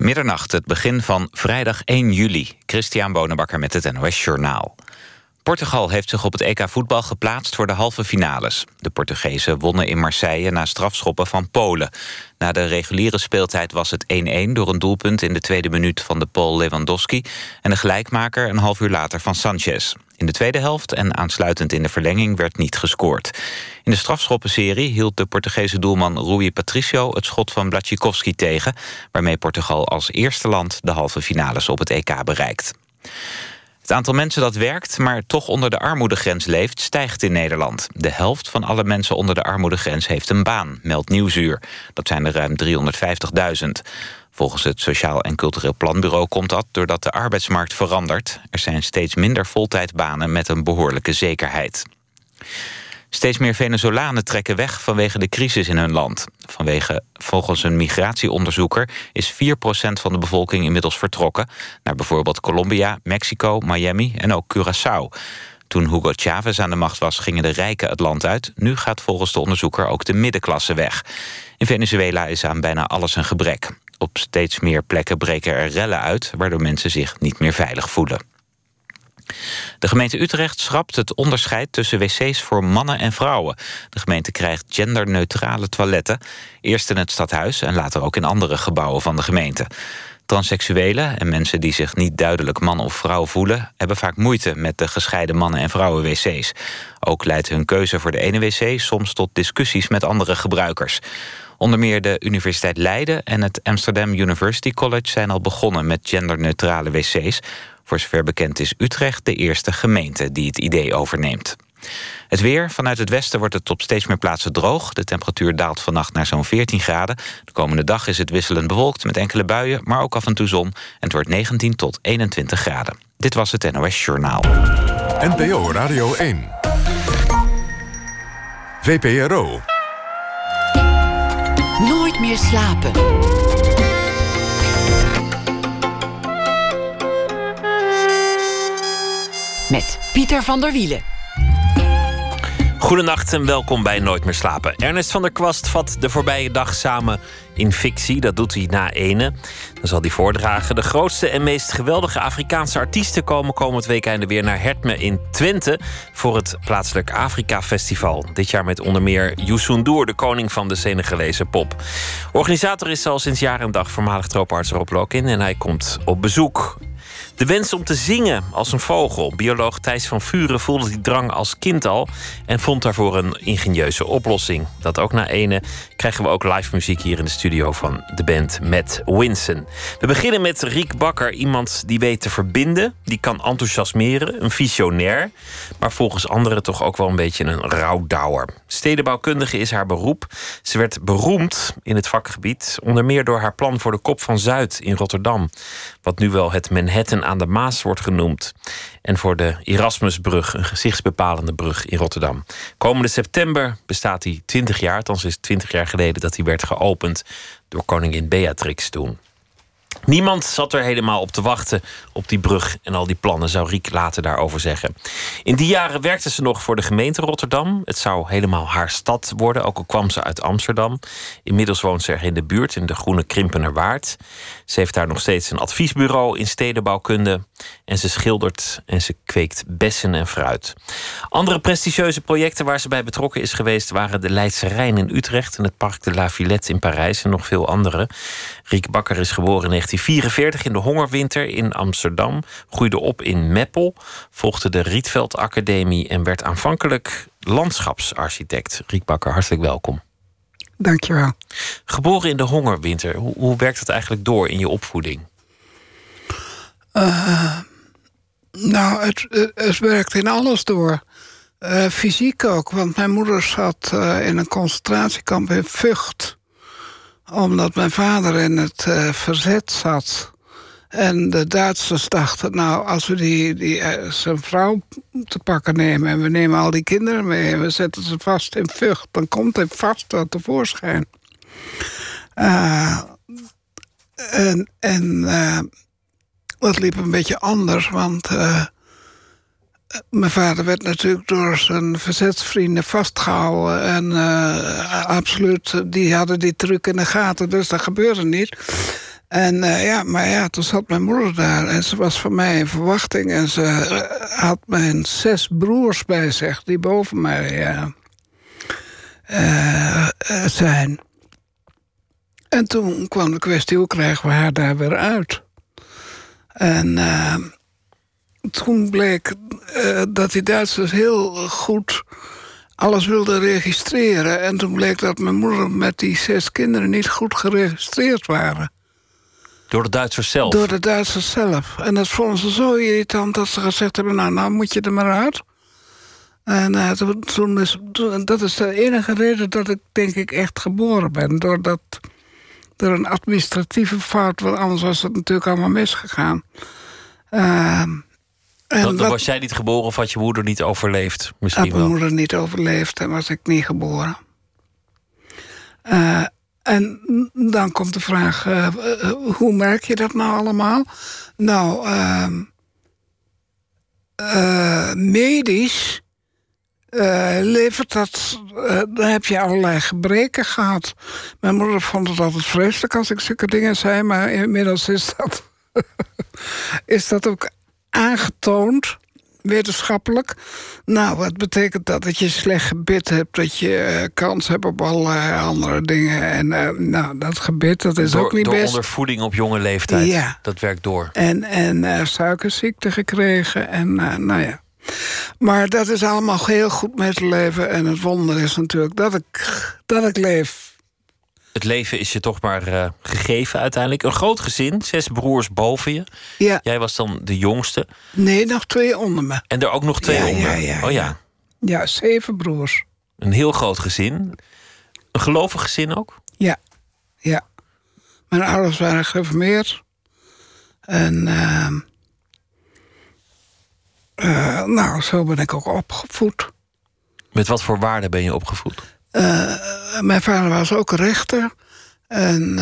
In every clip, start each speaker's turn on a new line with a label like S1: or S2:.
S1: Middernacht, het begin van vrijdag 1 juli. Christian Bonenbakker met het NOS Journaal. Portugal heeft zich op het EK voetbal geplaatst voor de halve finales. De Portugezen wonnen in Marseille na strafschoppen van Polen. Na de reguliere speeltijd was het 1-1 door een doelpunt in de tweede minuut van de Pool Lewandowski... en de gelijkmaker een half uur later van Sanchez. In de tweede helft en aansluitend in de verlenging werd niet gescoord. In de strafschoppenserie hield de Portugese doelman Rui Patricio... het schot van Blachikowski tegen... waarmee Portugal als eerste land de halve finales op het EK bereikt. Het aantal mensen dat werkt, maar toch onder de armoedegrens leeft... stijgt in Nederland. De helft van alle mensen onder de armoedegrens heeft een baan, meldt Nieuwsuur. Dat zijn er ruim 350.000. Volgens het Sociaal en Cultureel Planbureau komt dat doordat de arbeidsmarkt verandert. Er zijn steeds minder voltijdbanen met een behoorlijke zekerheid. Steeds meer Venezolanen trekken weg vanwege de crisis in hun land. Vanwege, volgens een migratieonderzoeker is 4% van de bevolking inmiddels vertrokken... naar bijvoorbeeld Colombia, Mexico, Miami en ook Curaçao. Toen Hugo Chavez aan de macht was, gingen de rijken het land uit. Nu gaat volgens de onderzoeker ook de middenklasse weg. In Venezuela is aan bijna alles een gebrek. Op steeds meer plekken breken er rellen uit... waardoor mensen zich niet meer veilig voelen. De gemeente Utrecht schrapt het onderscheid tussen wc's voor mannen en vrouwen. De gemeente krijgt genderneutrale toiletten. Eerst in het stadhuis en later ook in andere gebouwen van de gemeente. Transseksuelen en mensen die zich niet duidelijk man of vrouw voelen... hebben vaak moeite met de gescheiden mannen- en vrouwen-wc's. Ook leidt hun keuze voor de ene wc soms tot discussies met andere gebruikers. Onder meer de Universiteit Leiden en het Amsterdam University College... zijn al begonnen met genderneutrale wc's. Voor zover bekend is Utrecht de eerste gemeente die het idee overneemt. Het weer. Vanuit het westen wordt het op steeds meer plaatsen droog. De temperatuur daalt vannacht naar zo'n 14 graden. De komende dag is het wisselend bewolkt met enkele buien... maar ook af en toe zon. En het wordt 19 tot 21 graden. Dit was het NOS Journaal.
S2: NPO Radio 1. VPRO.
S3: Meer slapen. Met Pieter van der Wielen.
S4: Goedenacht en welkom bij Nooit meer slapen. Ernest van der Kwast vat de voorbije dag samen in fictie. Dat doet hij na ene. Dan zal hij voordragen. De grootste en meest geweldige Afrikaanse artiesten komen komend weekende weer naar Hertme in Twente voor het plaatselijk Afrika Festival. Dit jaar met onder meer Youssou N'Dour, de koning van de Senegalese pop. Organisator is al sinds jaren en dag voormalig trooparts Rob Lokin en hij komt op bezoek. De wens om te zingen als een vogel. Bioloog Thijs van Vuren voelde die drang als kind al en vond daarvoor een ingenieuze oplossing. Dat ook na ene krijgen we ook live muziek hier in de studio van de band Matt Winson. We beginnen met Riek Bakker, iemand die weet te verbinden, die kan enthousiasmeren, een visionair, maar volgens anderen toch ook wel een beetje een rouwdouwer. Stedenbouwkundige is haar beroep. Ze werd beroemd in het vakgebied, onder meer door haar plan voor de Kop van Zuid in Rotterdam, wat nu wel het Manhattan aan de Maas wordt genoemd. En voor de Erasmusbrug, een gezichtsbepalende brug in Rotterdam. Komende september bestaat die 20 jaar, althans is het 20 jaar geleden dat die werd geopend door koningin Beatrix toen. Niemand zat er helemaal op te wachten op die brug en al die plannen, zou Riek later daarover zeggen. In die jaren werkte ze nog voor de gemeente Rotterdam. Het zou helemaal haar stad worden, ook al kwam ze uit Amsterdam. Inmiddels woont ze er in de buurt, in de Groene Krimpenerwaard. Ze heeft daar nog steeds een adviesbureau in stedenbouwkunde. En ze schildert en ze kweekt bessen en fruit. Andere prestigieuze projecten waar ze bij betrokken is geweest waren de Leidse Rijn in Utrecht en het Parc de la Villette in Parijs en nog veel andere. Riek Bakker is geboren in 1944 in de hongerwinter in Amsterdam, groeide op in Meppel, volgde de Rietveld Academie en werd aanvankelijk landschapsarchitect. Riek Bakker, hartelijk welkom.
S5: Dankjewel.
S4: Geboren in de hongerwinter, hoe, hoe werkt het eigenlijk door in je opvoeding?
S5: Uh, nou, het, het, werkt in alles door. Uh, fysiek ook, want mijn moeder zat uh, in een concentratiekamp in Vught. Omdat mijn vader in het verzet zat. En de Duitsers dachten, nou, als we die, die, zijn vrouw te pakken nemen... en we nemen al die kinderen mee en we zetten ze vast in Vught... dan komt hij vast wel tevoorschijn. en en dat liep een beetje anders, want uh, mijn vader werd natuurlijk door zijn verzetsvrienden vastgehouden. En uh, absoluut, die hadden die truc in de gaten, dus dat gebeurde niet. En uh, ja, maar ja, toen zat mijn moeder daar en ze was van mij in verwachting. En ze had mijn zes broers bij zich die boven mij zijn. En toen kwam de kwestie, hoe krijgen we haar daar weer uit? En toen bleek dat die Duitsers heel goed alles wilden registreren. En toen bleek dat mijn moeder met die zes kinderen niet goed geregistreerd waren.
S4: Door de Duitsers zelf?
S5: Door de Duitsers zelf. En dat vonden ze zo irritant dat ze gezegd hebben... nou, nou moet je er maar uit. En uh, toen is, dat is de enige reden dat ik denk ik echt geboren ben. Doordat, door een administratieve fout, want anders was het natuurlijk allemaal misgegaan. Uh,
S4: en dan, dan was jij niet geboren of had je moeder niet overleefd? Misschien
S5: had mijn moeder niet overleefd en was ik niet geboren. Uh, en dan komt de vraag, uh, hoe merk je dat nou allemaal? Nou, uh, uh, medisch levert dat... dan heb je allerlei gebreken gehad. Mijn moeder vond het altijd vreselijk als ik zulke dingen zei... maar inmiddels is dat, is dat ook aangetoond wetenschappelijk. Nou, wat betekent dat? Dat je slecht gebit hebt, dat je uh, kans hebt op allerlei andere dingen. En nou, dat gebit, dat is
S4: door,
S5: ook niet
S4: door
S5: best.
S4: Door ondervoeding op jonge leeftijd, ja. dat werkt door.
S5: En, en suikerziekte gekregen en nou ja. Maar dat is allemaal heel goed mee te leven. En het wonder is natuurlijk dat ik, dat ik leef
S4: het leven is je toch maar uh, gegeven uiteindelijk. Een groot gezin, zes broers boven je.
S5: Ja.
S4: Jij was dan de jongste.
S5: Nee, nog twee onder me.
S4: En er ook nog twee
S5: ja,
S4: onder.
S5: Ja,
S4: oh ja.
S5: Ja, zeven broers.
S4: Een heel groot gezin. Een gelovig gezin ook?
S5: Ja, ja. Mijn ouders waren gereformeerd. En uh, uh, nou, zo ben ik ook opgevoed.
S4: Met wat voor waarden ben je opgevoed?
S5: Uh, mijn vader was ook rechter. En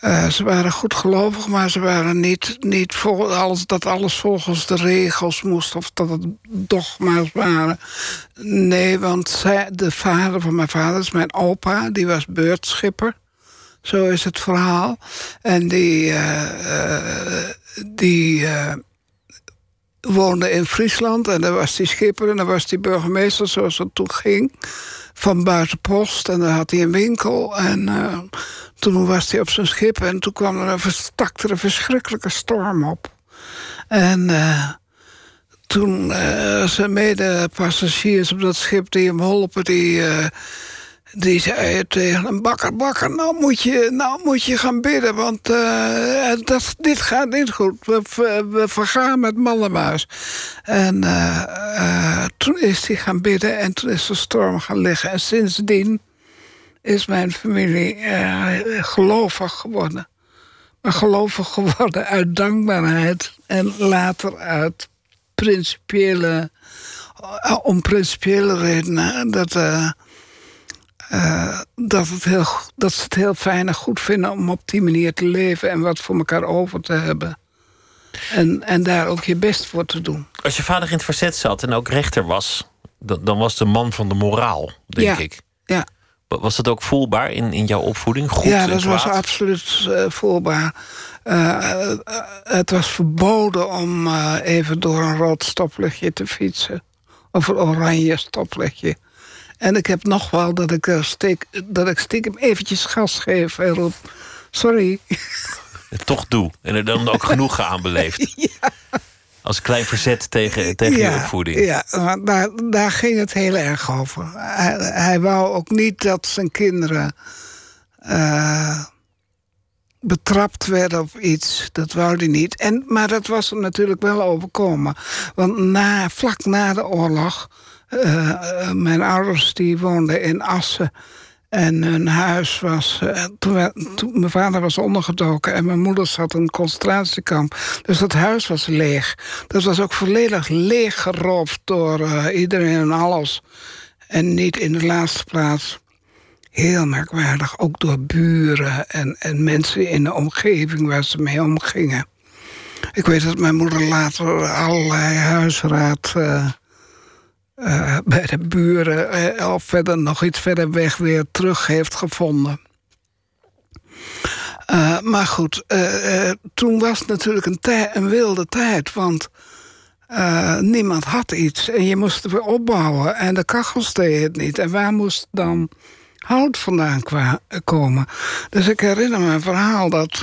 S5: uh, ze waren goed gelovig, maar ze waren niet, niet alles, dat alles volgens de regels moest of dat het dogma's waren. Nee, want zij, de vader van mijn vader is mijn opa, die was beurtschipper. Zo is het verhaal. En die, die woonde in Friesland en daar was hij schipper en daar was hij burgemeester zoals het toen ging. Van buitenpost en daar had hij een winkel en uh, toen was hij op zijn schip en toen kwam er een, stak er een verschrikkelijke storm op. En uh, toen uh, zijn medepassagiers op dat schip die hem hielpen, die die zei tegen een bakker, bakker, nou moet je, nou moet je gaan bidden, want uh, dat, dit gaat niet goed. We, we vergaan met mallenmuis. En uh, toen is hij gaan bidden en toen is de storm gaan liggen. En sindsdien is mijn familie gelovig geworden. Maar gelovig geworden uit dankbaarheid en later uit principiële, om principiële redenen. Dat uh, dat, het heel, dat ze het heel fijn en goed vinden om op die manier te leven en wat voor elkaar over te hebben. En, en daar ook je best voor te doen.
S4: Als je vader in het verzet zat en ook rechter was, dan, dan was de man van de moraal, denk
S5: ja,
S4: ik.
S5: Ja.
S4: Was dat ook voelbaar in, in jouw opvoeding? Goed
S5: ja, dat
S4: was
S5: absoluut uh, voelbaar. Uh, het was verboden om even door een rood stoplichtje te fietsen. Of een oranje stoplichtje. En ik heb nog wel dat ik, steek, dat ik stiekem eventjes gas geef en roep... Sorry.
S4: Het toch doe. En er dan ook genoegen aan beleeft.
S5: Ja.
S4: Als klein verzet tegen, tegen
S5: ja,
S4: je opvoeding.
S5: Ja, maar daar, daar ging het heel erg over. Hij, hij wou ook niet dat zijn kinderen... Uh, betrapt werden op iets. Dat wou hij niet. En, maar dat was hem natuurlijk wel overkomen. Want na, vlak na de oorlog uh, mijn ouders die woonden in Assen. En hun huis was. Uh, toen, mijn vader was ondergedoken en mijn moeder zat in een concentratiekamp. Dus dat huis was leeg. Dat was ook volledig leeggeroofd door iedereen en alles. En niet in de laatste plaats. Heel merkwaardig, ook door buren en, en mensen in de omgeving waar ze mee omgingen. Ik weet dat mijn moeder later allerlei huisraad bij de buren of verder nog iets verder weg weer terug heeft gevonden. Uh, maar goed, toen was het natuurlijk een, wilde tijd. Want niemand had iets. En je moest het weer opbouwen. En de kachels deden het niet. En waar moest dan hout vandaan komen? Dus ik herinner me een verhaal dat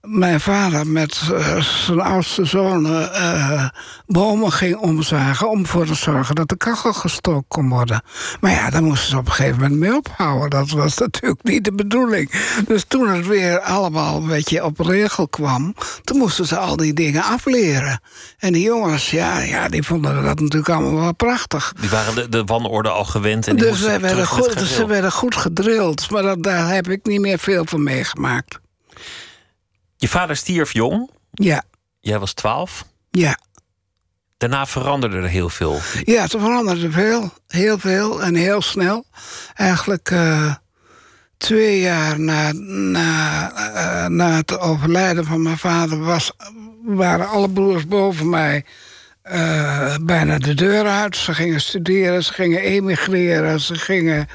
S5: mijn vader met uh, zijn oudste zoon uh, bomen ging omzagen... om ervoor te zorgen dat de kachel gestookt kon worden. Maar ja, daar moesten ze op een gegeven moment mee ophouden. Dat was natuurlijk niet de bedoeling. Dus toen het weer allemaal een beetje op regel kwam... toen moesten ze al die dingen afleren. En die jongens, ja, ja die vonden dat natuurlijk allemaal wel prachtig.
S4: Die waren de, de wanorde al gewend en die
S5: dus ze werden, goed, dus ze werden goed gedrild. Maar dat, daar heb ik niet meer veel van meegemaakt.
S4: Je vader stierf jong.
S5: Ja.
S4: Jij was twaalf.
S5: Ja.
S4: Daarna veranderde er heel veel.
S5: Ja, er veranderde veel. Heel veel en heel snel. Eigenlijk uh, twee jaar na, na, uh, na het overlijden van mijn vader... Was, waren alle broers boven mij uh, bijna de deur uit. Ze gingen studeren, ze gingen emigreren, ze gingen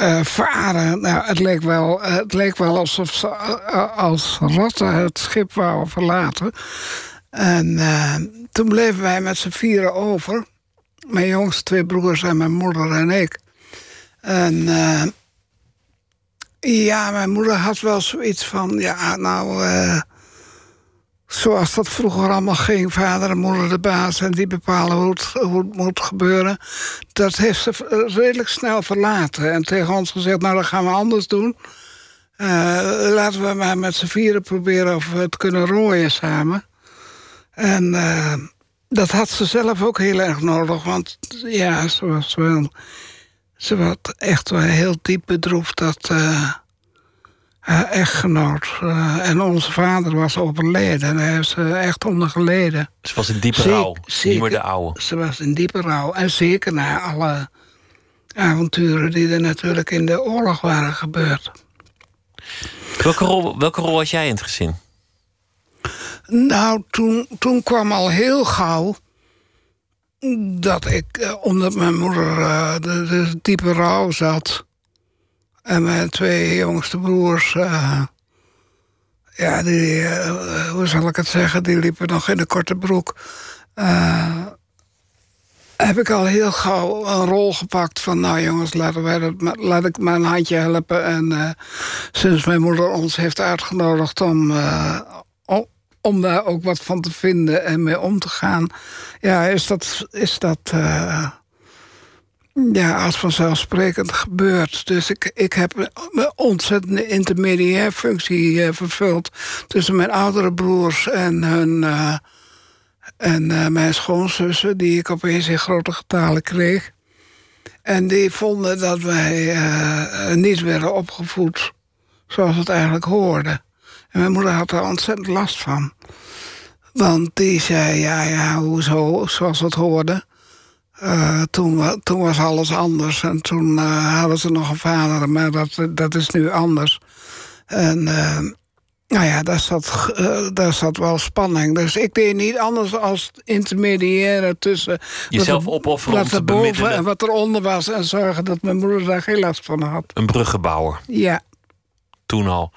S5: uh, varen. Nou, het leek wel, uh, het leek wel alsof ze uh, als ratten het schip wouden verlaten. En toen bleven wij met z'n vieren over. Mijn jongste twee broers en mijn moeder en ik. En ja, mijn moeder had wel zoiets van... ja, nou zoals dat vroeger allemaal ging, vader en moeder de baas en die bepalen hoe het, moet gebeuren. Dat heeft ze redelijk snel verlaten en tegen ons gezegd: Nou, dat gaan we anders doen. Uh, laten we maar met z'n vieren proberen of we het kunnen rooien samen. En uh, dat had ze zelf ook heel erg nodig, want ja, ze was wel. Ze was echt wel heel diep bedroefd dat. Uh, uh, echtgenoot. Uh, en onze vader was overleden. En hij heeft ze echt onder geleden.
S4: Ze was in diepe rouw, niet meer de oude.
S5: Ze was in diepe rouw. En zeker na alle avonturen die er natuurlijk in de oorlog waren gebeurd.
S4: Welke rol, welke rol had jij in het gezin?
S5: Nou, toen, toen kwam al heel gauw dat ik, uh, omdat mijn moeder de, de diepe rouw zat en mijn twee jongste broers, uh, ja, die, uh, hoe zal ik het zeggen, die liepen nog in de korte broek. Uh, heb ik al heel gauw een rol gepakt van... nou jongens, laten wij dat, laat ik een handje helpen. En sinds mijn moeder ons heeft uitgenodigd om, om, om, daar ook wat van te vinden en mee om te gaan... ja, is dat... Is dat ja, als vanzelfsprekend gebeurt. Dus ik, ik heb een ontzettende intermediair functie uh, vervuld... tussen mijn oudere broers en, hun, uh, en uh, mijn schoonzussen... die ik opeens in grote getalen kreeg. En die vonden dat wij niet werden opgevoed zoals het eigenlijk hoorde. En mijn moeder had er ontzettend last van. Want die zei, ja, ja, hoezo, zoals het hoorde... Uh, toen, toen, was alles anders. En toen uh, hadden ze nog een vader, maar dat, dat is nu anders. En uh, nou ja, daar zat, daar zat wel spanning. Dus ik deed niet anders als intermediaire tussen...
S4: Jezelf opofferen
S5: wat er boven en wat eronder was... en zorgen dat mijn moeder daar geen last van had.
S4: Een bruggenbouwer.
S5: Ja.
S4: Toen al.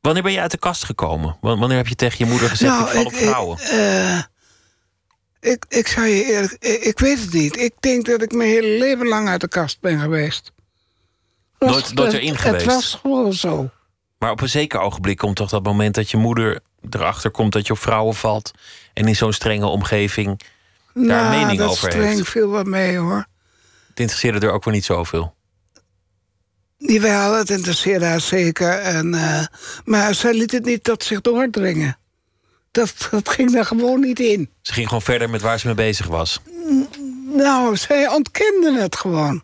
S4: Wanneer ben je uit de kast gekomen? Wanneer heb je tegen je moeder gezegd, nou, ik val op vrouwen?
S5: Ik, ik, ik zou je eerlijk... Ik, weet het niet. Ik denk dat ik mijn hele leven lang uit de kast ben geweest.
S4: Nooit, nooit erin geweest?
S5: Het was gewoon zo.
S4: Maar op een zeker ogenblik komt toch dat moment dat je moeder erachter komt dat je op vrouwen valt. En in zo'n strenge omgeving daar nou, een mening over heeft.
S5: streng viel wat mee hoor.
S4: Het interesseerde er ook wel niet zoveel.
S5: Jawel, het interesseerde haar zeker. En, uh, maar zij liet het niet tot zich doordringen dat, dat ging daar gewoon niet in.
S4: Ze ging gewoon verder met waar ze mee bezig was?
S5: Nou, zij ontkende het gewoon.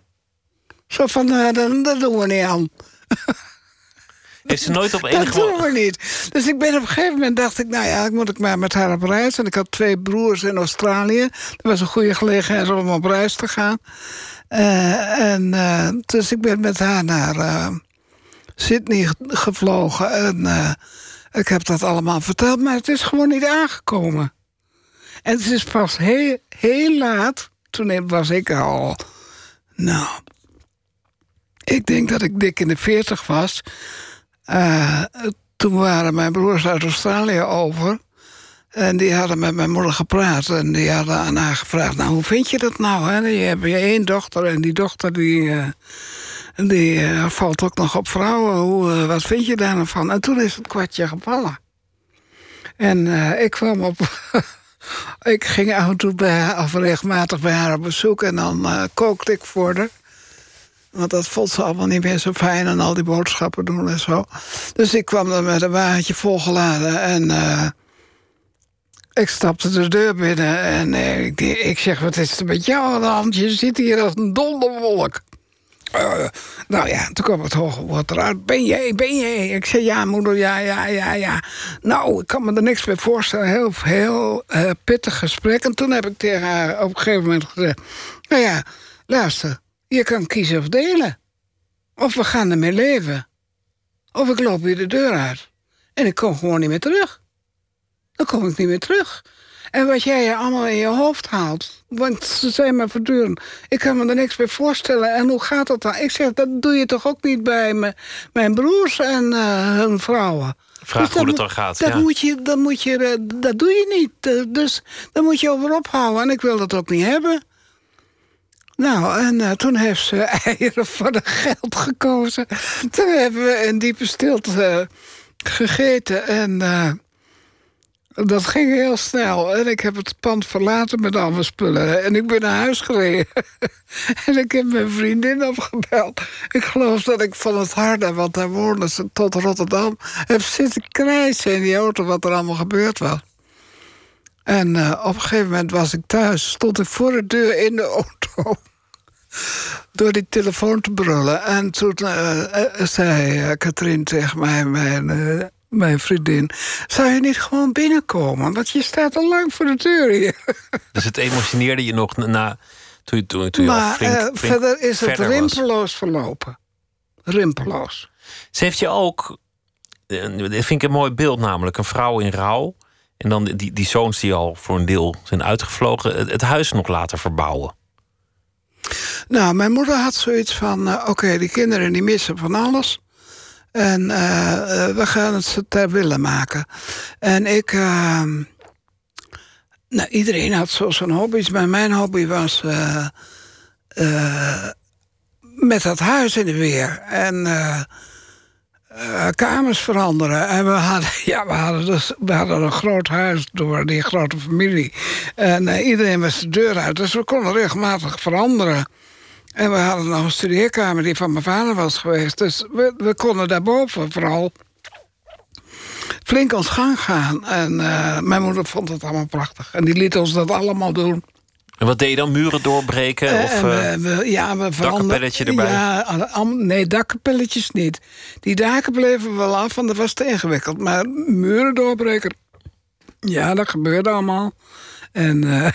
S5: Zo van, uh, dat, dat doen we niet aan.
S4: Heeft ze nooit op enige...
S5: Dat doen we niet. Dus ik ben op een gegeven moment dacht ik... nou ja, ik moet ik maar met haar op reis. En ik had twee broers in Australië. Dat was een goede gelegenheid om op reis te gaan. Uh, en uh, dus ik ben met haar naar Sydney gevlogen. En ik heb dat allemaal verteld, maar het is gewoon niet aangekomen. En het is pas heel, laat, toen was ik al... Nou, ik denk dat ik dik in de veertig was. eh, toen waren mijn broers uit Australië over. En die hadden met mijn moeder gepraat. En die hadden aan haar gevraagd... nou, hoe vind je dat nou? Hè? Je hebt je één dochter en die dochter die... eh, die eh, valt ook nog op vrouwen. Hoe, eh, wat vind je daar nou van? En toen is het kwartje gevallen. En eh, ik kwam op... ik ging af en toe bij haar, of regelmatig bij haar op bezoek... en dan kookte ik voor haar. Want dat vond ze allemaal niet meer zo fijn... en al die boodschappen doen en zo. Dus ik kwam dan met een wagentje volgeladen... en ik stapte de deur binnen... en ik, ik zeg, wat is er met jou aan de hand? Je zit hier als een donderwolk. Eh, nou ja, toen kwam het hoge woord eruit. Ben jij, ben jij? Ik zei, ja moeder, ja, ja, ja, ja. Nou, ik kan me er niks bij voorstellen. Heel, heel eh, pittig gesprek. En toen heb ik tegen haar op een gegeven moment gezegd... Nou ja, luister, je kan kiezen of delen. Of we gaan ermee leven. Of ik loop weer de deur uit. En ik kom gewoon niet meer terug. Dan kom ik niet meer terug. En wat jij je allemaal in je hoofd haalt. Want ze zijn maar voortdurend. Ik kan me er niks bij voorstellen. En hoe gaat dat dan? Ik zeg, dat doe je toch ook niet bij me, mijn broers en eh, hun vrouwen.
S4: Vraag
S5: Dus
S4: hoe
S5: dat
S4: het dan gaat.
S5: Dat,
S4: ja.
S5: moet je, dat, moet je, eh, dat doe je niet. Dus daar moet je over ophouden. En ik wil dat ook niet hebben. Nou, en eh, toen heeft ze eieren voor de geld gekozen. Toen hebben we in diepe stilte gegeten. En dat ging heel snel. En ik heb het pand verlaten met al mijn spullen. En ik ben naar huis gereden. en ik heb mijn vriendin opgebeld. Ik geloof dat ik van het harde, want daar woonde ze tot Rotterdam... heb zitten krijsen in die auto wat er allemaal gebeurd was. En eh, op een gegeven moment was ik thuis. Stond ik voor de deur in de auto. Door die telefoon te brullen. En toen eh, eh, zei Katrien tegen mij, mijn, mijn vriendin... zou je niet gewoon binnenkomen? Want je staat al lang voor de deur hier.
S4: Dus het emotioneerde je nog na-. Toen, je- toen, toen je
S5: maar
S4: flink,
S5: eh,
S4: flink
S5: verder is het
S4: verder was.
S5: rimpeloos verlopen. Rimpeloos.
S4: Ze heeft je ook... eh, Dat vind ik een mooi beeld namelijk. Een vrouw in rouw. En dan die, die zoons die al voor een deel zijn uitgevlogen. Het, het huis nog laten verbouwen.
S5: Nou, mijn moeder had zoiets van... eh, oké, die kinderen die missen van alles. En eh, we gaan het ter wille maken. En ik... eh, nou, iedereen had zo zijn hobby's. Maar mijn hobby was... eh, met dat huis in de weer. En... kamers veranderen. En we hadden, ja, we hadden, dus, we hadden een groot huis door die grote familie. En iedereen was de deur uit. Dus we konden regelmatig veranderen. En we hadden nog een studeerkamer die van mijn vader was geweest. Dus we, we konden daarboven vooral flink ons gang gaan. En eh, mijn moeder vond het allemaal prachtig. En die liet ons dat allemaal doen.
S4: En wat deed je dan? Muren doorbreken?
S5: Eh,
S4: of,
S5: en
S4: eh,
S5: we, we- ja, we
S4: dakkapelletje erbij?
S5: Ja, nee, dakkapelletjes niet. Die daken bleven wel af, want dat was te ingewikkeld. Maar muren doorbreken, ja, dat gebeurde allemaal. En eh,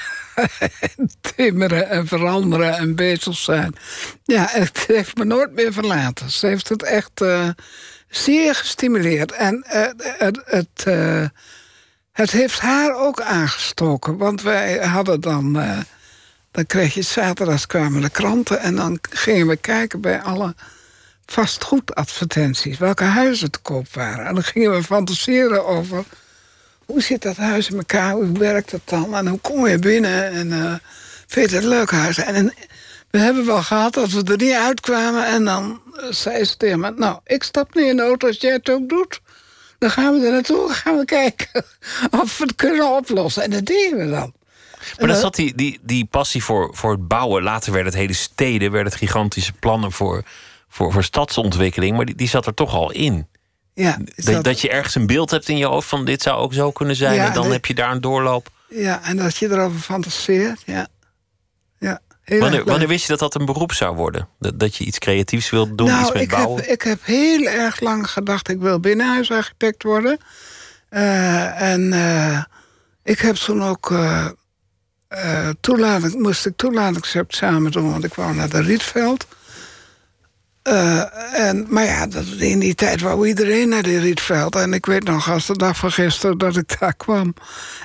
S5: timmeren en veranderen en bezig zijn. Ja, het heeft me nooit meer verlaten. Ze heeft het echt eh, zeer gestimuleerd. En eh, het... het het heeft haar ook aangestoken. Want wij hadden dan. dan kreeg je zaterdags kwamen de kranten. En dan gingen we kijken bij alle vastgoedadvertenties. Welke huizen te koop waren. En dan gingen we fantaseren over. Hoe zit dat huis in elkaar? Hoe werkt dat dan? En hoe kom je binnen? En eh, vind je het leuk huis? En, en we hebben wel gehad dat we er niet uitkwamen. En dan eh, zei ze tegen me... Nou, ik stap nu in de auto als jij het ook doet. Dan gaan we er naartoe dan gaan we kijken of we het kunnen oplossen. En dat deden we dan.
S4: Maar dan zat die, die, die passie voor, voor het bouwen. Later werden het hele steden, werden het gigantische plannen voor, voor, voor stadsontwikkeling. Maar die, die zat er toch al in.
S5: Ja,
S4: Dat, dat je ergens een beeld hebt in je hoofd van dit zou ook zo kunnen zijn.
S5: Ja,
S4: en dan heb je daar een doorloop.
S5: ja, en dat je erover fantaseert. Ja, ja
S4: Wanneer, wanneer wist je dat dat een beroep zou worden? Dat, dat je iets creatiefs wilde doen, iets
S5: nou,
S4: met
S5: ik
S4: bouwen?
S5: heb, ik heb heel erg lang gedacht... ik wil binnenhuisarchitect worden. Eh, en eh, ik heb toen ook... eh, toelating, moest ik toelatingsexamen doen... want ik wou naar de Rietveld. Eh, en, maar ja, in die tijd wou iedereen naar de Rietveld. En ik weet nog als de dag van gisteren dat ik daar kwam.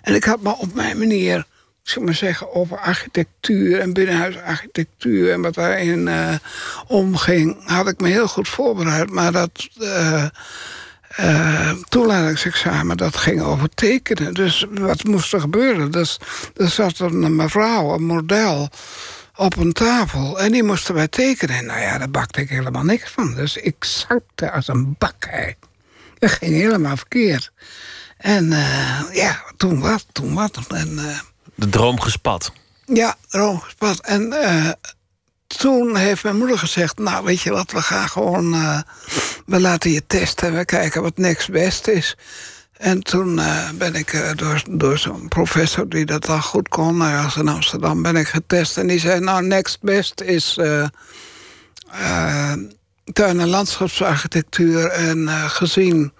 S5: En ik had me op mijn manier, zeg maar zeggen, over architectuur en binnenhuisarchitectuur en wat daarin eh, omging, had ik me heel goed voorbereid. Maar dat, uh, toelatingsexamen, dat ging over tekenen. Dus wat moest er gebeuren? Dus, er zat een mevrouw, een model, op een tafel. En die moesten wij tekenen. Nou ja, daar bakte ik helemaal niks van. Dus ik zakte als een bakkei. Dat ging helemaal verkeerd. En uh, ja, toen wat, toen wat. En, uh,
S4: de droom gespat.
S5: Ja, droom gespat. En uh, toen heeft mijn moeder gezegd... nou, weet je wat, we gaan gewoon... we laten je testen en we kijken wat niks best is. En toen ben ik door, door zo'n professor die dat al goed kon... ergens in Amsterdam ben ik getest. En die zei, nou, next best is... tuin- en landschapsarchitectuur en gezien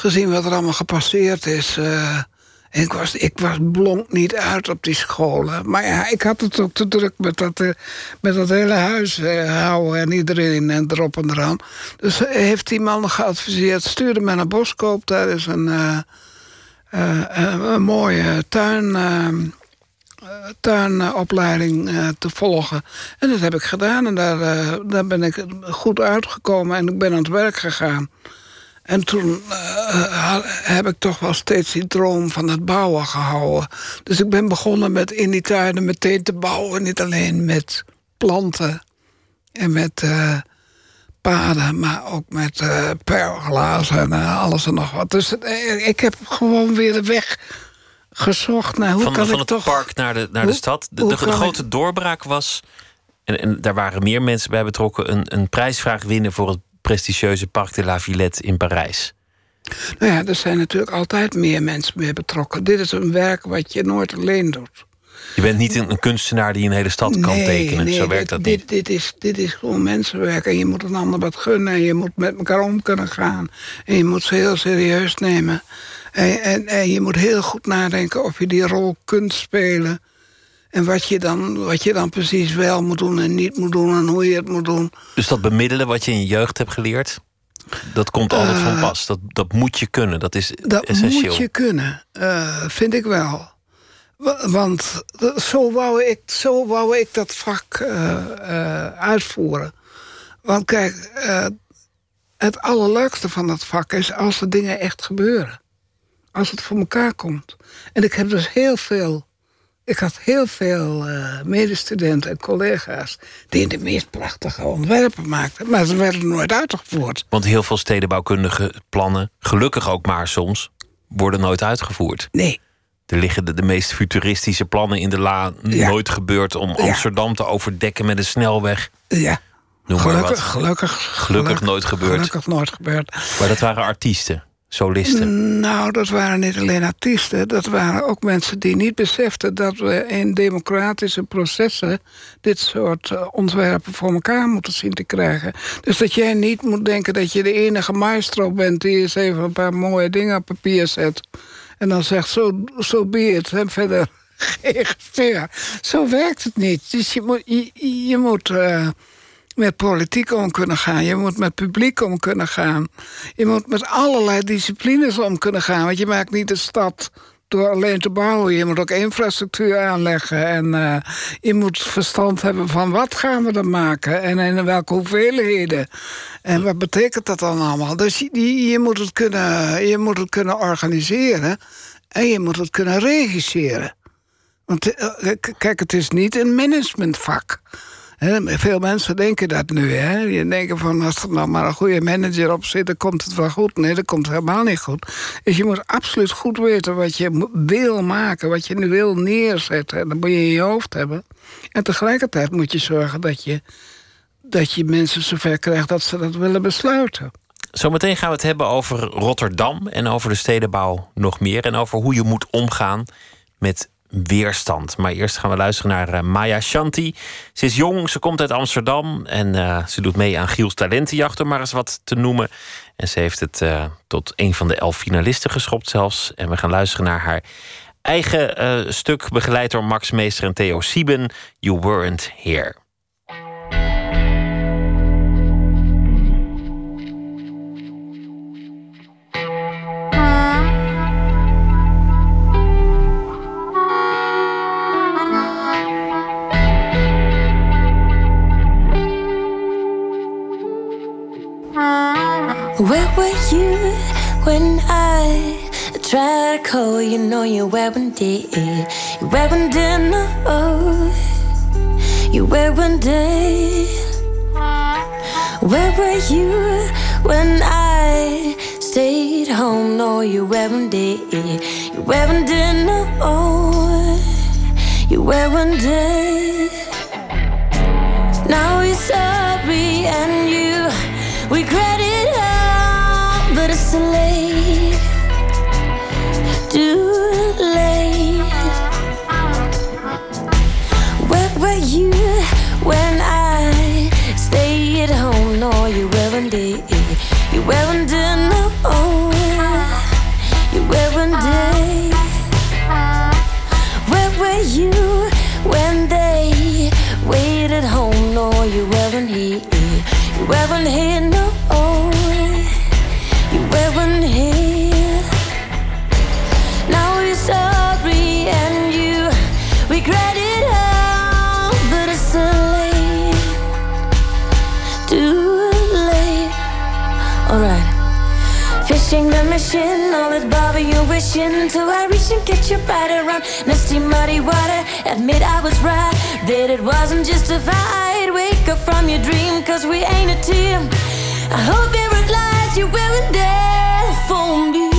S5: gezien wat er allemaal gepasseerd is. Ik was, ik was blonk niet uit op die scholen. Maar ja, ik had het ook te druk met dat, uh, met dat hele huis uh, houden en iedereen en erop en eraan. Dus heeft die man geadviseerd: stuurde me naar Boskoop. Daar is een, een mooie tuin tuinopleiding te volgen. En dat heb ik gedaan en daar, daar ben ik goed uitgekomen en ik ben aan het werk gegaan. En toen uh, heb ik toch wel steeds die droom van het bouwen gehouden. Dus ik ben begonnen met in die tuinen meteen te bouwen. Niet alleen met planten en met uh, paden, maar ook met uh, pergola's en alles en nog wat. Dus ik heb gewoon weer de weg gezocht naar hoe
S4: van,
S5: kan
S4: van
S5: ik
S4: het
S5: toch...
S4: park naar de, naar de stad. De, de, de grote doorbraak was... En, en daar waren meer mensen bij betrokken... een, een prijsvraag winnen voor het prestigieuze Parc de la Villette in Parijs?
S5: Nou ja, er zijn natuurlijk altijd meer mensen mee betrokken. Dit is een werk wat je nooit alleen doet.
S4: Je bent niet een, kunstenaar die een hele stad kan tekenen.
S5: Nee,
S4: Zo werkt dat
S5: dit,
S4: niet.
S5: Dit is, dit is gewoon mensenwerk. En je moet een ander wat gunnen. En je moet met elkaar om kunnen gaan. En je moet ze heel serieus nemen. En, en, en je moet heel goed nadenken of je die rol kunt spelen. En wat je, dan, wat je dan precies wel moet doen en niet moet doen en hoe je het moet doen.
S4: Dus dat bemiddelen wat je in je jeugd hebt geleerd, dat komt altijd van
S5: Eh,
S4: pas. Dat, dat moet je kunnen, dat is
S5: Dat
S4: essentieel.
S5: moet je kunnen, eh, vind ik wel. Wa- Want zo wou ik, zo wou ik dat vak eh, uitvoeren. Want kijk, het allerleukste van dat vak is als de dingen echt gebeuren. Als het voor elkaar komt. En ik heb dus heel veel... Ik had heel veel eh, medestudenten en collega's... die de meest prachtige ontwerpen maakten. Maar ze werden nooit uitgevoerd.
S4: Want heel veel stedenbouwkundige plannen, gelukkig ook maar soms, worden nooit uitgevoerd.
S5: Nee.
S4: Er liggen de, de meest futuristische plannen in de la.
S5: Ja.
S4: Nooit gebeurd om
S5: Ja.
S4: Amsterdam te overdekken met een snelweg.
S5: Ja. Gelukkig, gelukkig,
S4: Gelukkig nooit gebeurd.
S5: Gelukkig nooit gebeurd.
S4: Maar dat waren artiesten, solisten.
S5: Nou, dat waren niet alleen artiesten. Dat waren ook mensen die niet beseften dat we in democratische processen dit soort eh, ontwerpen voor elkaar moeten zien te krijgen. Dus dat jij niet moet denken dat je de enige maestro bent die eens even een paar mooie dingen op papier zet. En dan zegt zo, zo be it. En verder geen. Zo werkt het niet. Dus je moet, je, je moet eh, met politiek om kunnen gaan. Je moet met publiek om kunnen gaan. Je moet met allerlei disciplines om kunnen gaan. Want je maakt niet de stad door alleen te bouwen. Je moet ook infrastructuur aanleggen. En eh, je moet verstand hebben van wat gaan we dan maken. En in welke hoeveelheden. En wat betekent dat dan allemaal. Dus je, je, moet, het kunnen, je moet het kunnen organiseren. En je moet het kunnen regisseren. Want eh, k- kijk, het is niet een managementvak. Veel mensen denken dat nu. Hè? Je denken van als er nou maar een goede manager op zit, dan komt het wel goed. Nee, dat komt helemaal niet goed. Dus je moet absoluut goed weten wat je wil maken, wat je nu wil neerzetten. Dat moet je in je hoofd hebben. En tegelijkertijd moet je zorgen dat je, dat je mensen zover krijgt dat ze dat willen besluiten.
S4: Zometeen gaan we het hebben over Rotterdam en over de stedenbouw nog meer. En over hoe je moet omgaan met weerstand. Maar eerst gaan we luisteren naar eh, Maya Shanti. Ze is jong, ze komt uit Amsterdam en eh, ze doet mee aan Giels Talentenjacht, om maar eens wat te noemen. En ze heeft het eh, tot een van de elf finalisten geschopt zelfs. En we gaan luisteren naar haar eigen stuk, begeleid door Max Meester en Theo Sieben. You weren't here.
S6: Where were you when I try to call, you know you weren't there. You weren't there, no. You weren't there. Where were you when I stayed home? No, you weren't there. You weren't there, no. You weren't there. Now you're sorry and you regret you when I stayed home? No, you weren't there. Fishing the mission, all this bother you wishing Till I reach and get your body around. Nasty muddy water, admit I was right. That it wasn't just a fight. Wake up from your dream, cause we ain't a team. I hope you realize you weren't there for me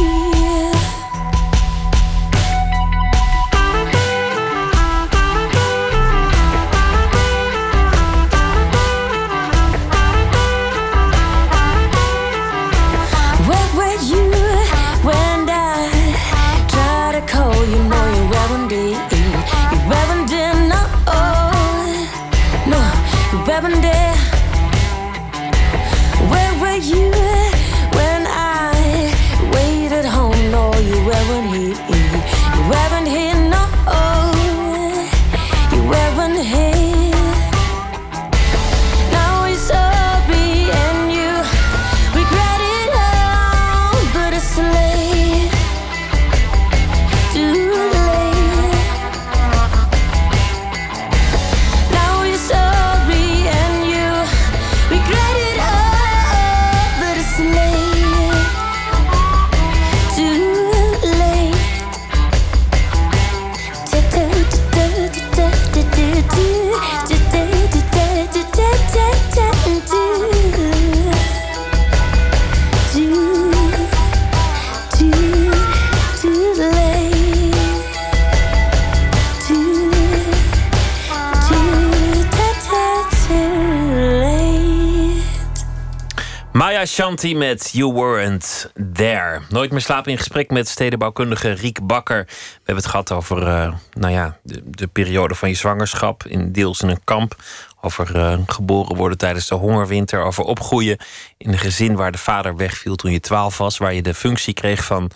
S4: Maya Shanti met You Weren't There. Nooit meer slapen in gesprek met stedenbouwkundige Riek Bakker. We hebben het gehad over eh, nou ja, de, de periode van je zwangerschap. In, deels in een kamp. Over eh, geboren worden tijdens de hongerwinter. Over opgroeien in een gezin waar de vader wegviel toen je twaalf was. Waar je de functie kreeg van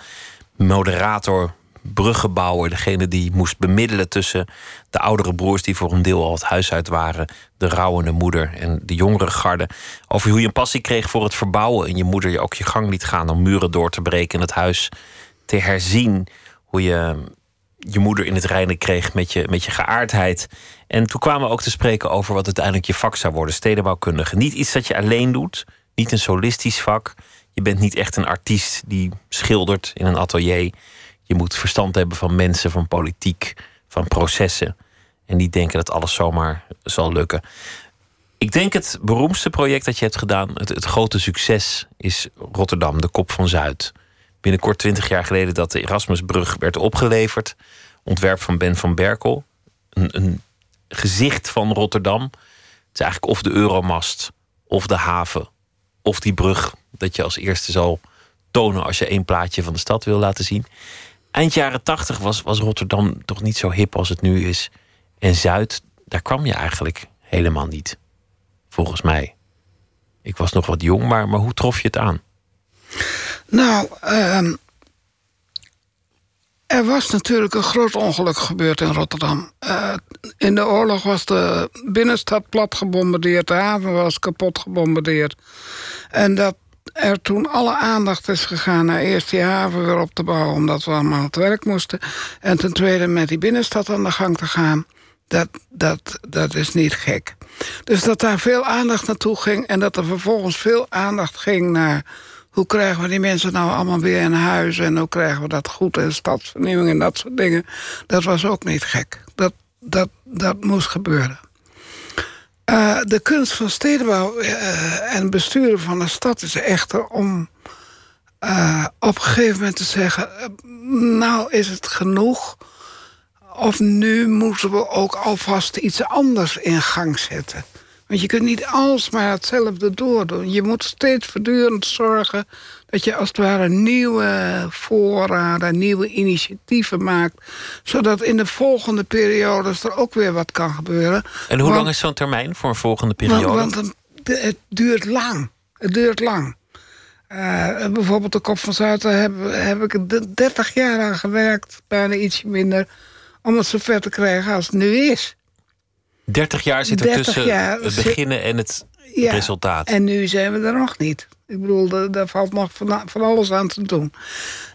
S4: moderator, bruggenbouwer. Degene die moest bemiddelen tussen de oudere broers die voor een deel al het huis uit waren. De rouwende moeder en de jongere garde. Over hoe je een passie kreeg voor het verbouwen. En je moeder je ook je gang liet gaan om muren door te breken. En het huis te herzien. Hoe je je moeder in het reinen kreeg met je, met je geaardheid. En toen kwamen we ook te spreken over wat uiteindelijk je vak zou worden. Stedenbouwkundige. Niet iets dat je alleen doet. Niet een solistisch vak. Je bent niet echt een artiest die schildert in een atelier. Je moet verstand hebben van mensen, van politiek, van processen. En niet denken dat alles zomaar zal lukken. Ik denk het beroemdste project dat je hebt gedaan, het, grote succes, is Rotterdam, de Kop van Zuid. Binnenkort twintig jaar geleden dat de Erasmusbrug werd opgeleverd. Ontwerp van Ben van Berkel. Een, een gezicht van Rotterdam. Het is eigenlijk of de Euromast, of de haven, of die brug dat je als eerste zal tonen als je één plaatje van de stad wil laten zien. Eind jaren tachtig was, was Rotterdam toch niet zo hip als het nu is. En Zuid, daar kwam je eigenlijk helemaal niet. Volgens mij. Ik was nog wat jong, maar, maar hoe trof je het aan?
S5: Nou, ehm, er was natuurlijk een groot ongeluk gebeurd in Rotterdam. Eh, in de oorlog was de binnenstad plat gebombardeerd, de haven was kapot gebombardeerd. En dat er toen alle aandacht is gegaan naar eerst die haven weer op te bouwen, omdat we allemaal aan het werk moesten. En ten tweede met die binnenstad aan de gang te gaan. Dat, dat, dat is niet gek. Dus dat daar veel aandacht naartoe ging en dat er vervolgens veel aandacht ging naar hoe krijgen we die mensen nou allemaal weer in huis... en hoe krijgen we dat goed en stadsvernieuwing en dat soort dingen. Dat was ook niet gek. Dat, dat, dat moest gebeuren. Uh, de kunst van stedenbouw uh, en besturen van een stad is echter om uh, op een gegeven moment te zeggen... nou is het genoeg... of nu moeten we ook alvast iets anders in gang zetten. Want je kunt niet alsmaar hetzelfde doordoen. Je moet steeds voortdurend zorgen dat je als het ware nieuwe voorraden, nieuwe initiatieven maakt. Zodat in de volgende periodes er ook weer wat kan gebeuren.
S4: En hoe lang is zo'n termijn voor een volgende periode?
S5: Want, want het duurt lang. Het duurt lang. Uh, bijvoorbeeld de Kop van Zuiden heb, heb ik 30 jaar aan gewerkt, bijna ietsje minder, om het zover te krijgen als het nu is.
S4: 30 jaar zit er tussen jaar, het beginnen en het ja, resultaat.
S5: En nu zijn we er nog niet. Ik bedoel, daar valt nog van, van alles aan te doen.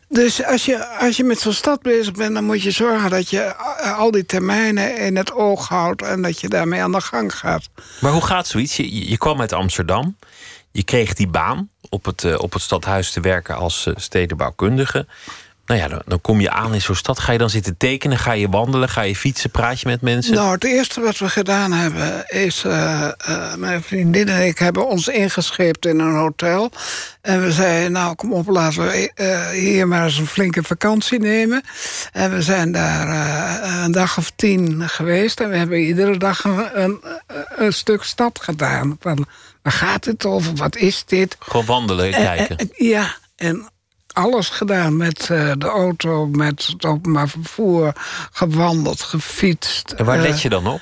S5: Dus als je, als je met zo'n stad bezig bent, dan moet je zorgen dat je al die termijnen in het oog houdt en dat je daarmee aan de gang gaat.
S4: Maar hoe gaat zoiets? Je, je kwam uit Amsterdam, je kreeg die baan op het, uh, op het stadhuis te werken als uh, stedenbouwkundige. Nou ja, dan, dan, kom je aan in zo'n stad. Ga je dan zitten tekenen? Ga je wandelen? Ga je fietsen? Praat je met mensen?
S5: Nou, het eerste wat we gedaan hebben is... Uh, uh, mijn vriendin en ik hebben ons ingescheept in een hotel. En we zeiden, nou kom op, laten we uh, hier maar eens een flinke vakantie nemen. En we zijn daar een dag of tien geweest. En we hebben iedere dag een, een, een stuk stad gedaan. Van, waar gaat het over? Wat is dit?
S4: Gewoon wandelen, kijken.
S5: ja, en alles gedaan met uh, de auto, met het openbaar vervoer, gewandeld, gefietst.
S4: En waar uh, let je dan op?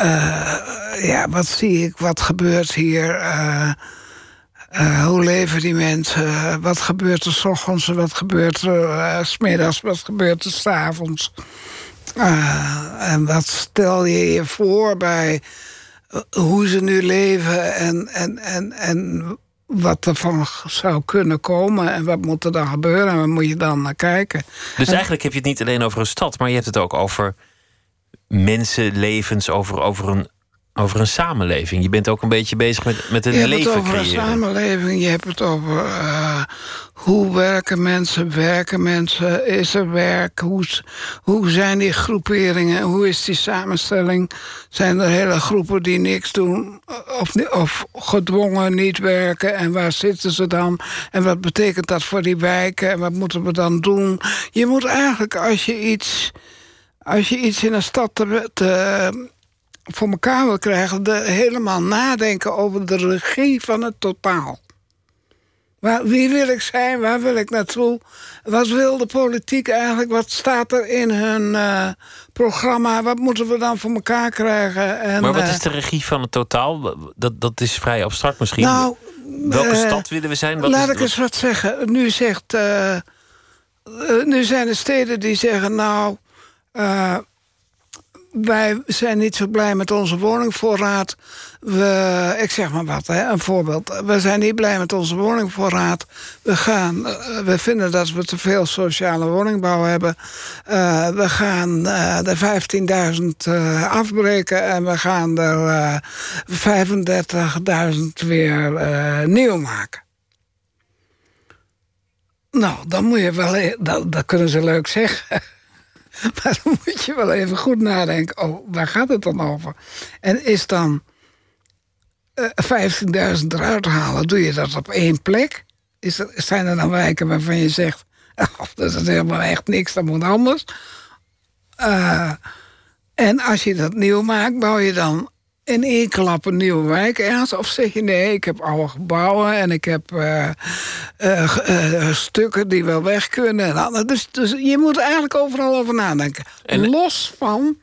S5: Uh, ja, wat zie ik, wat gebeurt hier? hoe leven die mensen? Wat gebeurt er s ochtends? Wat gebeurt er s smiddags? Wat gebeurt er s'avonds? en wat stel je je voor bij hoe ze nu leven en, en, en, en wat er van zou kunnen komen en wat moet er dan gebeuren en waar moet je dan naar kijken.
S4: Dus eigenlijk heb je het niet alleen over een stad, maar je hebt het ook over mensenlevens, over, over een over een samenleving. Je bent ook een beetje bezig met, met een
S5: je
S4: leven
S5: creëren. Je hebt het over een samenleving. Je hebt het over uh, hoe werken mensen, werken mensen, is er werk, hoe, hoe zijn die groeperingen, hoe is die samenstelling? Zijn er hele groepen die niks doen of, of gedwongen niet werken en waar zitten ze dan? En wat betekent dat voor die wijken en wat moeten we dan doen? Je moet eigenlijk als je iets, als je iets in een stad te, te voor elkaar wil krijgen... De, helemaal nadenken over de regie van het totaal. Waar, wie wil ik zijn? Waar wil ik naartoe? Wat wil de politiek eigenlijk? Wat staat er in hun uh, programma? Wat moeten we dan voor elkaar krijgen? En,
S4: maar wat
S5: uh,
S4: is de regie van het totaal? Dat, dat is vrij abstract misschien.
S5: Nou,
S4: Welke uh, stad willen we zijn? Wat
S5: laat
S4: is,
S5: ik eens wat zeggen. Nu, zegt, nu zijn er steden die zeggen... nou, wij zijn niet zo blij met onze woningvoorraad. We, ik zeg maar wat, hè, een voorbeeld. We zijn niet blij met onze woningvoorraad. We, gaan, we vinden dat we te veel sociale woningbouw hebben. Uh, we gaan uh, de 15.000 uh, afbreken en we gaan er 35.000 weer nieuw maken. Nou, dan moet je wel... e- Dat, dat kunnen ze leuk zeggen. Maar dan moet je wel even goed nadenken. Oh, waar gaat het dan over? En is dan uh, 15.000 eruit halen, doe je dat op één plek? Is er, zijn er dan wijken waarvan je zegt... Oh, dat is helemaal echt niks, dat moet anders. Uh, en als je dat nieuw maakt, bouw je dan in één klap een nieuwe wijk ergens? Of zeg je nee, ik heb oude gebouwen en ik heb uh, uh, uh, stukken die wel weg kunnen. En dus, dus je moet eigenlijk overal over nadenken. En... Los van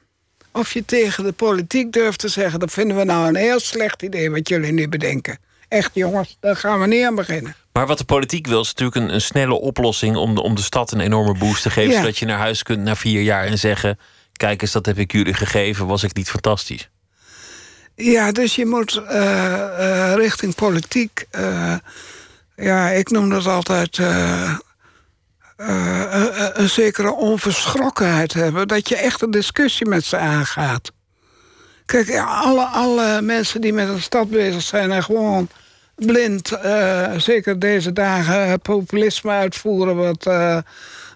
S5: of je tegen de politiek durft te zeggen... dat vinden we nou een heel slecht idee wat jullie nu bedenken. Echt jongens, daar gaan we niet aan beginnen.
S4: Maar wat de politiek wil, is natuurlijk een, een snelle oplossing... Om de, om de stad een enorme boost te geven... Ja. zodat je naar huis kunt na vier jaar en zeggen... kijk eens, dat heb ik jullie gegeven, was ik niet fantastisch?
S5: Ja, dus je moet uh, uh, richting politiek... Uh, ja, ik noem dat altijd... een zekere onverschrokkenheid hebben. Dat je echt een discussie met ze aangaat. Kijk, alle, alle mensen die met een stad bezig zijn... en gewoon blind, eh, zeker deze dagen, populisme uitvoeren... wat,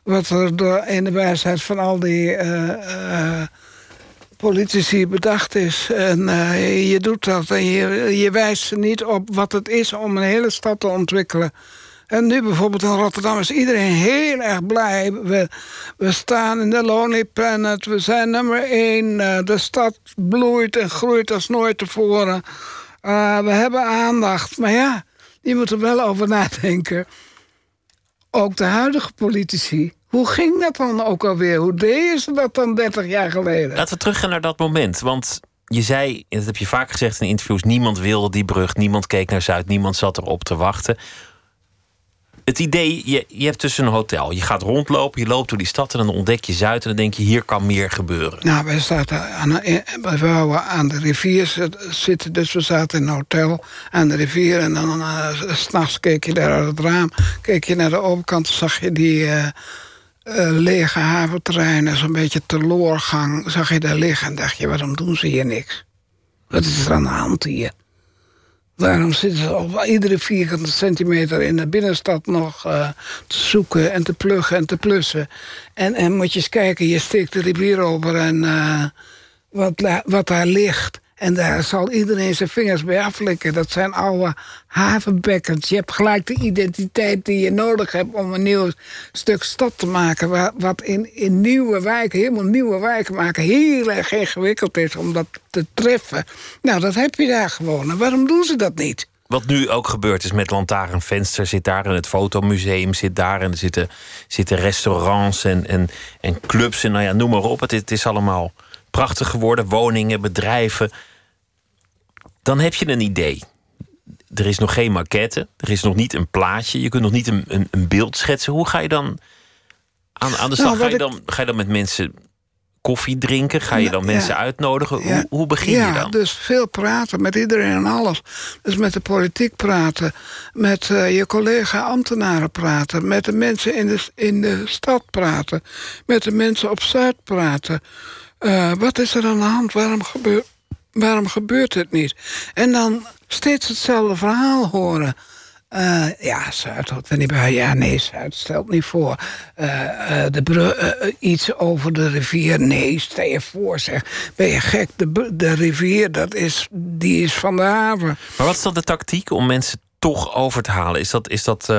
S5: wat er in de wijsheid van al die politici bedacht is. En je doet dat en je, je wijst niet op wat het is om een hele stad te ontwikkelen... En nu bijvoorbeeld in Rotterdam is iedereen heel erg blij. We, we staan in de Lonely Planet. We zijn nummer één. de stad bloeit en groeit als nooit tevoren. Uh, we hebben aandacht. Maar ja, je moet er wel over nadenken. Ook de huidige politici. Hoe ging dat dan ook alweer? Hoe deden ze dat dan 30 jaar geleden?
S4: Laten we teruggaan naar dat moment. Want je zei, dat heb je vaak gezegd in interviews... niemand wilde die brug, niemand keek naar Zuid... niemand zat erop te wachten het idee, je, je hebt tussen een hotel. Je gaat rondlopen, je loopt door die stad en dan ontdek je Zuid... en dan denk je, hier kan meer gebeuren.
S5: Nou, wij zaten aan, we aan de rivier zitten, dus we zaten in een hotel aan de rivier... en dan uh, s'nachts keek je daar uit het raam, keek je naar de overkant... zag je die uh, lege haventerreinen, zo'n beetje teloorgang... zag je daar liggen en dacht je, waarom doen ze hier niks? Wat is er aan de hand hier? Waarom zitten ze op iedere vierkante centimeter in de binnenstad nog uh, te zoeken en te pluggen en te plussen? En, en moet je eens kijken, je steekt de rivier over en uh, wat, wat daar ligt. En daar zal iedereen zijn vingers bij aflikken. Dat zijn oude havenbekkens. Je hebt gelijk de identiteit die je nodig hebt om een nieuw stuk stad te maken. Wat in, in nieuwe wijken, helemaal nieuwe wijken maken, heel erg ingewikkeld is om dat te treffen. Nou, dat heb je daar gewoon. En waarom doen ze dat niet?
S4: Wat nu ook gebeurt is met Lantaarnvenster zit daar en het fotomuseum zit daar en er zitten, zitten restaurants en, en, en clubs en nou ja, noem maar op. Het, het is allemaal prachtig geworden. Woningen, bedrijven dan heb je een idee. Er is nog geen maquette, er is nog niet een plaatje, je kunt nog niet een, een, een beeld schetsen. Hoe ga je dan aan, aan de slag? Nou, ga, je dan, ga je dan met mensen koffie drinken? Ga je dan mensen uitnodigen? Hoe, hoe, begin je dan?
S5: Ja, dus veel praten met iedereen en alles. Dus met de politiek praten, met uh, je collega-ambtenaren praten... met de mensen in de, in de stad praten, met de mensen op Zuid praten. Uh, wat is er aan de hand? Waarom gebeurt waarom gebeurt het niet? En dan steeds hetzelfde verhaal horen. Uh, ja, Zuid had er niet bij. Ja, nee, Zuid stelt niet voor. Uh, uh, de iets over de rivier. Nee, stel je voor, zeg. Ben je gek? De, de rivier, dat is, die is van de haven.
S4: Maar wat is dan de tactiek om mensen toch over te halen? Is dat, is dat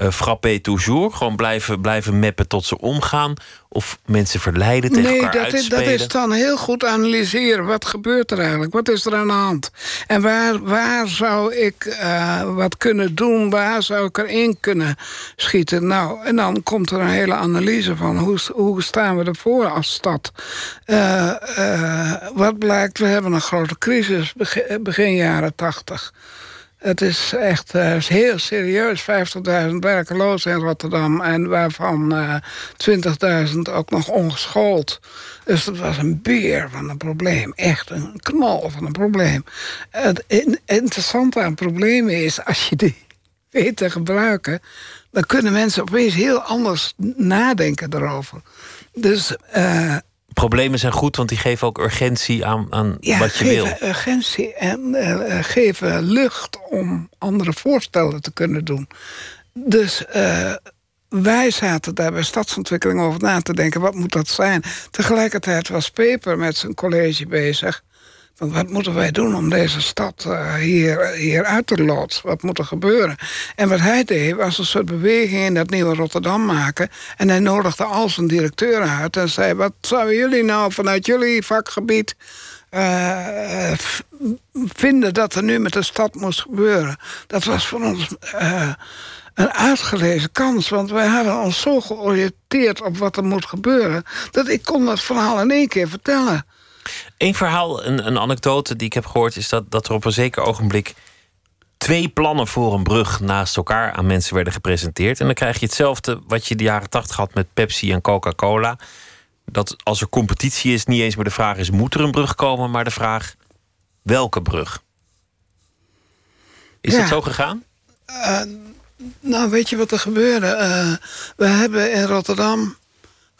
S4: uh, frappé toujours? Gewoon blijven, blijven meppen tot ze omgaan? Of mensen verleiden tegen
S5: nee,
S4: elkaar
S5: dat is, dat is dan heel goed analyseren. Wat gebeurt er eigenlijk? Wat is er aan de hand? En waar, waar zou ik uh, wat kunnen doen? Waar zou ik erin kunnen schieten? Nou, en dan komt er een hele analyse van... hoe, hoe staan we ervoor als stad? Uh, wat blijkt? We hebben een grote crisis begin, begin jaren tachtig... Het is echt uh, heel serieus. 50.000 werkelozen in Rotterdam. En waarvan uh, eh, 20.000 ook nog ongeschoold. Dus dat was een beer van een probleem. Echt een knal van een probleem. Het interessante aan problemen is... als je die weet te gebruiken... dan kunnen mensen opeens heel anders nadenken erover. Dus... Uh,
S4: problemen zijn goed, want die geven ook urgentie aan, aan wat je wil.
S5: geven urgentie en uh, geven lucht om andere voorstellen te kunnen doen. Dus uh, wij zaten daar bij stadsontwikkeling over na te denken... wat moet dat zijn? Tegelijkertijd was Peper met zijn college bezig wat moeten wij doen om deze stad uh, hier, hier uit te loodsen? Wat moet er gebeuren? En wat hij deed was een soort beweging in dat nieuwe Rotterdam maken. En hij nodigde al zijn directeuren uit en zei... wat zouden jullie nou vanuit jullie vakgebied... Uh, vinden dat er nu met de stad moest gebeuren. Dat was voor ons een uitgelezen kans. Want wij hadden ons zo georiënteerd op wat er moet gebeuren... dat ik kon dat verhaal in één keer vertellen.
S4: Een verhaal, een, een anekdote die ik heb gehoord, is dat, dat er op een zeker ogenblik twee plannen voor een brug naast elkaar aan mensen werden gepresenteerd. En dan krijg je hetzelfde wat je de jaren tachtig had met Pepsi en Coca-Cola. Dat als er competitie is, niet eens meer de vraag is: moet er een brug komen, maar de vraag: welke brug? Is ja. dat zo gegaan?
S5: Uh, nou, weet je wat er gebeurde? Uh, we hebben in Rotterdam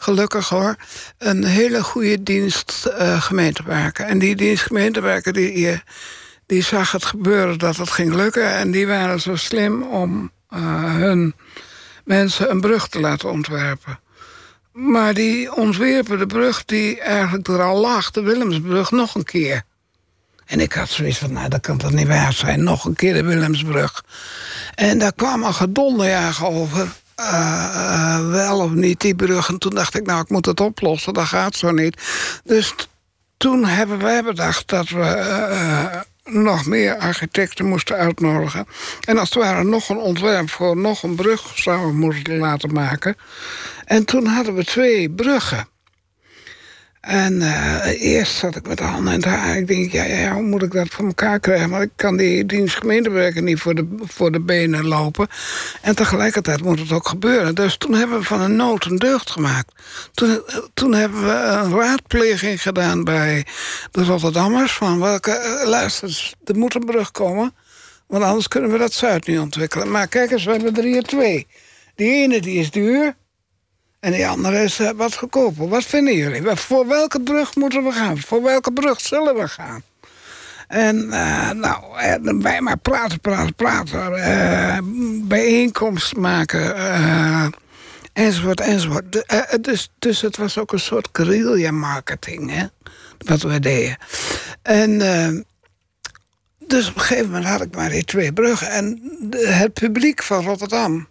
S5: gelukkig hoor, een hele goede dienst uh, gemeentewerken. En die dienst gemeentewerken die, die zag het gebeuren dat het ging lukken. En die waren zo slim om uh, hun mensen een brug te laten ontwerpen. Maar die ontwerpen de brug die eigenlijk er al lag, de Willemsbrug, nog een keer. En ik had zoiets van, nou, dat kan toch niet waar zijn. Nog een keer de Willemsbrug. En daar kwam een gedonderjager over. Uh, wel of niet, die brug. En toen dacht ik, nou, ik moet het oplossen. Dat gaat zo niet. Dus toen hebben wij bedacht dat we uh, nog meer architecten moesten uitnodigen. En als het ware nog een ontwerp voor nog een brug zouden moeten laten maken. En toen hadden we twee bruggen. En uh, eerst zat ik met de handen in het haar. Ik denk, ja, hoe moet ik dat voor elkaar krijgen? Want ik kan die dienst gemeentewerker niet voor de, voor de benen lopen. En tegelijkertijd moet het ook gebeuren. Dus toen hebben we van een nood een deugd gemaakt. Toen, toen hebben we een raadpleging gedaan bij de Rotterdammers. Van welke, uh, luister, er moet een brug komen. Want anders kunnen we dat Zuid niet ontwikkelen. Maar kijk eens, we hebben er hier twee. Die ene die is duur. En die andere is uh, wat goedkoper. Wat vinden jullie? Voor welke brug moeten we gaan? Voor welke brug zullen we gaan? En uh, nou, wij maar praten, praten, praten. Uh, bijeenkomst maken. enzovoort, enzovoort. De, dus, dus het was ook een soort guerrilla marketing, hè? Wat we deden. En dus op een gegeven moment had ik maar die twee bruggen. En het publiek van Rotterdam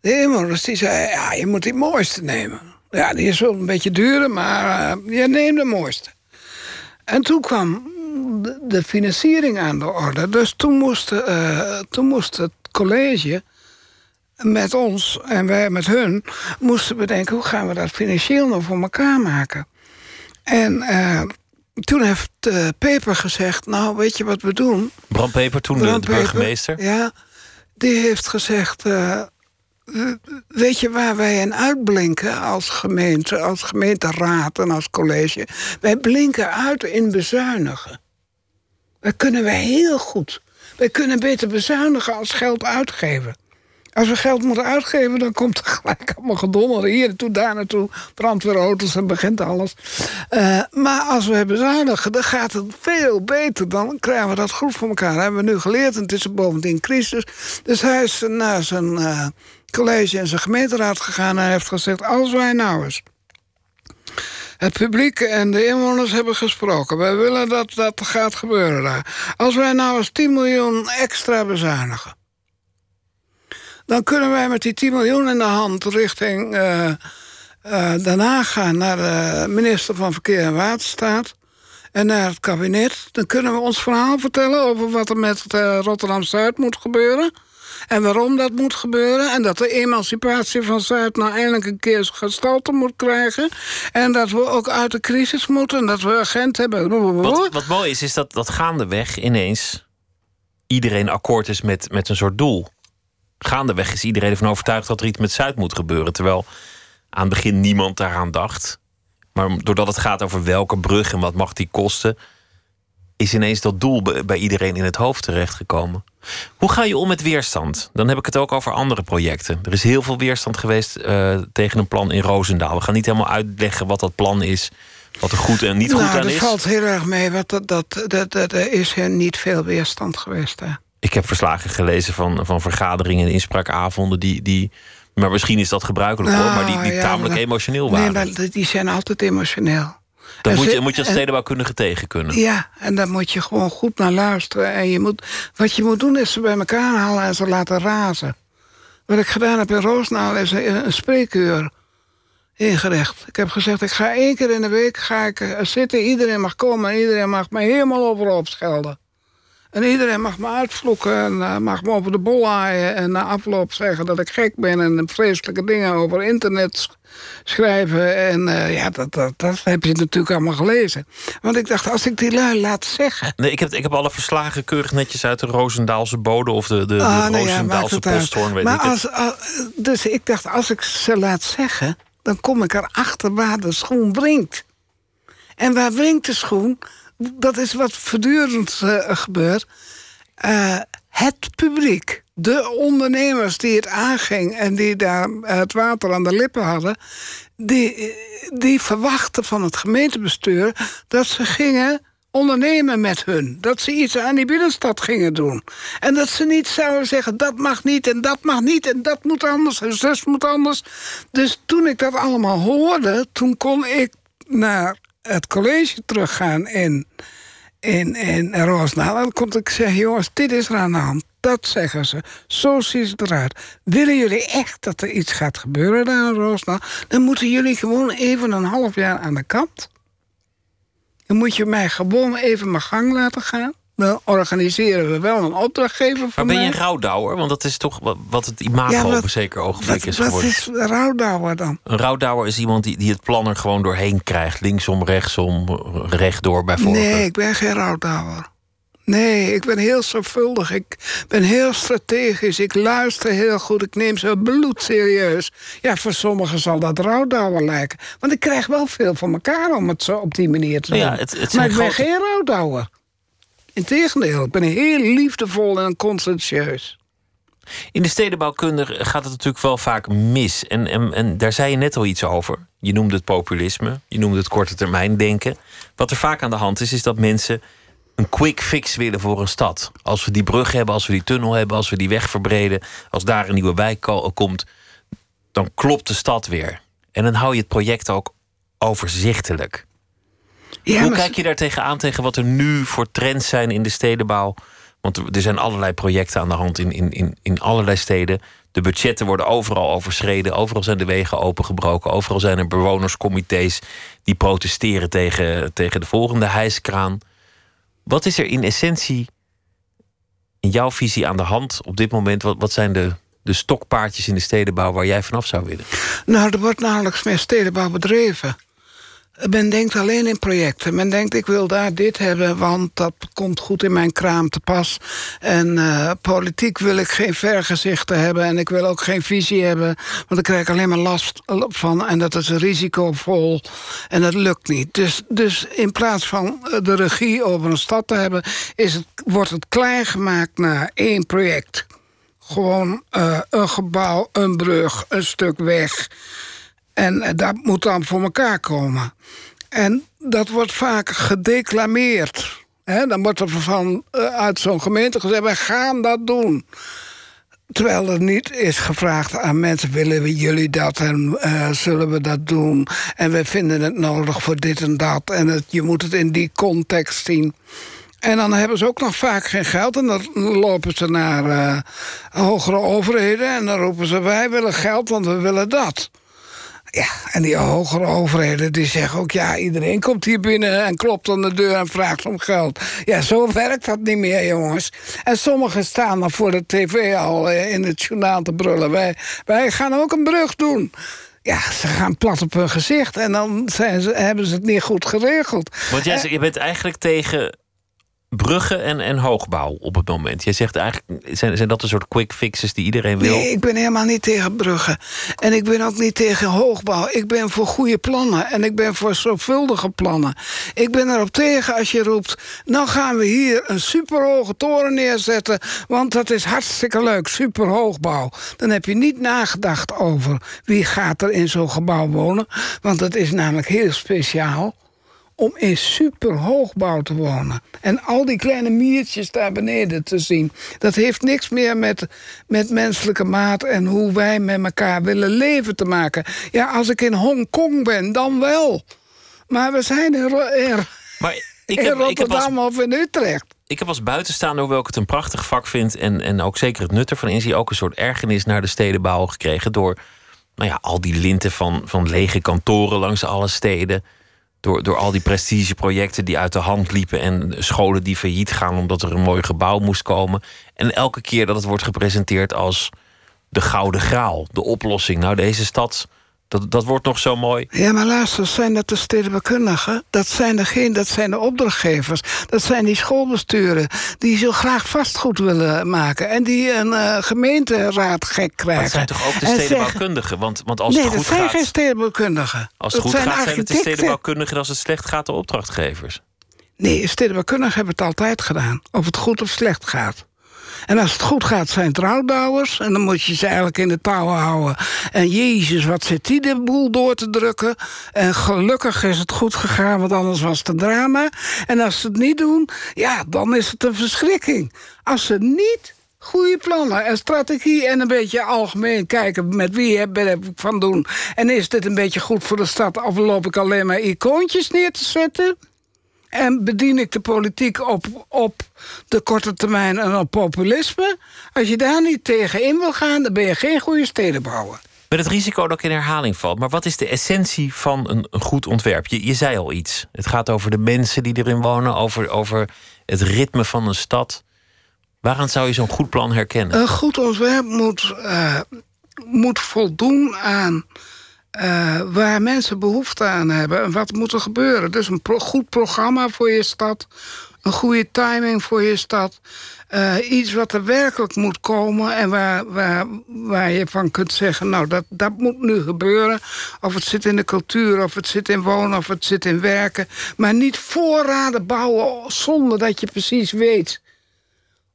S5: de inwoners die zei, ja, je moet die mooiste nemen. Ja, die is wel een beetje duur, maar uh, je neemt de mooiste. En toen kwam de, de financiering aan de orde. Dus toen moest, uh, toen moest het college met ons en wij met hun... moesten bedenken, hoe gaan we dat financieel nou voor elkaar maken? En uh, toen heeft Peper gezegd, nou, weet je wat we doen?
S4: Bram Peper, toen Bram de, de burgemeester?
S5: Ja, die heeft gezegd weet je waar wij in uitblinken als gemeente, als gemeenteraad en als college? Wij blinken uit in bezuinigen. Dat kunnen wij heel goed. Wij kunnen beter bezuinigen als geld uitgeven. Als we geld moeten uitgeven, dan komt er gelijk allemaal gedonder. Hier naartoe, daar naartoe, brandweerauto's en begint alles. Uh, maar als we bezuinigen, dan gaat het veel beter. Dan krijgen we dat goed voor elkaar. Dat hebben we nu geleerd en het is bovendien crisis. Dus hij is naar zijn... Uh, college en zijn gemeenteraad gegaan en heeft gezegd: als wij nou eens het publiek en de inwoners hebben gesproken. Wij willen dat dat gaat gebeuren daar. Als wij nou eens 10 miljoen extra bezuinigen... dan kunnen wij met die 10 miljoen in de hand richting uh, gaan... naar de minister van Verkeer en Waterstaat en naar het kabinet. Dan kunnen we ons verhaal vertellen over wat er met uh, Rotterdam-Zuid moet gebeuren... En waarom dat moet gebeuren. En dat de emancipatie van Zuid nou eindelijk een keer gestalte moet krijgen. En dat we ook uit de crisis moeten. En dat we agent hebben.
S4: Wat, wat mooi is, is dat, dat gaandeweg ineens iedereen akkoord is met, met een soort doel. Gaandeweg is iedereen ervan overtuigd dat er iets met Zuid moet gebeuren. Terwijl aan het begin niemand daaraan dacht. Maar doordat het gaat over welke brug en wat mag die kosten, is ineens dat doel bij iedereen in het hoofd terechtgekomen. Hoe ga je om met weerstand? Dan heb ik het ook over andere projecten. Er is heel veel weerstand geweest uh, tegen een plan in Roosendaal. We gaan niet helemaal uitleggen wat dat plan is. Wat er goed en niet
S5: nou,
S4: goed aan is.
S5: Dat valt heel erg mee. Want dat, dat, dat, dat, er is er niet veel weerstand geweest. Hè?
S4: Ik heb verslagen gelezen van, van vergaderingen en inspraakavonden die, die maar misschien is dat gebruikelijk hoor, maar die, die nou, tamelijk emotioneel waren.
S5: Nee, maar die zijn altijd emotioneel.
S4: Dan moet je, moet je als stedenbouwkundige tegen kunnen.
S5: Ja, en daar moet je gewoon goed naar luisteren. En je moet, wat je moet doen is ze bij elkaar halen en ze laten razen. Wat ik gedaan heb in Roosnaal is een, spreekuur ingericht. Ik heb gezegd, ik ga één keer in de week ga ik eh, zitten. Iedereen mag komen en iedereen mag me helemaal overal schelden. En iedereen mag me uitvloeken en uh, mag me over de bol haaien... en na afloop zeggen dat ik gek ben... en vreselijke dingen over internet schrijven. En uh, ja, dat, dat, dat, heb je natuurlijk allemaal gelezen. Want ik dacht, als ik die lui laat zeggen...
S4: Nee, ik heb, ik heb alle verslagen keurig netjes uit de Roosendaalse bode... of de, de, de ah, Roosendaalse ja, posthoorn, weet
S5: maar Als, als, dus ik dacht, als ik ze laat zeggen... dan kom ik erachter waar de schoen wringt. En waar wringt de schoen dat is wat voortdurend uh, gebeurt. Uh, het publiek, de ondernemers die het aanging... en die daar het water aan de lippen hadden... die, die verwachten van het gemeentebestuur dat ze gingen ondernemen met hun. Dat ze iets aan die binnenstad gingen doen. En dat ze niet zouden zeggen, dat mag niet en dat mag niet... en dat moet anders en zus moet anders. Dus toen ik dat allemaal hoorde, toen kon ik naar het college teruggaan in, in, in Roosendaal. En dan kon ik zeggen, jongens, dit is er aan de hand. Dat zeggen ze. Zo ziet het eruit. Willen jullie echt dat er iets gaat gebeuren daar in Roosendaal... dan moeten jullie gewoon even een half jaar aan de kant... Dan moet je mij gewoon even mijn gang laten gaan. Dan organiseren we wel een opdrachtgever voor
S4: Maar ben je een rouwdouwer? Want dat is toch wat- wat het imago
S5: Ja,
S4: op
S5: wat-
S4: een zeker ogenblik
S5: Wat,
S4: is
S5: wat
S4: geworden.
S5: is rouwdouwer dan?
S4: Een rouwdouwer is iemand die, die het plan er gewoon doorheen krijgt. Linksom, rechtsom, rechtdoor bijvoorbeeld.
S5: Nee, ik ben geen rouwdouwer. Nee, ik ben heel zorgvuldig. Ik ben heel strategisch. Ik luister heel goed. Ik neem ze bloedserieus. Ja, voor sommigen zal dat rouwdouwer lijken. Want ik krijg wel veel van elkaar om het zo op die manier te doen.
S4: Ja, het- het
S5: maar ik ben
S4: grote-
S5: geen rouwdouwer. Integendeel, ik ben heel liefdevol en conscientieus.
S4: In de stedenbouwkunde gaat het natuurlijk wel vaak mis. En, en, en daar zei je net al iets over. Je noemde het populisme, je noemde het korte termijn denken. Wat er vaak aan de hand is, is dat mensen een quick fix willen voor een stad. Als we die brug hebben, als we die tunnel hebben, als we die weg verbreden, als daar een nieuwe wijk ko- komt, dan klopt de stad weer. En dan hou je het project ook overzichtelijk.
S5: Ja,
S4: Hoe
S5: maar-
S4: kijk je daar tegenaan tegen wat er nu voor trends zijn in de stedenbouw? Want er- er zijn allerlei projecten aan de hand in, in, in, in allerlei steden. De budgetten worden overal overschreden. Overal zijn de wegen opengebroken. Overal zijn er bewonerscomité's die protesteren tegen, tegen de volgende hijskraan. Wat is er in essentie in jouw visie aan de hand op dit moment? Wat, wat zijn de, de stokpaardjes in de stedenbouw waar jij vanaf zou willen?
S5: Nou, er wordt nauwelijks meer stedenbouw bedreven. Men denkt alleen in projecten. Men denkt, ik wil daar dit hebben, want dat komt goed in mijn kraam te pas. En eh, politiek wil ik geen vergezichten hebben... en ik wil ook geen visie hebben, want daar krijg ik alleen maar last van... en dat is risicovol en dat lukt niet. Dus, dus in plaats van eh, de regie over een stad te hebben... Is het, wordt het klein gemaakt naar één project. Gewoon eh, een gebouw, een brug, een stuk weg... En eh, dat moet dan voor elkaar komen. En dat wordt vaak gedeclameerd. Dan wordt er van, eh, uit zo'n gemeente gezegd... wij gaan dat doen. Terwijl er niet is gevraagd aan mensen... willen we jullie dat en eh, zullen we dat doen? En we vinden het nodig voor dit en dat. En je moet het in die context zien. En dan hebben ze ook nog vaak geen geld. En dan lopen ze naar hogere overheden... en dan roepen ze, wij willen geld, want we willen dat. Ja, en die hogere overheden die zeggen ook... ja, iedereen komt hier binnen en klopt aan de deur en vraagt om geld. Ja, zo werkt dat niet meer, jongens. En sommigen staan dan voor de tv al eh, in het journaal te brullen. Wij, wij gaan ook een brug doen. Ja, ze gaan plat op hun gezicht en dan zijn ze, hebben ze het niet goed geregeld.
S4: Want jij, je bent eigenlijk tegen bruggen en, en hoogbouw op het moment. Jij zegt eigenlijk, zijn, zijn dat de soort quick fixes die iedereen wil?
S5: Nee, ik ben helemaal niet tegen bruggen. En ik ben ook niet tegen hoogbouw. Ik ben voor goede plannen. En ik ben voor zorgvuldige plannen. Ik ben erop tegen als je roept... nou gaan we hier een superhoge toren neerzetten... want dat is hartstikke leuk, superhoogbouw. Dan heb je niet nagedacht over wie gaat er in zo'n gebouw wonen. Want dat is namelijk heel speciaal om in superhoogbouw te wonen. En al die kleine miertjes daar beneden te zien. Dat heeft niks meer met, met menselijke maat en hoe wij met elkaar willen leven te maken. Ja, als ik in Hongkong ben, dan wel. Maar we zijn in,
S4: Maar ik
S5: in
S4: heb, ik, als,
S5: Rotterdam of in Utrecht.
S4: ik heb als buitenstaander, hoewel ik het een prachtig vak vind... en, en ook zeker het nut ervan inzie... ook een soort ergernis naar de stedenbouw gekregen... door nou ja, al die linten van, van lege kantoren langs alle steden... Door, door al die prestigeprojecten die uit de hand liepen... en scholen die failliet gaan omdat er een mooi gebouw moest komen. En elke keer dat het wordt gepresenteerd als de gouden graal, de oplossing. Nou, deze stad, dat, dat wordt nog zo mooi.
S5: Ja, maar luister, zijn dat de stedenbouwkundigen? Dat zijn, degene, dat zijn de opdrachtgevers. Dat zijn die schoolbesturen die zo graag vastgoed willen maken. En die een eh, gemeenteraad gek krijgen.
S4: Maar het zijn toch ook de stedenbouwkundigen? Want, want als
S5: nee,
S4: het
S5: dat
S4: goed
S5: zijn
S4: gaat...
S5: geen stedenbouwkundigen.
S4: Als het
S5: Dat
S4: goed
S5: zijn
S4: gaat, zijn het de stedenbouwkundigen. Als het slecht gaat, de opdrachtgevers.
S5: Nee, stedenbouwkundigen hebben het altijd gedaan. Of het goed of slecht gaat. En als het goed gaat, zijn het rouwdouwers. En dan moet je ze eigenlijk in de touwen houden. En jezus, wat zit die de boel door te drukken. En gelukkig is het goed gegaan, want anders was het een drama. En als ze het niet doen, ja, dan is het een verschrikking. Als ze niet goede plannen en strategie en een beetje algemeen kijken met wie heb ik van doen. En is dit een beetje goed voor de stad of loop ik alleen maar icoontjes neer te zetten? En bedien ik de politiek op, op de korte termijn en op populisme? Als je daar niet tegen in wil gaan, dan ben je geen goede stedenbouwer.
S4: Met het risico dat ik in herhaling val. Maar wat is de essentie van een, een goed ontwerp? Je, je zei al iets. Het gaat over de mensen die erin wonen, over, over het ritme van een stad. Waaraan zou je zo'n goed plan herkennen?
S5: Een goed ontwerp moet, uh, moet voldoen aan uh, waar mensen behoefte aan hebben en wat moet er gebeuren. Dus een goed programma voor je stad, een goede timing voor je stad. Uh, iets wat er werkelijk moet komen en waar, waar, waar je van kunt zeggen... nou, dat, dat moet nu gebeuren. Of het zit in de cultuur, of het zit in wonen, of het zit in werken. Maar niet voorraden bouwen zonder dat je precies weet...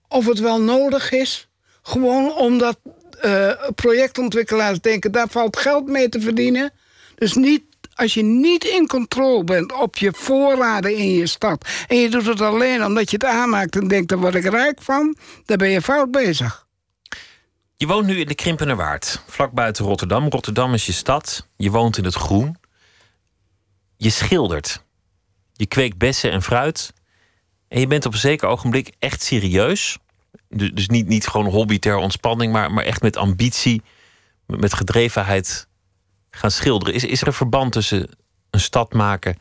S5: of het wel nodig is. Gewoon omdat uh, projectontwikkelaars denken... daar valt geld mee te verdienen. Dus niet, als je niet in controle bent op je voorraden in je stad... en je doet het alleen omdat je het aanmaakt en denkt... daar word ik rijk van, dan ben je fout bezig.
S4: Je woont nu in de Krimpende Waard, vlak buiten Rotterdam. Rotterdam is je stad, je woont in het groen. Je schildert. Je kweekt bessen en fruit. En je bent op een zeker ogenblik echt serieus dus niet, niet gewoon hobby ter ontspanning, maar, maar echt met ambitie, met gedrevenheid gaan schilderen. Is, is er een verband tussen een stad maken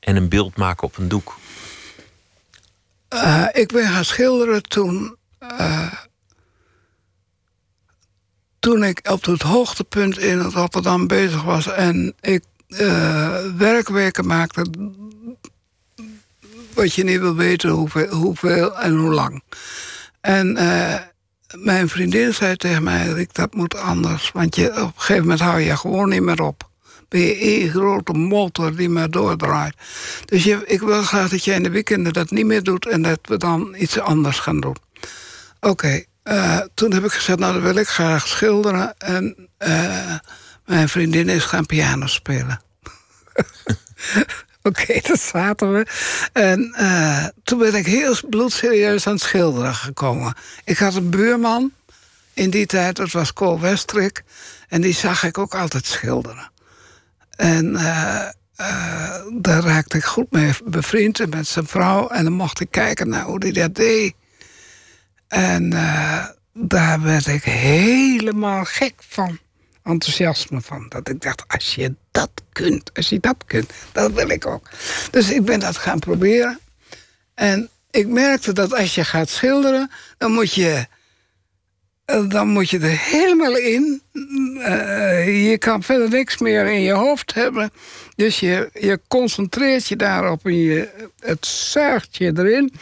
S4: en een beeld maken op een doek?
S5: Uh, ik ben gaan schilderen toen. Uh, toen ik op het hoogtepunt in het Rotterdam bezig was en ik uh, werkweken maakte. Wat je niet wil weten hoeveel, hoeveel en hoe lang. En uh, mijn vriendin zei tegen mij, Rick, dat moet anders. Want je, op een gegeven moment hou je gewoon niet meer op. Ben je één grote motor die maar doordraait. Dus je, ik wil graag dat jij in de weekenden dat niet meer doet... en dat we dan iets anders gaan doen. Oké, uh, toen heb ik gezegd, nou dan wil ik graag schilderen. En uh, mijn vriendin is gaan piano spelen. Oké, dat zaten we. En uh, toen ben ik heel bloedserieus aan het schilderen gekomen. Ik had een buurman in die tijd, dat was Cole Westrik. En die zag ik ook altijd schilderen. En uh, uh, daar raakte ik goed mee bevriend met zijn vrouw. En dan mocht ik kijken naar hoe hij dat deed. En daar werd ik helemaal gek van enthousiasme van. Dat ik dacht, als je dat kunt, als je dat kunt, dat wil ik ook. Dus ik ben dat gaan proberen. En ik merkte dat als je gaat schilderen, dan moet je, eh, dan moet je er helemaal in. Uh, je kan verder niks meer in je hoofd hebben. Dus je, je concentreert je daarop en je, het zuigt je erin.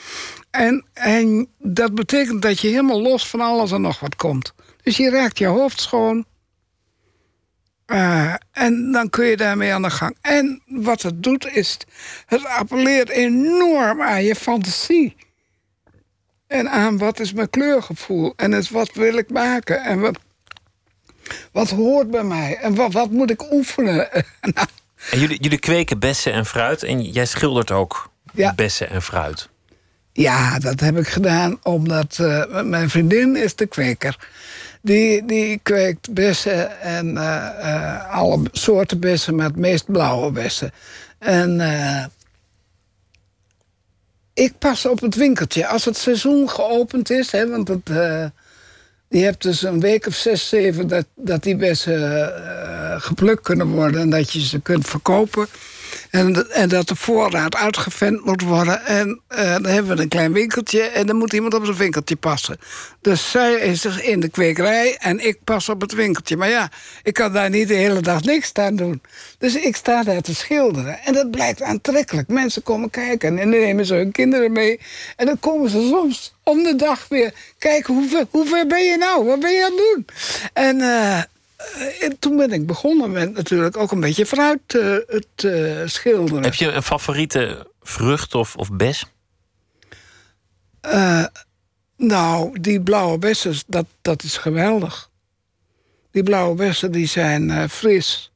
S5: En, en dat betekent dat je helemaal los van alles en nog wat komt. Dus je raakt je hoofd schoon. Uh, en dan kun je daarmee aan de gang. En wat het doet is, het appelleert enorm aan je fantasie. En aan wat is mijn kleurgevoel. En het, wat wil ik maken. En wat, wat hoort bij mij. En wat, wat moet ik oefenen.
S4: nou. En jullie, jullie kweken bessen en fruit. En jij schildert ook ja. bessen en fruit.
S5: Ja, dat heb ik gedaan omdat uh, mijn vriendin is de kweker. Die, die kweekt bessen en uh, uh, alle soorten bessen, maar het meest blauwe bessen. En uh, ik pas op het winkeltje. Als het seizoen geopend is, hè, want het, je hebt dus een week of zes, zeven dat, dat die bessen geplukt kunnen worden en dat je ze kunt verkopen. En, en dat de voorraad uitgevent moet worden. En uh, dan hebben we een klein winkeltje en dan moet iemand op zijn winkeltje passen. Dus zij is dus in de kwekerij en ik pas op het winkeltje. Maar ja, ik kan daar niet de hele dag niks staan doen. Dus ik sta daar te schilderen. En dat blijkt aantrekkelijk. Mensen komen kijken en dan nemen ze hun kinderen mee. En dan komen ze soms om de dag weer kijken, hoe ver, hoe ver ben je nou? Wat ben je aan het doen? En... Uh, en eh, toen ben ik begonnen met natuurlijk ook een beetje fruit uh, te schilderen.
S4: Heb je een favoriete vrucht of, of bes?
S5: Nou, die blauwe bessen, dat, dat is geweldig. Die blauwe bessen die zijn fris.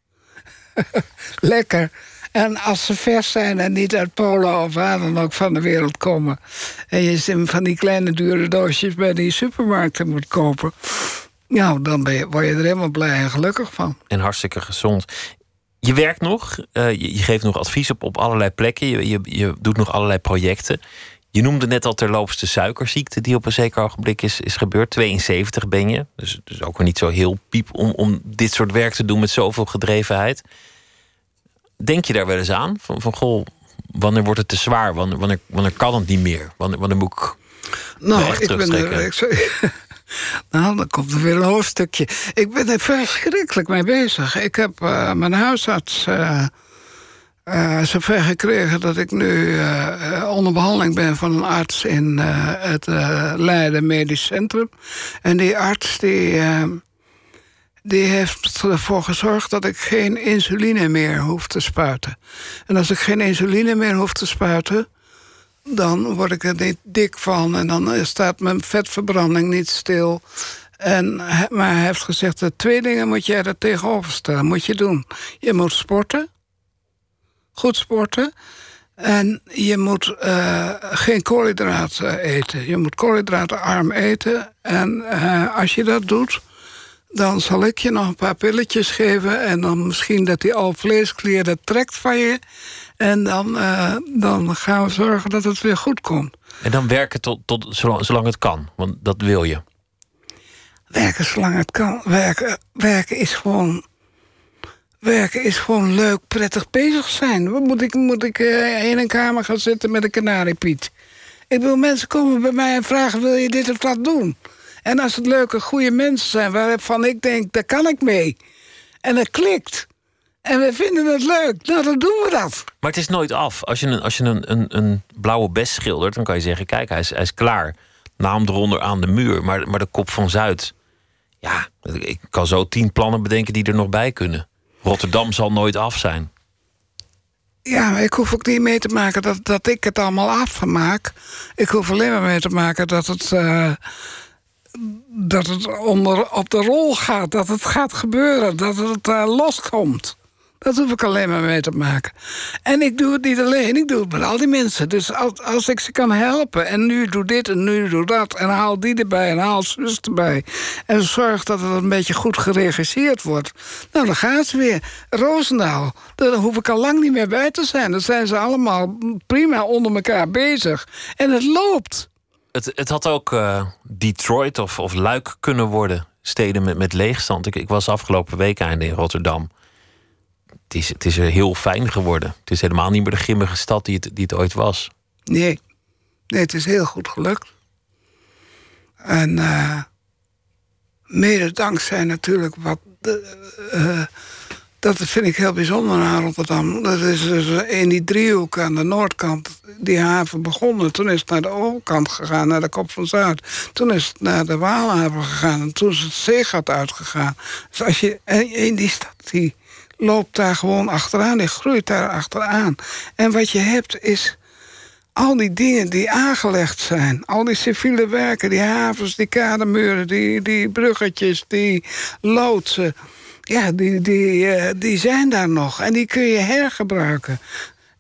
S5: Lekker. En als ze vers zijn en niet uit Polen of waar dan ook van de wereld komen... en je ze van die kleine dure doosjes bij die supermarkten moet kopen... nou, dan ben je, word je er helemaal blij en gelukkig van.
S4: En hartstikke gezond. Je werkt nog, uh, je, je, geeft nog advies op, op allerlei plekken. Je, je, je doet nog allerlei projecten. Je noemde net al terloops de suikerziekte die op een zeker ogenblik is, is gebeurd. 72 ben je, dus, dus ook weer niet zo heel piep om, om dit soort werk te doen met zoveel gedrevenheid. Denk je daar wel eens aan? Van, van goh, wanneer wordt het te zwaar? Wanneer, wanneer, wanneer kan het niet meer? Wanneer, wanneer moet ik.
S5: Nou, ik ben er. Ik nou, dan komt er weer een hoofdstukje. Ik ben er verschrikkelijk mee bezig. Ik heb uh, mijn huisarts. Uh, uh, zover gekregen dat ik nu onder behandeling ben van een arts in het Leiden Medisch Centrum. En die arts die, die heeft ervoor gezorgd dat ik geen insuline meer hoef te spuiten. En als ik geen insuline meer hoef te spuiten, dan word ik er niet dik van en dan staat mijn vetverbranding niet stil. En, maar hij heeft gezegd, dat twee dingen moet jij er tegenover stellen. Moet je doen. Je moet sporten goed sporten. En je moet uh, geen koolhydraten eten. Je moet koolhydratenarm eten. En uh, als je dat doet, dan zal ik je nog een paar pilletjes geven. En dan misschien dat die alvleesklier dat trekt van je. En dan, uh, dan gaan we zorgen dat het weer goed komt.
S4: En dan werken tot, tot zolang, zolang het kan, want dat wil je.
S5: Werken zolang het kan. Werken, werken is gewoon Werken is gewoon leuk, prettig bezig zijn. Wat moet ik, moet ik uh, in een kamer gaan zitten met een kanariepiet? Ik wil mensen komen bij mij en vragen: wil je dit of dat doen? En als het leuke, goede mensen zijn waarvan ik denk: daar kan ik mee. En het klikt. En we vinden het leuk. Nou, dan doen we dat.
S4: Maar het is nooit af. Als je een, als je een, een, een blauwe bes schildert, dan kan je zeggen: kijk, hij is, hij is klaar. Naam eronder aan de muur. Maar, maar de kop van Zuid. Ja, ik kan zo tien plannen bedenken die er nog bij kunnen. Rotterdam zal nooit af zijn.
S5: Ja, maar ik hoef ook niet mee te maken dat, dat ik het allemaal afmaak. Ik hoef alleen maar mee te maken dat het, uh, dat het onder, op de rol gaat. Dat het gaat gebeuren. Dat het uh, loskomt. Dat hoef ik alleen maar mee te maken. En ik doe het niet alleen, ik doe het met al die mensen. Dus als, als ik ze kan helpen, en nu doe dit en nu doe dat... en haal die erbij en haal zus erbij... en zorg dat het een beetje goed geregisseerd wordt... nou, dan gaan ze weer. Roosendaal, daar hoef ik al lang niet meer bij te zijn. Dan zijn ze allemaal prima onder elkaar bezig. En het loopt.
S4: Het, het had ook uh, Detroit of, of Luik kunnen worden. Steden met, met leegstand. Ik, ik was afgelopen week einde in Rotterdam het is, het is er heel fijn geworden. Het is helemaal niet meer de grimmige stad die het, die het ooit was.
S5: Nee. nee, het is heel goed gelukt. En uh, mede dankzij natuurlijk wat. Uh, dat vind ik heel bijzonder aan Rotterdam. Dat is dus in die driehoek aan de noordkant die haven begonnen. Toen is het naar de overkant gegaan, naar de Kop van Zuid. Toen is het naar de Waalhaven gegaan en toen is het Zeegat uitgegaan. Dus als je in die stad die loopt daar gewoon achteraan. Die groeit daar achteraan. En wat je hebt is al die dingen die aangelegd zijn. Al die civiele werken, die havens, die kademuren, die, die bruggetjes, die loodsen. Ja, die, die, uh, die zijn daar nog. En die kun je hergebruiken.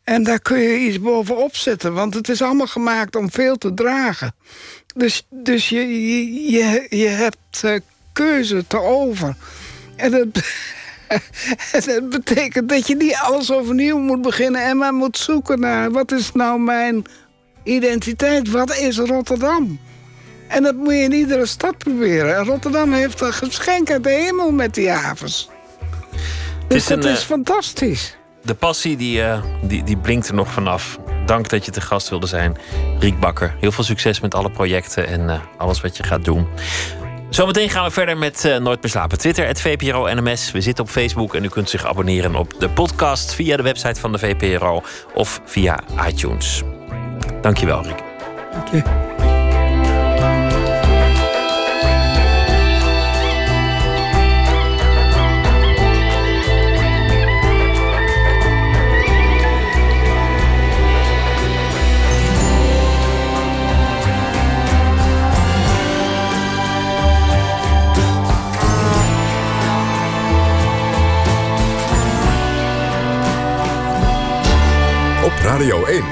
S5: En daar kun je iets bovenop zetten. Want het is allemaal gemaakt om veel te dragen. Dus, dus je, je, je, hebt uh, keuze te over. En dat, dat betekent dat je niet alles overnieuw moet beginnen... en maar moet zoeken naar wat is nou mijn identiteit? Wat is Rotterdam? En dat moet je in iedere stad proberen. En Rotterdam heeft een geschenk uit de hemel met die havens. Dus dat is eh, fantastisch.
S4: De passie die, uh, die, die blinkt er nog vanaf. Dank dat je te gast wilde zijn, Riek Bakker. Heel veel succes met alle projecten en uh, alles wat je gaat doen. Zometeen gaan we verder met uh, Nooit meer slapen. Twitter, het VPRO NMS. We zitten op Facebook en u kunt zich abonneren op de podcast... via de website van de VPRO of via iTunes. Dankjewel, Rick.
S5: Dank je.
S2: Radio 1.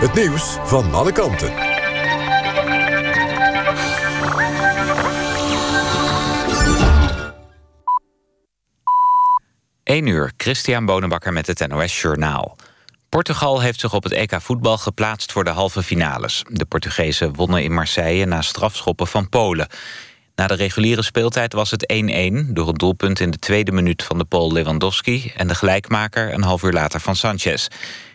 S2: Het nieuws van alle kanten.
S1: 1 uur, Christian Bonenbakker met het NOS Journaal. Portugal heeft zich op het EK voetbal geplaatst voor de halve finales. De Portugezen wonnen in Marseille na strafschoppen van Polen. Na de reguliere speeltijd was het 1-1... door een doelpunt in de tweede minuut van de Pool Lewandowski... en de gelijkmaker een half uur later van Sanchez.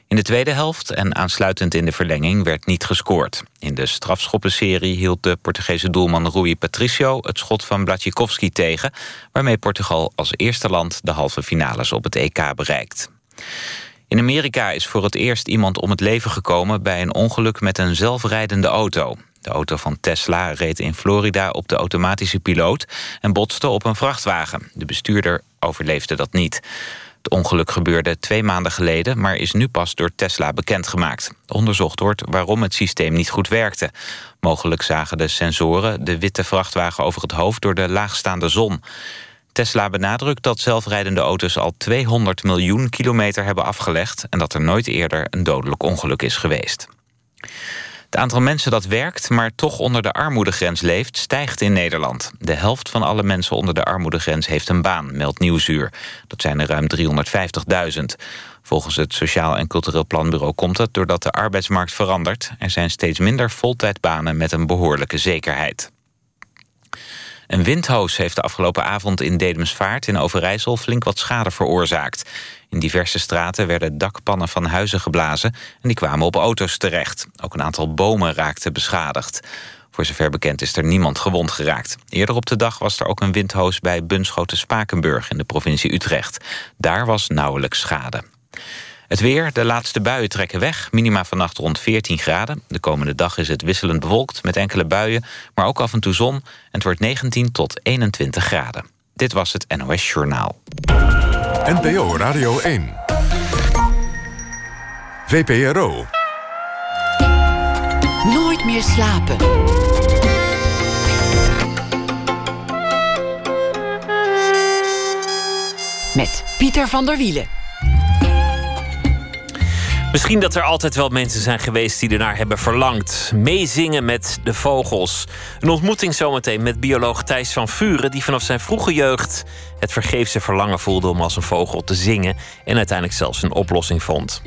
S1: In de tweede helft en aansluitend in de verlenging werd niet gescoord. In de strafschoppenserie hield de Portugese doelman Rui Patricio... het schot van Blatjikovski tegen... waarmee Portugal als eerste land de halve finales op het EK bereikt. In Amerika is voor het eerst iemand om het leven gekomen... bij een ongeluk met een zelfrijdende auto. De auto van Tesla reed in Florida op de automatische piloot... en botste op een vrachtwagen. De bestuurder overleefde dat niet. Het ongeluk gebeurde twee maanden geleden... maar is nu pas door Tesla bekendgemaakt. Onderzocht wordt waarom het systeem niet goed werkte. Mogelijk zagen de sensoren de witte vrachtwagen over het hoofd... door de laagstaande zon. Tesla benadrukt dat zelfrijdende auto's al 200 miljoen kilometer hebben afgelegd... en dat er nooit eerder een dodelijk ongeluk is geweest. Het aantal mensen dat werkt, maar toch onder de armoedegrens leeft... stijgt in Nederland. De helft van alle mensen onder de armoedegrens heeft een baan, meldt Nieuwsuur. Dat zijn er ruim 350.000. Volgens het Sociaal en Cultureel Planbureau komt het... doordat de arbeidsmarkt verandert. Er zijn steeds minder voltijdbanen met een behoorlijke zekerheid. Een windhoos heeft de afgelopen avond in Dedemsvaart in Overijssel flink wat schade veroorzaakt. In diverse straten werden dakpannen van huizen geblazen en die kwamen op auto's terecht. Ook een aantal bomen raakten beschadigd. Voor zover bekend is er niemand gewond geraakt. Eerder op de dag was er ook een windhoos bij Bunschoten-Spakenburg in de provincie Utrecht. Daar was nauwelijks schade. Het weer, de laatste buien trekken weg. Minima vannacht rond 14 graden. De komende dag is het wisselend bewolkt met enkele buien... maar ook af en toe zon. En het wordt 19 tot 21 graden. Dit was het NOS Journaal.
S2: NPO Radio 1. VPRO.
S3: Nooit meer slapen. Met Pieter van der Wielen.
S4: Misschien dat er altijd wel mensen zijn geweest die ernaar hebben verlangd. Meezingen met de vogels. Een ontmoeting zometeen met bioloog Thijs van Vuren... die vanaf zijn vroege jeugd het vergeefse verlangen voelde om als een vogel te zingen en uiteindelijk zelfs een oplossing vond.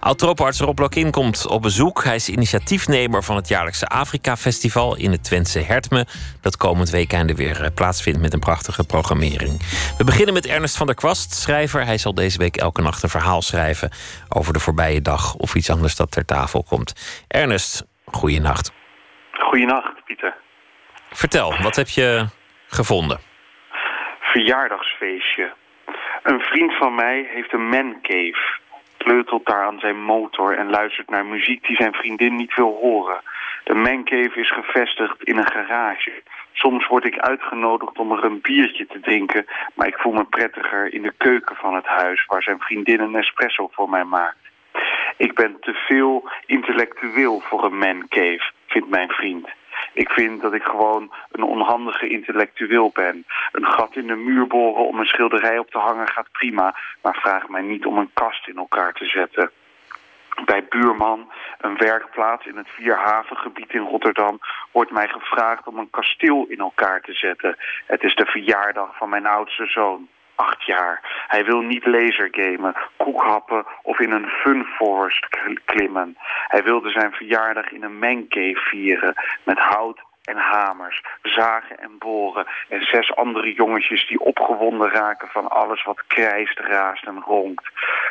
S4: Oud-tropenarts Rob Lokin komt op bezoek. Hij is initiatiefnemer van het jaarlijkse Afrika-festival in het Twentse Hertme, dat komend weekende weer eh, plaatsvindt met een prachtige programmering. We beginnen met Ernest van der Kwast, schrijver. Hij zal deze week elke nacht een verhaal schrijven over de voorbije dag of iets anders dat ter tafel komt. Ernest, goeienacht.
S7: Goeienacht, Pieter.
S4: Vertel, wat heb je gevonden?
S7: Verjaardagsfeestje. Een vriend van mij heeft een mancave. Kleutelt daar aan zijn motor en luistert naar muziek die zijn vriendin niet wil horen. De mancave is gevestigd in een garage. Soms word ik uitgenodigd om er een biertje te drinken... maar ik voel me prettiger in de keuken van het huis... waar zijn vriendin een espresso voor mij maakt. Ik ben te veel intellectueel voor een mancave, vindt mijn vriend. Ik vind dat ik gewoon een onhandige intellectueel ben. Een gat in de muur boren om een schilderij op te hangen gaat prima... maar vraag mij niet om een kast in elkaar te zetten. Bij Buurman, een werkplaats in het Vierhavengebied in Rotterdam... wordt mij gevraagd om een kasteel in elkaar te zetten. Het is de verjaardag van mijn oudste zoon acht jaar. Hij wil niet lasergamen, koekhappen of in een funforest klimmen. Hij wilde zijn verjaardag in een mancave vieren met hout en hamers, zagen en boren en zes andere jongetjes die opgewonden raken van alles wat krijst, raast en ronkt.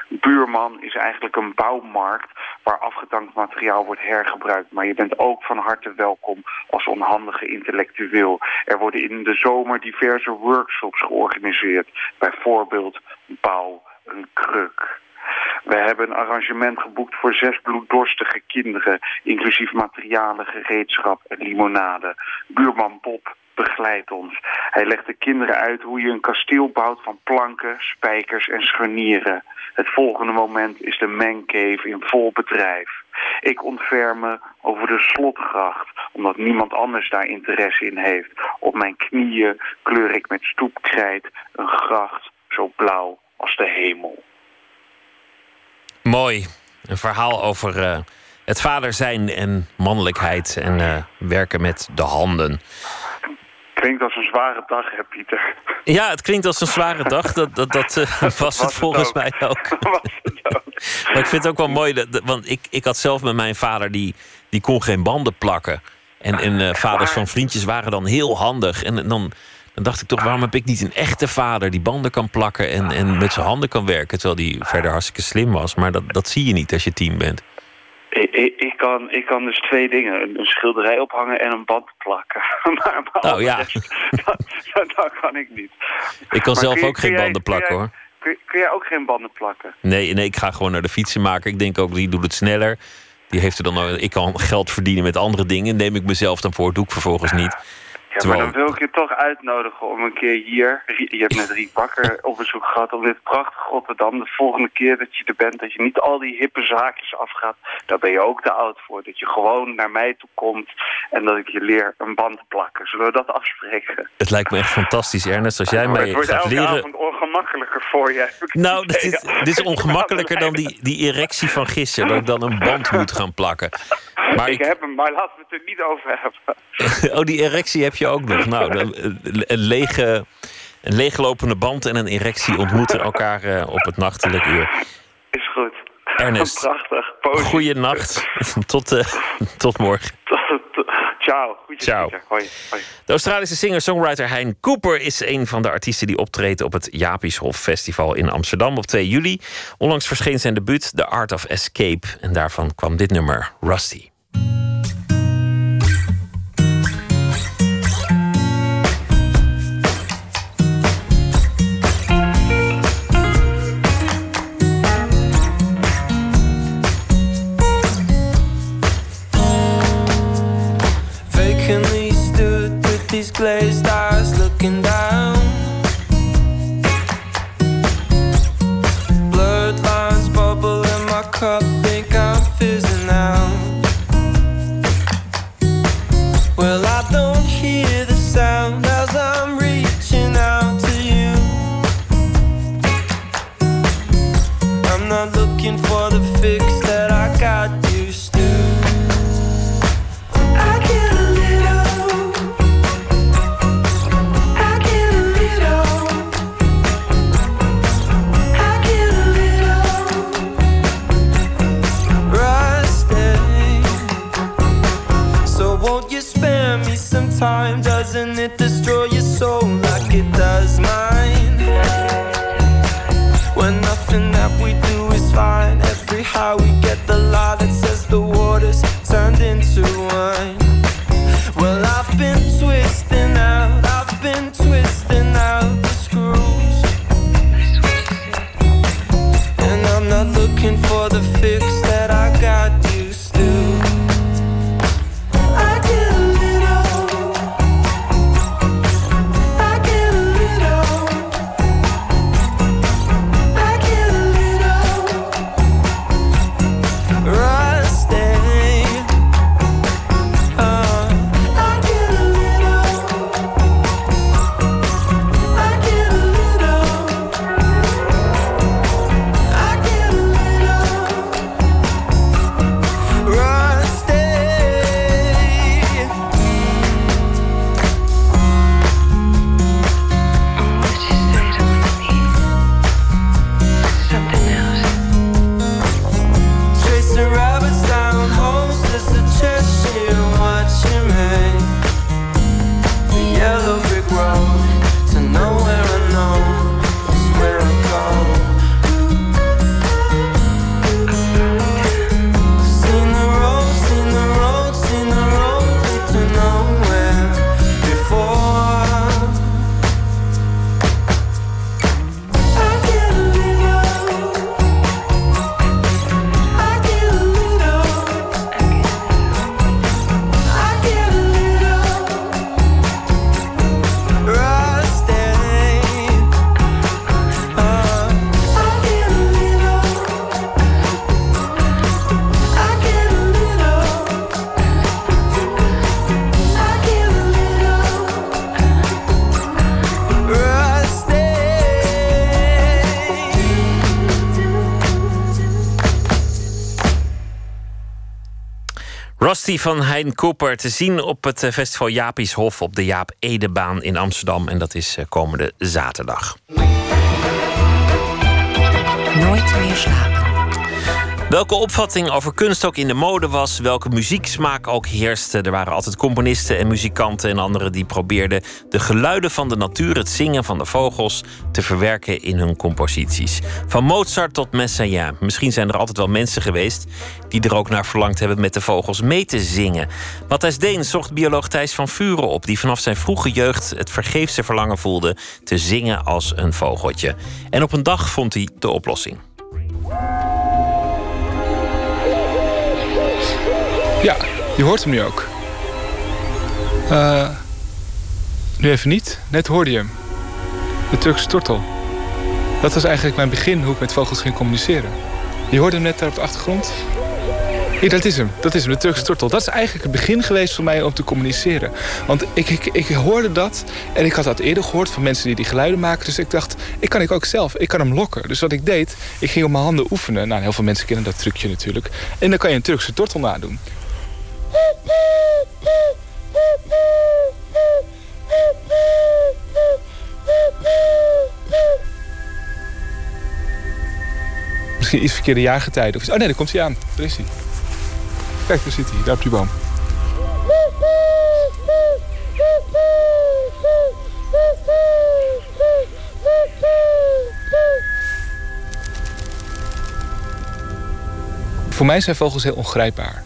S7: Buurman is eigenlijk een bouwmarkt waar afgedankt materiaal wordt hergebruikt, maar je bent ook van harte welkom als onhandige intellectueel. Er worden in de zomer diverse workshops georganiseerd, bijvoorbeeld bouw een kruk. We hebben een arrangement geboekt voor zes bloeddorstige kinderen, inclusief materialen, gereedschap en limonade. Buurman Bob begeleidt ons. Hij legt de kinderen uit hoe je een kasteel bouwt van planken, spijkers en scharnieren. Het volgende moment is de mancave in vol bedrijf. Ik ontferm me over de slotgracht, omdat niemand anders daar interesse in heeft. Op mijn knieën kleur ik met stoepkrijt een gracht zo blauw als de hemel.
S4: Mooi. Een verhaal over uh, het vader zijn en mannelijkheid en uh, werken met de handen.
S7: Klinkt als een zware dag, hè, Pieter?
S4: Ja, het klinkt als een zware dag. Dat, dat, dat uh, was, was, het volgens
S7: ook.
S4: mij ook.
S7: was het ook.
S4: maar ik vind het ook wel mooi, dat, want ik, ik had zelf met mijn vader, die, die kon geen banden plakken. En, en vaders van vriendjes waren dan heel handig. En dan, dan dacht ik toch, waarom heb ik niet een echte vader die banden kan plakken en, en met zijn handen kan werken? Terwijl die verder hartstikke slim was. Maar dat, dat zie je niet als je tien bent.
S7: Ik, ik, ik, kan, ik kan dus twee dingen. Een schilderij ophangen en een band plakken. maar, maar
S4: oh ja.
S7: Rest, dat, dat, dat, kan ik niet.
S4: Ik kan
S7: Maar
S4: zelf
S7: je-
S4: ook geen
S7: jij-
S4: banden plakken
S7: jij-
S4: hoor.
S7: Kun, kun jij ook geen banden plakken?
S4: Nee, nee, ik ga gewoon naar de fietsenmaker. Ik denk ook, die doet het sneller. Die heeft er dan, nog- ik kan geld verdienen met andere dingen. Neem ik mezelf dan voor, doe ik vervolgens niet.
S7: Ja,
S4: Terwijl-
S7: maar dan wil ik je toch uitnodigen om een keer hier... Je hebt met Riek Bakker op bezoek gehad om dit prachtige Rotterdam. De volgende keer dat je er bent, dat je niet al die hippe zaakjes afgaat. Daar ben je ook te oud voor. Dat je gewoon naar mij toe komt en dat ik je leer een band plakken. Zullen we dat afspreken?
S4: Het lijkt me echt fantastisch, Ernest. Als jij
S7: Maar
S4: mij
S7: het wordt
S4: gaat
S7: elke
S4: leren...
S7: avond ongemakkelijker voor je. het
S4: Nou, dit is, dit is ongemakkelijker dan die, die erectie van gisteren. Dat ik dan een band moet gaan plakken. Maar
S7: ik
S4: ik,
S7: heb hem, maar laten we het er niet over hebben.
S4: oh, die erectie heb je ook nog. Nou, eh, een, lege, een leeglopende band en een erectie ontmoeten elkaar eh, op het nachtelijk uur.
S7: Is goed.
S4: Ernest.
S7: Prachtig. Positief.
S4: Goeienacht. Tot, eh, tot morgen.
S7: Ciao.
S4: Ciao.
S7: Hoi. Hoi.
S4: De Australische singer-songwriter Hein Cooper is een van de artiesten die optreedt op het Japieshof Festival in Amsterdam op 2 juli. Onlangs verscheen zijn debuut The Art of Escape en daarvan kwam dit nummer Rusty.
S8: isn't it the Rusty
S4: van Hein Cooper te zien op het eh, festival Japies Hof op de Jaap Edebaan in Amsterdam. En dat is eh, komende zaterdag.
S3: Nooit meer slapen.
S4: Welke opvatting over kunst ook in de mode was, welke muzieksmaak ook heerste. Er waren altijd componisten en muzikanten en anderen die probeerden de geluiden van de natuur, het zingen van de vogels, te verwerken in hun composities. Van Mozart tot Messiaen. Misschien zijn er altijd wel mensen geweest die er ook naar verlangd hebben met de vogels mee te zingen. Matthijs Deen zocht bioloog Thijs van Vuren op, die vanaf zijn vroege jeugd het vergeefse verlangen voelde te zingen als een vogeltje. En op een dag vond hij de oplossing.
S9: Ja, je hoort hem nu ook. Uh, nu even niet. Net hoorde je hem. De Turkse tortel. Dat was eigenlijk mijn begin hoe ik met vogels ging communiceren. Je hoorde hem net daar op de achtergrond. Ja, dat is hem. Dat is hem, de Turkse tortel. Dat is eigenlijk het begin geweest voor mij om te communiceren. Want ik, ik, ik hoorde dat en ik had dat eerder gehoord van mensen die die geluiden maken. Dus ik dacht, ik kan ik ook zelf. Ik kan hem lokken. Dus wat ik deed, ik ging op mijn handen oefenen. Nou, heel veel mensen kennen dat trucje natuurlijk. En dan kan je een Turkse tortel nadoen. Misschien iets verkeerde jaargetijden. Of... Oh nee, daar komt hij aan. Daar is hij. Kijk, daar zit hij. Daar op die boom. Voor mij zijn vogels heel ongrijpbaar.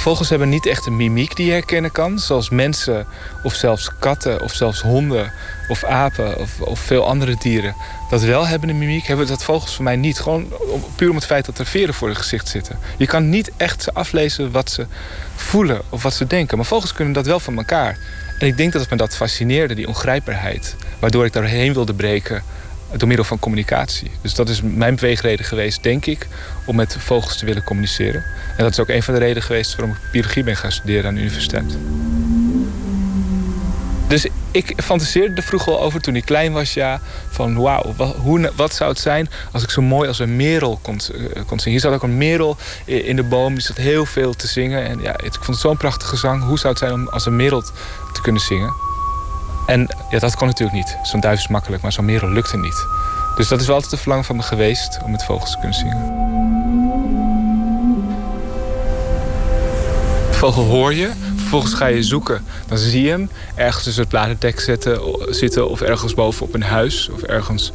S9: Vogels hebben niet echt een mimiek die je herkennen kan. Zoals mensen of zelfs katten of zelfs honden of apen of, of veel andere dieren dat wel hebben een mimiek, hebben dat vogels voor mij niet. Gewoon puur om het feit dat er veren voor het gezicht zitten. Je kan niet echt aflezen wat ze voelen of wat ze denken. Maar vogels kunnen dat wel van elkaar. En ik denk dat het me dat fascineerde, die ongrijpbaarheid. Waardoor ik daarheen wilde breken door middel van communicatie. Dus dat is mijn beweegreden geweest, denk ik, om met vogels te willen communiceren. En dat is ook een van de redenen geweest waarom ik biologie ben gaan studeren aan de universiteit. Dus ik fantaseerde er vroeger al over toen ik klein was, ja. Van wauw, wat, hoe, wat zou het zijn als ik zo mooi als een merel kon, uh, kon zingen. Hier zat ook een merel in de boom, die zat heel veel te zingen. En ja, ik vond het zo'n prachtige zang. Hoe zou het zijn om als een merel te kunnen zingen? En ja, dat kon natuurlijk niet. Zo'n duif is makkelijk, maar zo'n merel lukte niet. Dus dat is wel altijd de verlangen van me geweest om met vogels te kunnen zingen. Vogel hoor je, vervolgens ga je zoeken. Dan zie je hem ergens tussen het bladerdek zetten, zitten... of ergens boven op een huis of ergens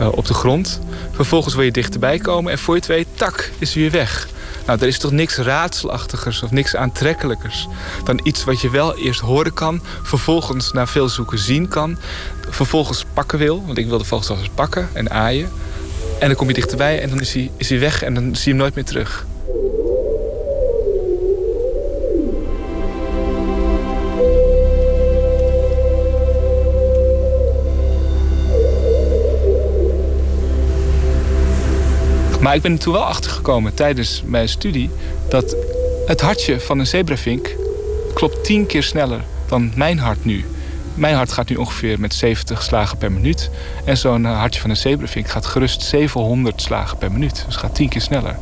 S9: uh, op de grond. Vervolgens wil je dichterbij komen en voor je het weet, tak, is hij weer weg. Nou, er is toch niks raadselachtigers of niks aantrekkelijkers... dan iets wat je wel eerst horen kan... vervolgens na veel zoeken zien kan... vervolgens pakken wil, want ik wil de vogels pakken en aaien... en dan kom je dichterbij en dan is hij, is hij weg en dan zie je hem nooit meer terug. Maar ik ben er toen wel achtergekomen tijdens mijn studie dat het hartje van een zebravink klopt tien keer sneller dan mijn hart nu. Mijn hart gaat nu ongeveer met 70 slagen per minuut. En zo'n hartje van een zebravink gaat gerust 700 slagen per minuut. Dus gaat tien keer sneller.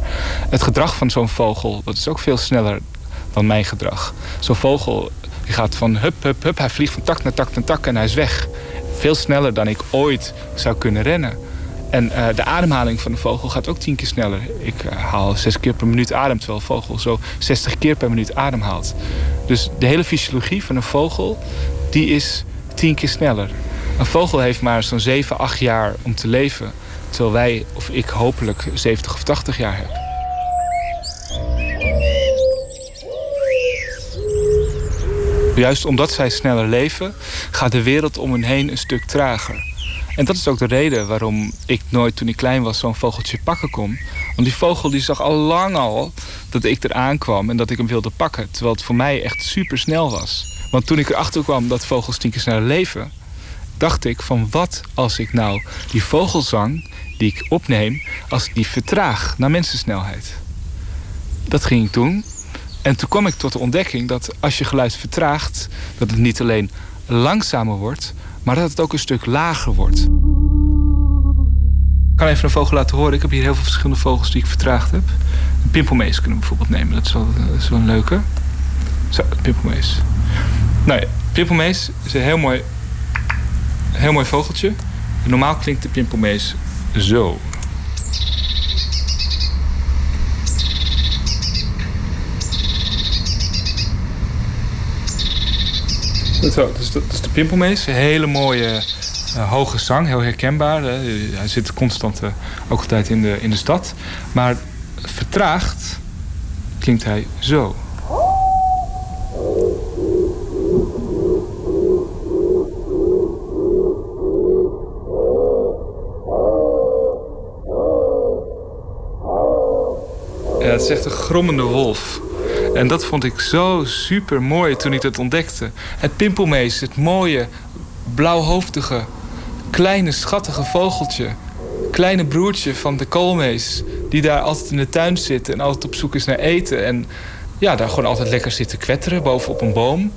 S9: Het gedrag van zo'n vogel dat is ook veel sneller dan mijn gedrag. Zo'n vogel gaat van hup, hup, hup. Hij vliegt van tak naar tak naar tak en hij is weg. Veel sneller dan ik ooit zou kunnen rennen. En uh, de ademhaling van de vogel gaat ook tien keer sneller. Ik uh, haal zes keer per minuut adem, terwijl een vogel zo 60 keer per minuut ademhaalt. Dus de hele fysiologie van een vogel, die is tien keer sneller. Een vogel heeft maar zo'n 7, 8 jaar om te leven. Terwijl wij, of ik hopelijk, 70 of 80 jaar heb. Juist omdat zij sneller leven, gaat de wereld om hen heen een stuk trager. En dat is ook de reden waarom ik nooit toen ik klein was zo'n vogeltje pakken kon. Want die vogel die zag al lang al dat ik eraan kwam en dat ik hem wilde pakken. Terwijl het voor mij echt super snel was. Want toen ik erachter kwam dat vogels tien keer sneller leven... dacht ik van wat als ik nou die vogelzang die ik opneem... als ik die vertraag naar mensensnelheid. Dat ging ik doen. En toen kwam ik tot de ontdekking dat als je geluid vertraagt... dat het niet alleen langzamer wordt maar dat het ook een stuk lager wordt. Ik kan even een vogel laten horen. Ik heb hier heel veel verschillende vogels die ik vertraagd heb. Een pimpelmees kunnen we bijvoorbeeld nemen. Dat is wel, dat is wel een leuke. Zo, pimpelmees. Nou ja, pimpelmees is een heel mooi, heel mooi vogeltje. Normaal klinkt de pimpelmees zo. Zo, dat is de pimpelmees. Een hele mooie uh, hoge zang, heel herkenbaar. Hij zit constant uh, ook altijd in de, in de stad. Maar vertraagd klinkt hij zo. Ja, het is echt een grommende wolf. En dat vond ik zo super mooi toen ik het ontdekte. Het pimpelmees, het mooie, blauwhoofdige, kleine, schattige vogeltje. Kleine broertje van de koolmees. Die daar altijd in de tuin zit en altijd op zoek is naar eten. En ja, daar gewoon altijd lekker zit te kwetteren bovenop een boom.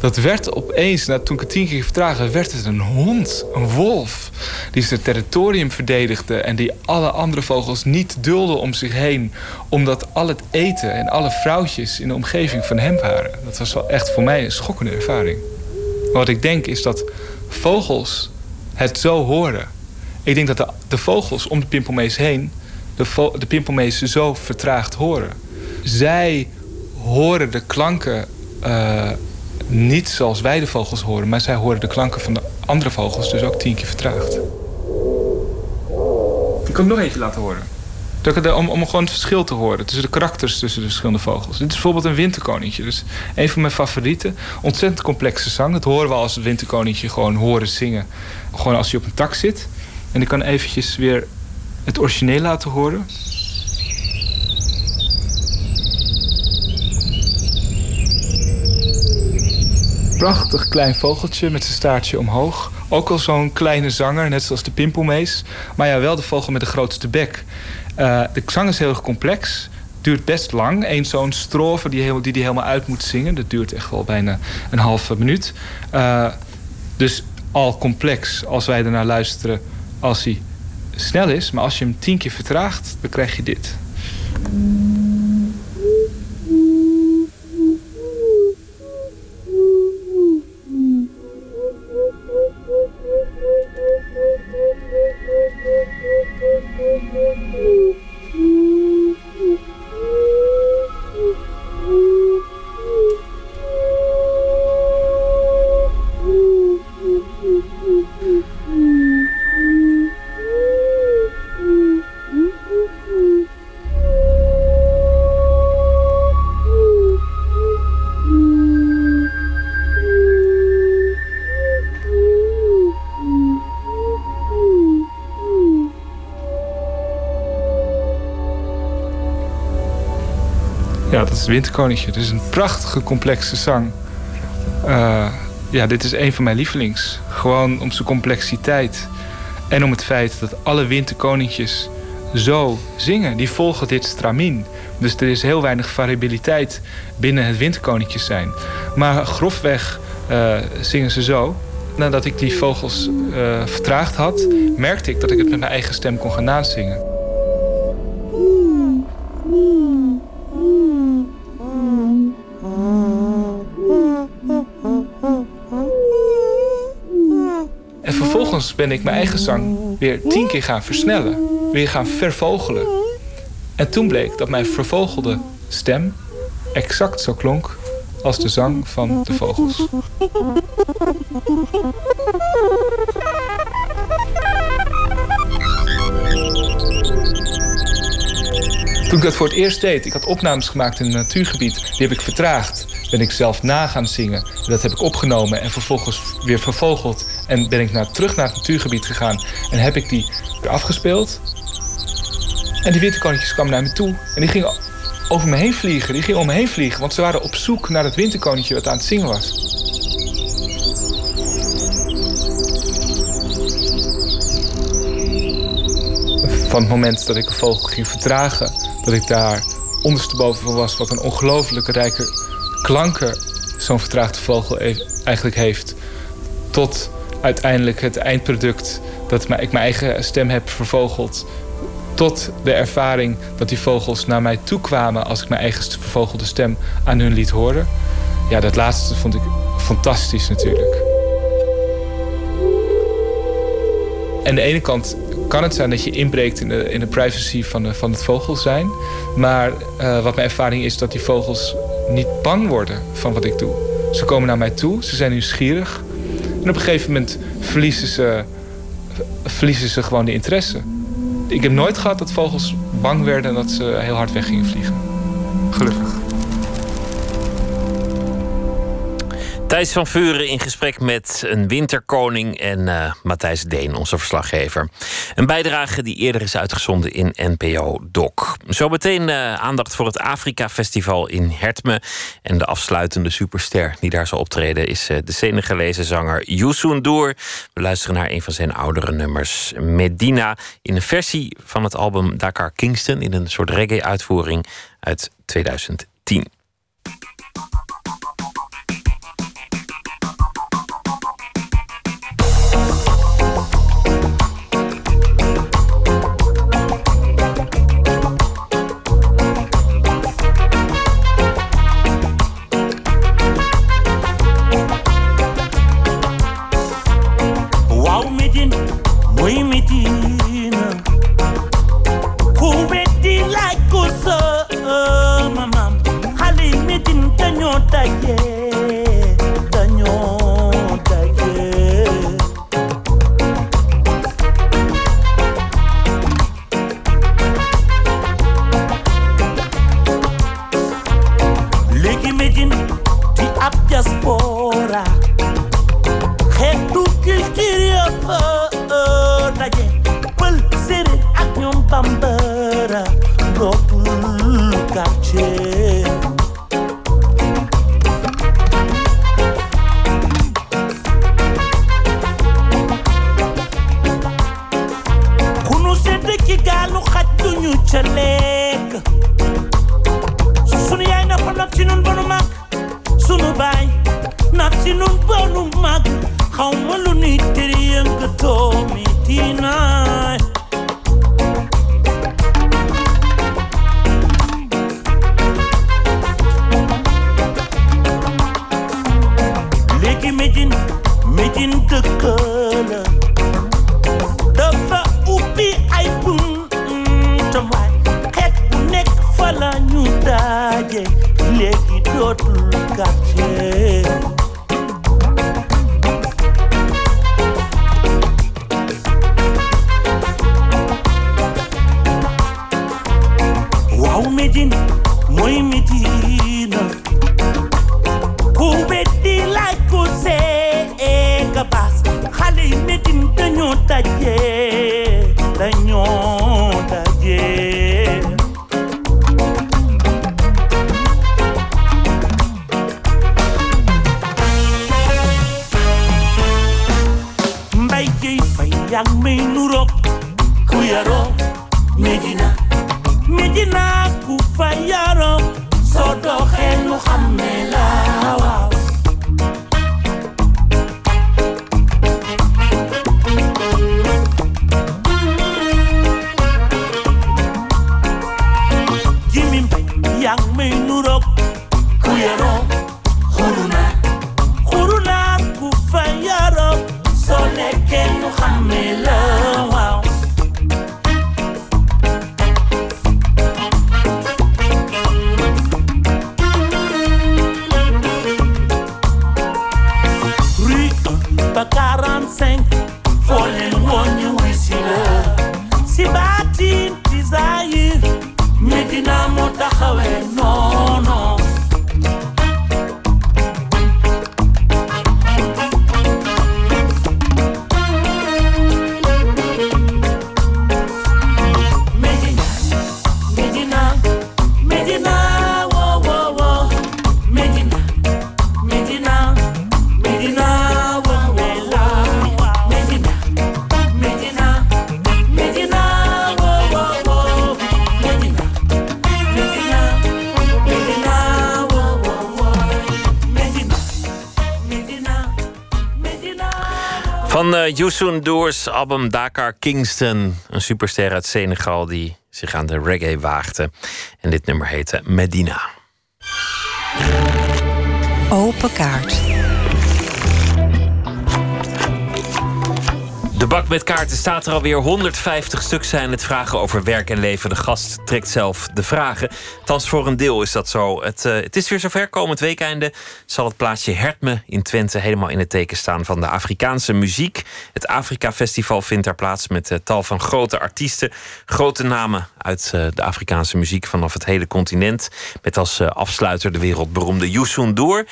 S9: Dat werd opeens, nou, toen ik het tien keer vertragen, werd het een hond, een wolf. Die zijn territorium verdedigde en die alle andere vogels niet dulde om zich heen. Omdat al het eten en alle vrouwtjes in de omgeving van hem waren. Dat was wel echt voor mij een schokkende ervaring. wat ik denk is dat vogels het zo horen. Ik denk dat de, vogels om de pimpelmees heen de, de pimpelmees zo vertraagd horen. Zij horen de klanken uh, niet zoals wij de vogels horen, maar zij horen de klanken van de andere vogels dus ook tien keer vertraagd. Ik kan nog eentje laten horen. Om, om gewoon het verschil te horen tussen de karakters tussen de verschillende vogels. Dit is bijvoorbeeld een winterkoninkje. Dus een van mijn favorieten. Ontzettend complexe zang. Dat horen we als het winterkoninkje gewoon horen zingen. Gewoon als hij op een tak zit. En ik kan eventjes weer het origineel laten horen. Prachtig klein vogeltje met zijn staartje omhoog. Ook al zo'n kleine zanger, net zoals de pimpelmees. Maar ja, wel de vogel met de grootste bek. Uh, de zang is heel erg complex. Duurt best lang. Eén zo'n strofe die hij die, die helemaal uit moet zingen. Dat duurt echt wel bijna een halve minuut. Uh, dus al complex als wij ernaar luisteren als hij snel is. Maar als je hem tien keer vertraagt, dan krijg je dit. Het Winterkoninkje. Het is een prachtige, complexe zang. Uh, ja, dit is een van mijn lievelings. Gewoon om zijn complexiteit. En om het feit dat alle winterkoninkjes zo zingen. Die volgen dit stramien. Dus er is heel weinig variabiliteit binnen het winterkoninkjes zijn. Maar grofweg uh, zingen ze zo. Nadat ik die vogels uh, vertraagd had, merkte ik dat ik het met mijn eigen stem kon gaan nazingen. Ben ik mijn eigen zang weer tien keer gaan versnellen. Weer gaan vervogelen. En toen bleek dat mijn vervogelde stem exact zo klonk als de zang van de vogels. Toen ik dat voor het eerst deed, ik had opnames gemaakt in een natuurgebied, die heb ik vertraagd. Ben ik zelf na gaan zingen. Dat heb ik opgenomen en vervolgens weer vervogeld. En ben ik naar, terug naar het natuurgebied gegaan en heb ik die afgespeeld. En die witte konijntjes kwamen naar me toe en die gingen over me heen vliegen. Die gingen om me heen vliegen, want ze waren op zoek naar het winterkoninkje wat aan het zingen was. Van het moment dat ik een vogel ging vertragen, dat ik daar ondersteboven van was, wat een ongelooflijke rijke klanken zo'n vertraagde vogel e- eigenlijk heeft. Tot uiteindelijk het eindproduct dat ik mijn eigen stem heb vervogeld. Tot de ervaring dat die vogels naar mij toe kwamen als ik mijn eigen vervogelde stem aan hun liet horen. Ja, dat laatste vond ik fantastisch natuurlijk. Aan de ene kant kan het zijn dat je inbreekt in de, in de privacy van, van het vogelzijn. Maar uh, wat mijn ervaring is dat die vogels niet bang worden van wat ik doe. Ze komen naar mij toe, ze zijn nieuwsgierig. En op een gegeven moment verliezen ze, verliezen ze gewoon de interesse. Ik heb nooit gehad dat vogels bang werden en dat ze heel hard weg gingen vliegen. Gelukkig.
S10: Thijs van Vuren in gesprek met een winterkoning en uh, Matthijs Deen, onze verslaggever. Een bijdrage die eerder is uitgezonden in NPO Doc. Zometeen uh, aandacht voor het Afrika Festival in Hertme. En de afsluitende superster die daar zal optreden is uh, de Senegalese zanger Youssou N'Dour. We luisteren naar een van zijn oudere nummers, Medina, in een versie van het album Dakar Kingston, in een soort reggae-uitvoering uit 2010.
S4: Doors album Dakar Kingston. Een superster uit Senegal die zich aan de reggae waagde. En dit nummer heette Medina.
S3: Open kaart.
S4: De bak met kaarten staat er alweer 150 stuk zijn het vragen over werk en leven. De gast trekt zelf de vragen. Thans voor een deel is dat zo. Het, uh, het is weer zover. Komend weekende zal het plaatsje Hertme in Twente helemaal in het teken staan van de Afrikaanse muziek. Afrika Festival vindt daar plaats met uh, tal van grote artiesten. Grote namen uit uh, de Afrikaanse muziek vanaf het hele continent. Met als afsluiter de wereldberoemde Youssou N'Dour.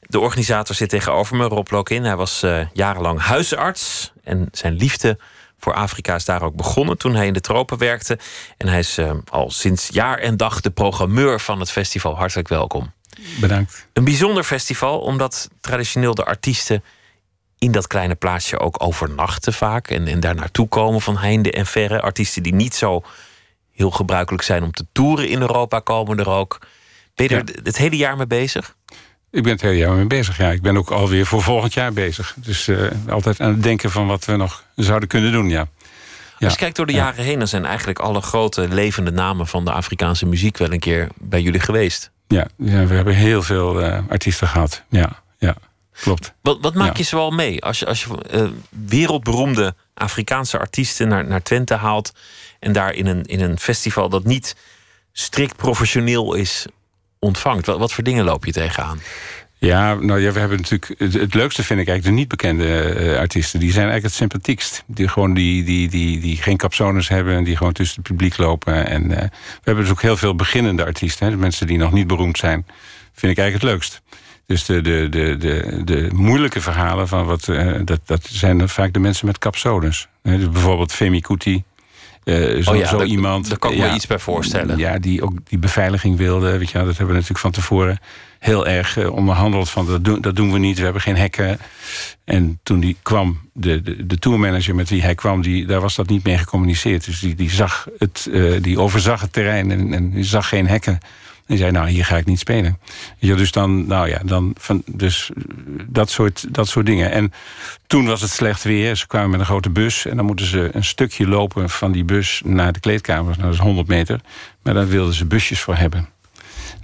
S4: De organisator zit tegenover me, Rob Lokin. Hij was jarenlang huisarts. En zijn liefde voor Afrika is daar ook begonnen toen hij in de tropen werkte. En hij is al sinds jaar en dag de programmeur van het festival. Hartelijk welkom.
S11: Bedankt.
S4: Een bijzonder festival, omdat traditioneel de artiesten in dat kleine plaatsje ook overnachten vaak. En, en daar naartoe komen van heinde en verre. Artiesten die niet zo heel gebruikelijk zijn om te toeren in Europa komen er ook. Ben je er het hele jaar mee bezig?
S11: Ik ben het hele jaar mee bezig, ja. Ik ben ook alweer voor volgend jaar bezig. Dus uh, altijd aan het denken van wat we nog zouden kunnen doen, ja.
S4: Ja. Als je kijkt door de jaren heen... dan zijn eigenlijk alle grote levende namen van de Afrikaanse muziek... wel een keer bij jullie geweest.
S11: Ja, ja we hebben heel veel uh, artiesten gehad. Ja, ja klopt.
S4: Wat, wat maak je zoal mee als je, als je uh, wereldberoemde Afrikaanse artiesten naar, naar Twente haalt... en daar in een, in een festival dat niet strikt professioneel is ontvangt. Wat, wat voor dingen loop je tegenaan?
S11: Ja, nou ja, we hebben natuurlijk. Het, het leukste vind ik eigenlijk de niet bekende uh, artiesten. Die zijn eigenlijk het sympathiekst. Die gewoon die, die, die, die geen capsones hebben en die gewoon tussen het publiek lopen. En uh, we hebben dus ook heel veel beginnende artiesten. Hè, de mensen die nog niet beroemd zijn. Vind ik eigenlijk het leukst. Dus de, de, de, de, de moeilijke verhalen van wat, uh, dat, dat zijn vaak de mensen met capsones. Dus bijvoorbeeld Femi Kuti, uh, zo,
S4: oh ja,
S11: zo iemand.
S4: Daar kan ik
S11: ja,
S4: me iets bij voorstellen.
S11: Ja, die ook die beveiliging wilde. Weet je, dat hebben we natuurlijk van tevoren heel erg uh, onderhandeld. Van dat doen, dat doen we niet, we hebben geen hekken. En toen die kwam, de, de, de tourmanager met wie hij kwam, die, daar was dat niet mee gecommuniceerd. Dus die, die, zag het, uh, die overzag het terrein en, en die zag geen hekken. En zei, nou, hier ga ik niet spelen. Ja, dus dan, nou ja, dan van, dus dat soort, dat soort dingen. En toen was het slecht weer. Ze kwamen met een grote bus. En dan moeten ze een stukje lopen van die bus naar de kleedkamers. Nou, dat is 100 meter. Maar daar wilden ze busjes voor hebben.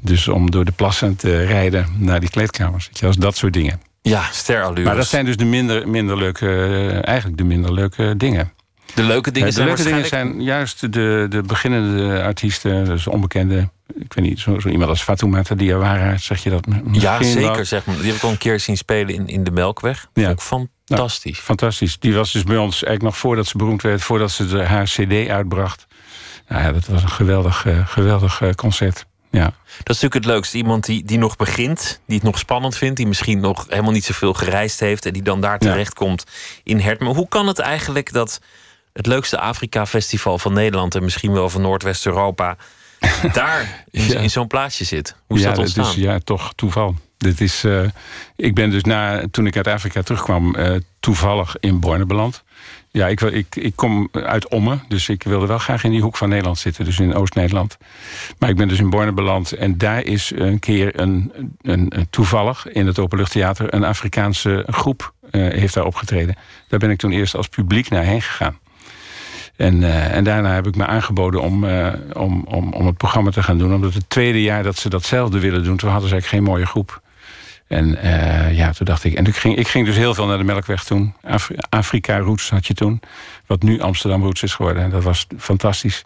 S11: Dus om door de plassen te rijden naar die kleedkamers. Weet je, als dat soort dingen.
S4: Ja, sterallures.
S11: Maar dat zijn dus de minder, minder leuke, eigenlijk de minder leuke dingen.
S4: De leuke dingen
S11: de
S4: zijn
S11: leuke dingen
S4: waarschijnlijk...
S11: zijn juist de, de beginnende artiesten, dus onbekende. Ik weet niet, zo, zo iemand als Fatoumata Diawara, zeg je dat
S4: Ja, zeker.
S11: wel?
S4: Zeg maar. Die heb ik al een keer zien spelen in, in de Melkweg.
S11: Ja.
S4: Vond ik fantastisch.
S11: Fantastisch. Die was dus bij ons eigenlijk nog voordat ze beroemd werd, voordat ze de, haar CD uitbracht. Nou ja, dat was een geweldig, uh, geweldig uh, concert. Ja.
S4: Dat is natuurlijk het leukste. Iemand die, die nog begint, die het nog spannend vindt, die misschien nog helemaal niet zoveel gereisd heeft en die dan daar terechtkomt in Hertme. Hoe kan het eigenlijk dat het leukste Afrika-festival van Nederland en misschien wel van Noordwest-Europa daar in,
S11: Ja.
S4: in zo'n plaatsje zit? Hoe is
S11: ja,
S4: dat ontstaan?
S11: is ja, toch toeval. Dit is, eh, ik ben dus na, toen ik uit Afrika terugkwam, eh, toevallig in Borne beland. Ja, ik, wil- ik, ik kom uit Ommen, dus ik wilde wel graag in die hoek van Nederland zitten, dus in Oost-Nederland. Maar ik ben dus in Borne beland en daar is een keer een, een, een toevallig in het Openluchttheater een Afrikaanse groep eh, heeft daar opgetreden. Daar ben ik toen eerst als publiek naar heen gegaan. En, eh, en daarna heb ik me aangeboden om, eh, om, om, om het programma te gaan doen. Omdat het tweede jaar dat ze datzelfde willen doen, toen hadden ze eigenlijk geen mooie groep. En eh, ja, toen dacht ik. En ik ging, ik ging dus heel veel naar de Melkweg toen. Afri- Afrika Roots had je toen. Wat nu Amsterdam Roots is geworden. En dat was fantastisch.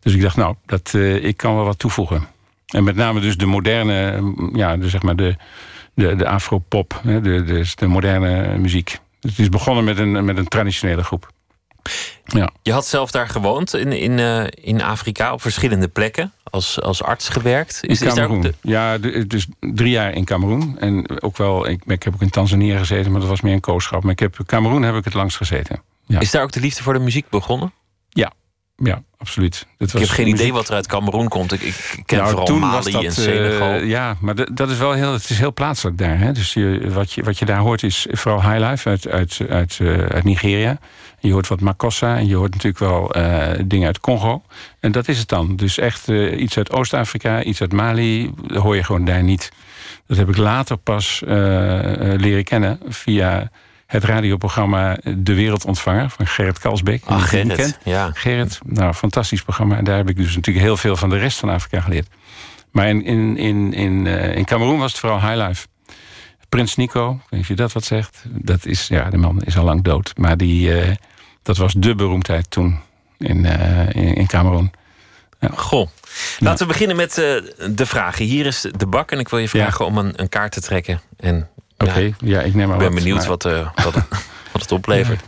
S11: Dus ik dacht, nou, dat, ik kan wel wat toevoegen. En met name dus de moderne, mm, ja, zeg maar de, de, de afropop. De, de, de moderne muziek. Het is begonnen met een, met een traditionele groep. Ja.
S4: Je had zelf daar gewoond in, in, eh, in Afrika op verschillende plekken als, als arts gewerkt.
S11: In Cameroen.
S4: de-
S11: Ja, dus drie jaar in Cameroen. En ook wel, ik, ik heb ook in Tanzania gezeten, maar dat was meer een kooschap. Maar ik heb, Cameroen heb ik het langst gezeten. Ja,
S4: Is daar ook de liefde voor de muziek begonnen?
S11: ja absoluut. Dat
S4: Ik
S11: was
S4: heb geen
S11: muziek-
S4: idee wat er uit Cameroen komt. Ik, ik ken
S11: Nou,
S4: vooral
S11: toen
S4: Mali
S11: was dat,
S4: en Senegal.
S11: ja, maar dat, dat is wel heel, het is heel plaatselijk daar. Hè? Dus je, wat, je, wat je daar hoort is vooral highlife uit, uit, uit, eh, uit Nigeria. Je hoort wat Makossa en je hoort natuurlijk wel eh, dingen uit Congo. En dat is het dan. Dus echt iets uit Oost-Afrika, iets uit Mali, hoor je gewoon daar niet. Dat heb ik later pas leren kennen via het radioprogramma De Wereldontvanger van Gerrit Kalsbeek. Je
S4: Gerrit,
S11: kent.
S4: ja.
S11: Gerrit, nou, fantastisch programma. En daar heb ik dus natuurlijk heel veel van de rest van Afrika geleerd. Maar in, in, in, in, eh, in Cameroen was het vooral high life. Prins Nico, weet je dat wat zegt. Dat is, ja, de man is al lang dood. Maar die, eh, dat was de beroemdheid toen in, eh in, in Cameroen.
S4: Goh. Laten we beginnen met de vragen. Hier is de bak en ik wil je vragen om een, een kaart te trekken. En
S11: Oké, ja, ik neem maar
S4: ik ben
S11: wat,
S4: benieuwd
S11: maar-
S4: wat, eh, wat, wat het oplevert.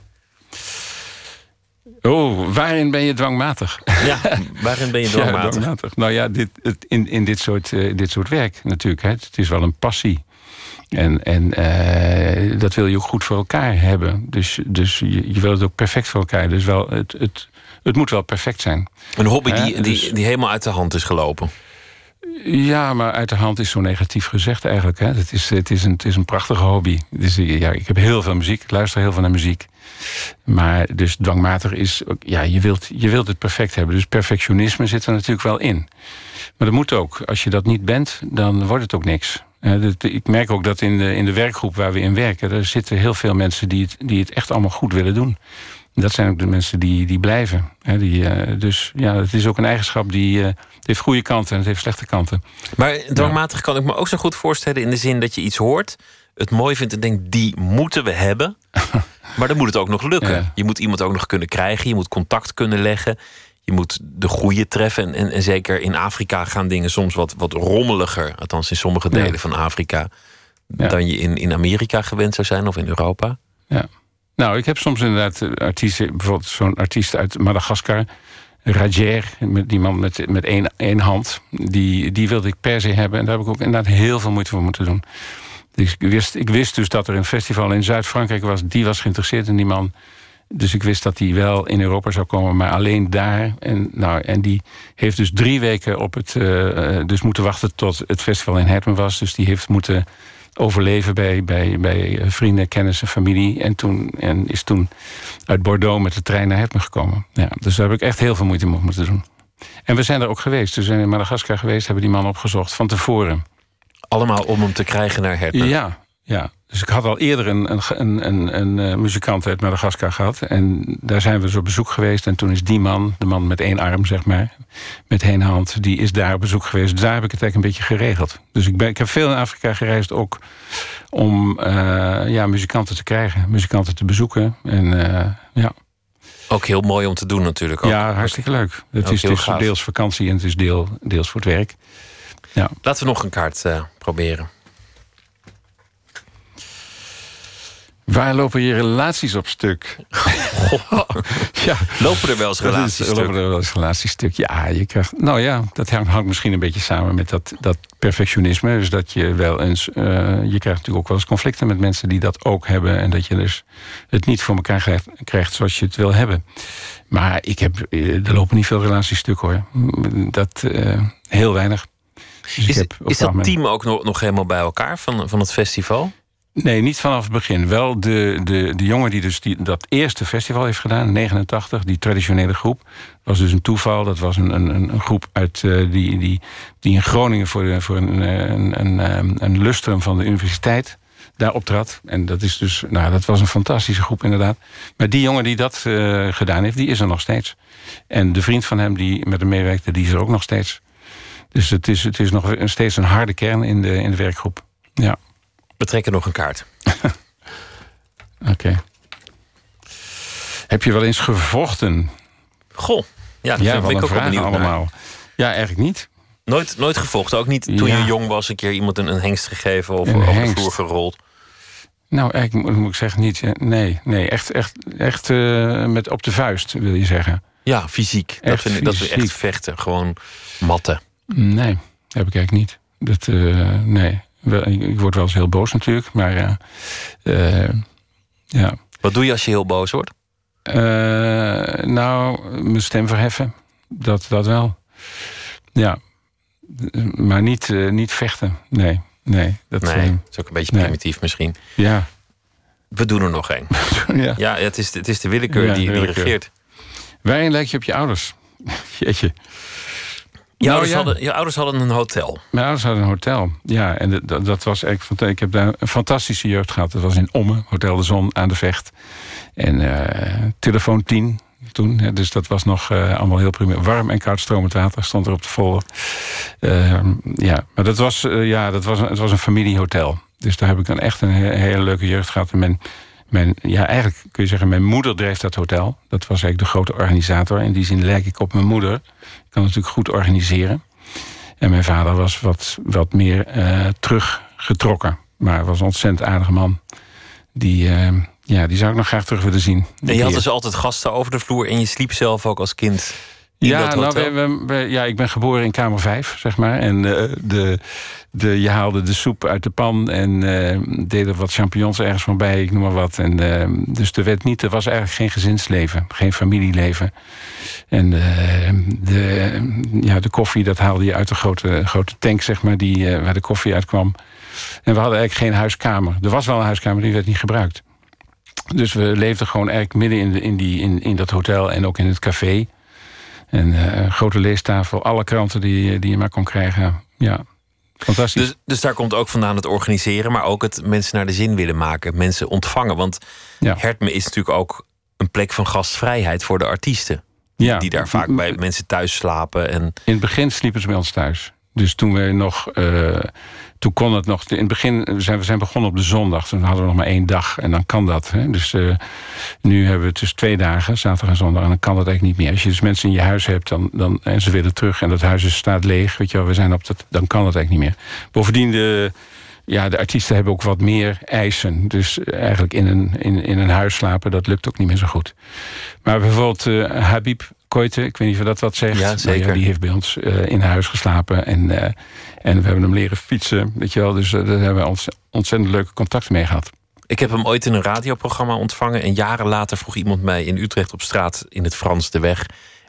S11: Oh, waarin ben je dwangmatig?
S4: Ja, waarin ben je dwangmatig?
S11: Nou ja, dit, het, in, in dit, soort, eh, dit soort werk natuurlijk. Hè. Het is wel een passie. En, en eh, dat wil je ook goed voor elkaar hebben. Dus, dus je, je wil het ook perfect voor elkaar. Dus wel, het, het, het moet wel perfect zijn.
S4: Een hobby die, die,
S11: dus-
S4: die helemaal uit de hand is gelopen.
S11: Ja, maar uit de hand is zo negatief gezegd eigenlijk. Hè. Het, is, het, is een, het is een prachtige hobby. Dus, ja, ik heb heel veel muziek, ik luister heel veel naar muziek. Maar dus dwangmatig is, ja, je wilt, je wilt het perfect hebben. Dus perfectionisme zit er natuurlijk wel in. Maar dat moet ook. Als je dat niet bent, dan wordt het ook niks. Eh, Ik merk ook dat in de, in de werkgroep waar we in werken... er zitten heel veel mensen die het, die het echt allemaal goed willen doen. Dat zijn ook de mensen die, die blijven. Die, eh, dus ja, het is ook een eigenschap die... het heeft goede kanten en het heeft slechte kanten.
S4: Maar dwangmatig kan ik me ook zo goed voorstellen in de zin dat je iets hoort, het mooi vindt en denkt, die moeten we hebben. maar dan moet het ook nog lukken.
S11: Ja.
S4: Je moet iemand ook nog kunnen krijgen, je moet contact kunnen leggen. Je moet de goede treffen. En, en, en zeker in Afrika gaan dingen soms wat, wat rommeliger. Althans in sommige delen
S11: Ja.
S4: van Afrika.
S11: Ja.
S4: Dan je in, in Amerika gewend zou zijn of in Europa.
S11: Ja. Nou, ik heb soms inderdaad eh, artiesten, bijvoorbeeld zo'n artiest uit Madagaskar, Rajer, die man met, met één, één hand, die, die wilde ik per se hebben. En daar heb ik ook inderdaad heel veel moeite voor moeten doen. Dus ik wist, ik wist dus dat er een festival in Zuid-Frankrijk was, die was geïnteresseerd in die man. Dus ik wist dat hij wel in Europa zou komen, maar alleen daar. En, nou, en die heeft dus drie weken op het. eh, eh, dus moeten wachten tot het festival in Herten was. Dus die heeft moeten overleven bij, bij, bij eh, vrienden, kennissen, familie. En, toen, en is toen uit Bordeaux met de trein naar Herten gekomen. Ja, dus daar heb ik echt heel veel moeite mee moeten doen. En we zijn er ook geweest. We zijn in Madagaskar geweest, hebben die man opgezocht van tevoren.
S4: Allemaal om hem te krijgen naar Herten.
S11: Ja, ja. Dus ik had al eerder een, een, een, een, een eh, muzikant uit Madagaskar gehad. En daar zijn we zo op bezoek geweest. En toen is die man, de man met één arm, zeg maar, met één hand, die is daar op bezoek geweest. Dus daar heb ik het eigenlijk een beetje geregeld. Dus ik, ben, ik heb veel in Afrika gereisd ook om eh, ja, muzikanten te krijgen, muzikanten te bezoeken. En eh, ja.
S4: Ook heel mooi om te doen natuurlijk. Ook.
S11: ja, hartstikke leuk. Het
S4: Ook
S11: is,
S4: gaaf.
S11: deels vakantie en het is deel, deels voor het werk. Ja.
S4: Laten we nog een kaart proberen.
S11: Waar lopen je relaties op stuk? ja.
S4: Lopen er wel eens
S11: is-
S4: relaties
S11: lopen
S4: stuk?
S11: er wel eens relatiestuk? Ja, je krijgt, nou ja, dat hangt, misschien een beetje samen met dat, dat perfectionisme. Dus dat je wel eens. eh, je krijgt natuurlijk ook wel eens conflicten met mensen die dat ook hebben. En dat je dus het niet voor elkaar krijgt, krijgt zoals je het wil hebben. Maar ik heb, eh, er lopen niet veel relaties stuk hoor. Dat eh, heel weinig. Dus
S4: Is, is
S11: dat
S4: team ook nog, nog helemaal bij elkaar van, van het festival?
S11: Nee, niet vanaf het begin. Wel de, de, de jongen die dus die, dat eerste festival heeft gedaan, in 89, die traditionele groep. was dus een toeval. Dat was een, een, een groep uit, eh, die, die, die in Groningen voor, de, voor een, eh, een, een, een, lustrum van de universiteit daar optrad. En dat is dus, nou, dat was een fantastische groep inderdaad. Maar die jongen die dat eh, gedaan heeft, die is er nog steeds. En de vriend van hem die met hem meewerkte, die is er ook nog steeds. Dus het is, het is nog steeds een harde kern in de, in de werkgroep. Ja.
S4: We trekken nog een kaart.
S11: Oké. Heb je wel eens gevochten?
S4: Goh, ja, dat
S11: ja wat
S4: ik ook wel benieuwd naar.
S11: allemaal. Ja, eigenlijk niet.
S4: Nooit, nooit gevochten. Ook niet toen
S11: Ja.
S4: je jong was, een keer iemand een, een hengst gegeven of
S11: Een
S4: over de vloer gerold.
S11: Nou, eigenlijk moet, ik zeggen niet. Nee, nee echt, echt, echt eh, met op de vuist, wil je zeggen.
S4: Ja, fysiek. Dat, vind dat we echt vechten. Gewoon matten.
S11: Nee, heb ik eigenlijk niet. Dat, eh, nee. Ik, word wel eens heel boos natuurlijk, maar eh, eh, ja.
S4: Wat doe je als je heel boos wordt?
S11: Eh, nou, mijn stem verheffen. Dat, dat wel. Ja. Maar niet, niet vechten. Nee, nee. Dat,
S4: Nee, dat is ook een beetje
S11: nee.
S4: primitief misschien.
S11: Ja.
S4: We doen er nog één.
S11: ja.
S4: Ja, het is, het is de willekeur
S11: Ja,
S4: die, die regeert.
S11: Waarin lijk je op je ouders? Jeetje.
S4: Je,
S11: Nou,
S4: ouders
S11: ja.
S4: hadden, je ouders hadden een hotel.
S11: Mijn ouders hadden een hotel. Ja, en dat, dat was echt. Ik heb daar een fantastische jeugd gehad. Dat was in Ommen, Hotel de Zon aan de Vecht. En eh, telefoon 10 toen. Hè, dus dat was nog eh, allemaal heel prima. Warm en koud stromend water stond er op de folder. Eh, ja, maar dat was, eh, ja, dat was, het was een familiehotel. Dus daar heb ik dan echt een he- hele leuke jeugd gehad. En mijn, mijn, ja, eigenlijk kun je zeggen, mijn moeder dreef dat hotel. Dat was eigenlijk de grote organisator. In die zin lijk ik op mijn moeder. Natuurlijk goed organiseren. En mijn vader was wat, wat meer eh, teruggetrokken. Maar was een ontzettend aardige man. Die, eh, ja, die zou ik nog graag terug willen zien.
S4: En je had dus altijd gasten over de vloer en je sliep zelf ook als kind in
S11: ja, nou, ja, ik ben geboren in kamer 5, zeg maar. En eh, de, de, je haalde de soep uit de pan en eh deed er wat champignons ergens van bij, ik noem maar wat. En, eh, dus er, werd niet, er was eigenlijk geen gezinsleven, geen familieleven. En de, ja, de koffie, dat haalde je uit de grote, grote tank, zeg maar, die, waar de koffie uitkwam. En we hadden eigenlijk geen huiskamer. Er was wel een huiskamer, die werd niet gebruikt. Dus we leefden gewoon eigenlijk midden in, de, in, die, in, in dat hotel en ook in het café. En eh, grote leestafel, alle kranten die, die je maar kon krijgen. Ja, fantastisch.
S4: Dus, dus daar komt ook vandaan het organiseren, maar ook het mensen naar de zin willen maken, mensen ontvangen. Want
S11: Ja.
S4: Hertme is natuurlijk ook een plek van gastvrijheid voor de artiesten.
S11: ja,
S4: Die daar vaak bij mensen thuis slapen. En
S11: In het begin sliepen ze bij ons thuis. Dus toen we nog. eh, toen kon het nog. In het begin zijn we zijn begonnen op de zondag. Toen hadden we nog maar één dag. En dan kan dat. Hè. Dus eh, nu hebben we het dus twee dagen, zaterdag en zondag. En dan kan dat eigenlijk niet meer. Als je dus mensen in je huis hebt dan, dan, en ze willen terug. En dat huis is, staat leeg. Weet je wel, we zijn op dat, dan kan dat eigenlijk niet meer. Bovendien, de, ja, de artiesten hebben ook wat meer eisen. Dus eigenlijk in een, in, in een huis slapen, dat lukt ook niet meer zo goed. Maar bijvoorbeeld eh, Habib Ik weet niet of dat wat zegt.
S4: Ja, zeker.
S11: die heeft bij ons eh, in huis geslapen. En, eh, en we hebben hem leren fietsen. Weet je wel, dus eh, daar hebben we ons, ontzettend leuke contacten mee gehad.
S4: ik heb hem ooit in een radioprogramma ontvangen. En jaren later vroeg iemand mij in Utrecht op straat in het Frans de weg.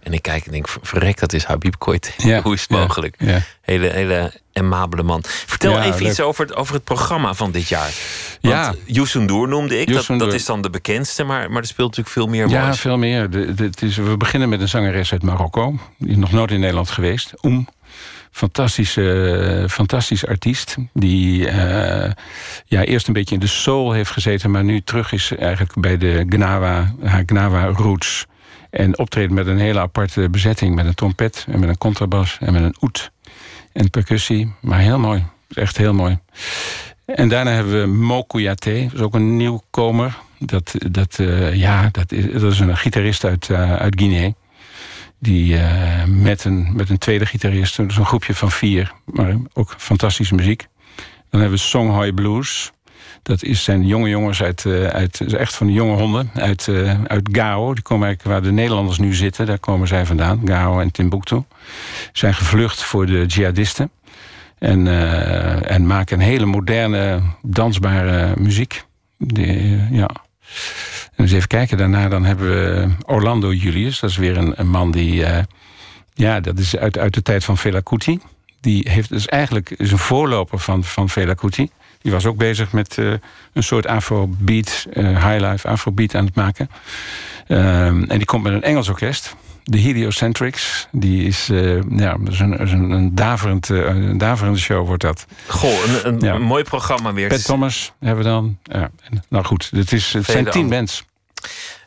S4: En ik kijk en denk, verrek, dat is Habib Koit.
S11: Ja,
S4: Hoe is het mogelijk?
S11: ja.
S4: Hele, hele aimabele man. Vertel
S11: Ja,
S4: even
S11: leuk.
S4: iets over het, over het programma van dit jaar. Want
S11: Ja.
S4: Youssou N'Dour noemde ik. Dat, dat is dan de bekendste, maar, maar er speelt natuurlijk veel meer
S11: Ja, veel meer. De, de- het is, we beginnen met een zangeres uit Marokko. Die is nog nooit in Nederland geweest. Oem. Fantastische, fantastische artiest. Die eh, ja, eerst een beetje in de soul heeft gezeten. Maar nu terug is eigenlijk bij de Gnawa, haar Gnawa roots. En optreedt met een hele aparte bezetting. Met een trompet en met een contrabas en met een oet. En percussie. Maar heel mooi. Echt heel mooi. En daarna hebben we Mo Kouyaté, dat is ook een nieuwkomer. Dat, dat, eh, ja, dat, is, dat is een gitarist uit, eh, uit Guinea. Die eh, met, een, met een tweede gitarist, dus een groepje van vier, maar ook fantastische muziek. Dan hebben we Songhai Blues. Dat is, zijn jonge jongens uit, eh, uit echt van de jonge honden uit, eh, uit Gao. Die komen eigenlijk waar de Nederlanders nu zitten, daar komen zij vandaan, Gao en Timbuktu. Zijn gevlucht voor de jihadisten. En, eh, en maken een hele moderne, dansbare muziek. Die, ja. En eens even kijken, daarna dan hebben we Orlando Julius. Dat is weer een, man die... ja, dat is uit, uit de tijd van Fela Kuti. Die heeft dus eigenlijk is een voorloper van, van Fela. Die was ook bezig met eh, een soort afrobeat, eh highlife afrobeat aan het maken. Ehm, en die komt met een Engels orkest. De Heliocentrics. Die is, eh, ja, is een, is een, een, daverend, een daverende show wordt dat.
S4: Goh, een, een,
S11: Ja.
S4: een mooi programma weer.
S11: Pat Thomas hebben we dan. Ja, nou goed, het, is, het zijn tien bands.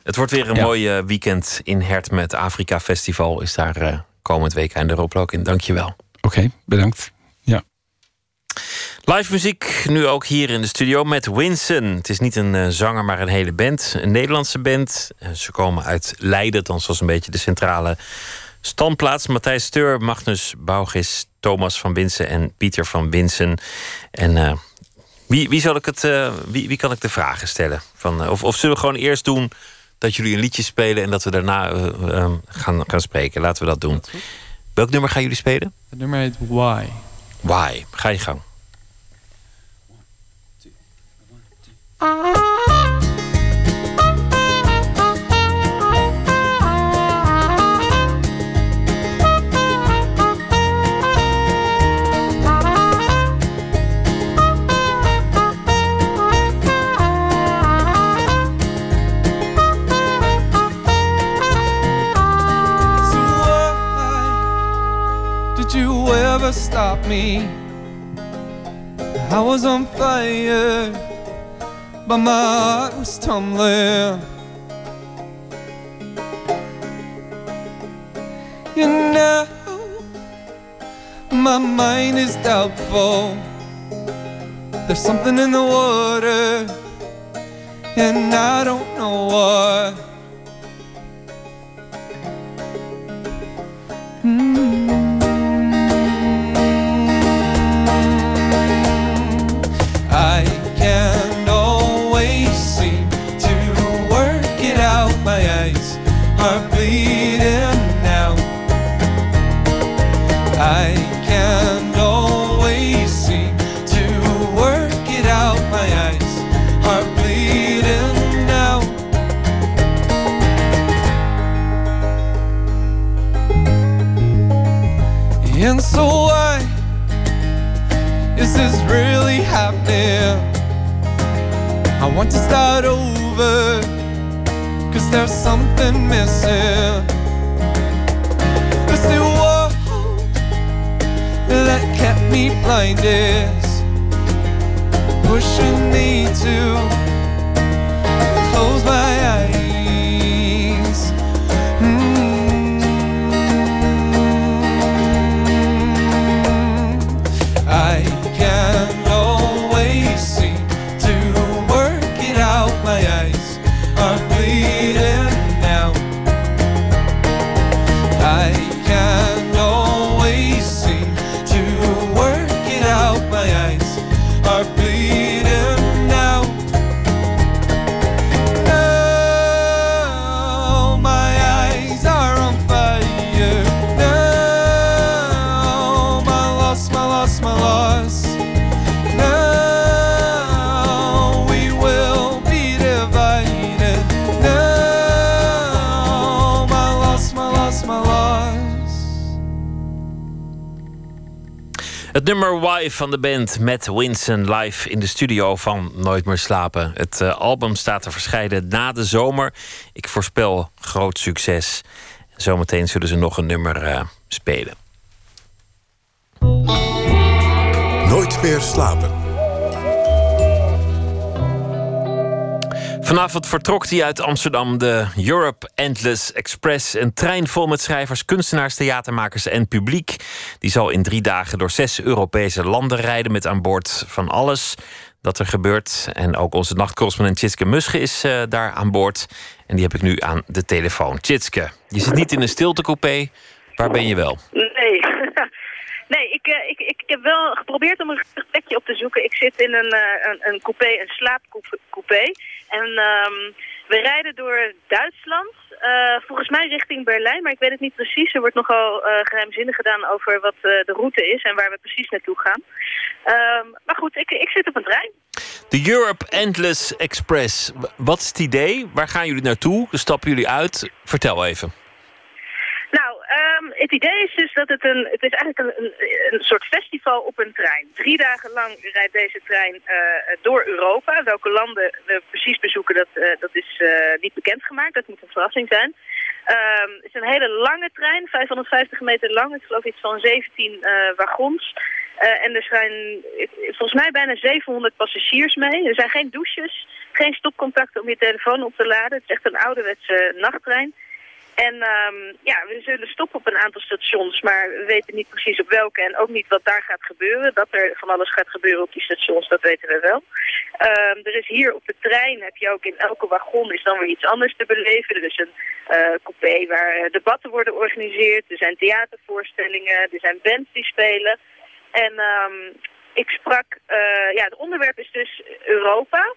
S4: Het wordt weer een
S11: Ja.
S4: mooi weekend in Hert met Afrika Festival. Is daar eh, komend week aan de Europa ook in. Dankjewel.
S11: Oké, bedankt. Ja.
S4: Live muziek nu ook hier in de studio met Winson. Het is niet een eh, zanger, maar een hele band. Een Nederlandse band. Eh, ze komen uit Leiden, dan zoals een beetje de centrale standplaats. Matthijs Steur, Magnus Bougis, Thomas van Winsen en Pieter van Winsen. En eh, wie, wie, zal ik het, wie, wie kan ik de vragen stellen? Van, of, of zullen we gewoon eerst doen dat jullie een liedje spelen en dat we daarna eh, eh, gaan, gaan spreken? Laten we dat doen. Welk nummer gaan jullie spelen?
S12: Het nummer heet Why.
S4: Why? Ga je gang.
S13: Stop me? I was on fire, but my heart was tumbling. And now my mind is doubtful. There's something in the water, and I don't know what. I happening? I want to start over, cause there's something missing. It's the wall that kept me blinded, pushing me to close my eyes.
S4: Nummer Wife van de band met Winston live in de studio van Nooit meer slapen. Het eh, album staat te verschijnen na de zomer. Ik voorspel groot succes. Zometeen zullen ze nog een nummer eh, spelen.
S2: Nooit meer slapen.
S4: Vanavond vertrok hij uit Amsterdam de Europe Endless Express. Een trein vol met schrijvers, kunstenaars, theatermakers en publiek. Die zal in drie dagen door zes Europese landen rijden met aan boord van alles dat er gebeurt. En ook onze nachtcorrespondent Tjitske Musche is eh, daar aan boord. En die heb ik nu aan de telefoon. Tjitske, je zit niet in een stiltecoupé. Waar ben je wel?
S12: Nee. Nee, ik, eh, ik, ik, heb wel geprobeerd om een plekje op te zoeken. Ik zit in een, eh, een, een coupé, een slaapcoupé. En ehm, we rijden door Duitsland, eh, volgens mij richting Berlijn, maar ik weet het niet precies. Er wordt nogal eh, geheimzinnig gedaan over wat eh, de route is en waar we precies naartoe gaan. Ehm, maar goed, ik, ik zit op een trein.
S4: De Europe Endless Express. Wat is het idee? Waar gaan jullie naartoe? Stappen jullie uit? Vertel even.
S12: Het idee is dus dat het een, het is eigenlijk een, een, soort festival op een trein. Drie dagen lang rijdt deze trein eh, door Europa. Welke landen we precies bezoeken, dat, eh, dat is eh, niet bekendgemaakt. Dat moet een verrassing zijn. Ehm, het is een hele lange trein, 550 meter lang. Ik geloof iets van 17 eh, wagons. En er zijn volgens mij bijna 700 passagiers mee. Er zijn geen douches, geen stopcontacten om je telefoon op te laden. Het is echt een ouderwetse nachttrein. En ehm, ja, we zullen stoppen op een aantal stations, maar we weten niet precies op welke en ook niet wat daar gaat gebeuren. Dat er van alles gaat gebeuren op die stations, dat weten we wel. Ehm, er is hier op de trein, heb je ook in elke wagon, is dan weer iets anders te beleven. Er is een eh, coupé waar eh, debatten worden georganiseerd, er zijn theatervoorstellingen, er zijn bands die spelen. En ehm, ik sprak, eh, ja, het onderwerp is dus Europa.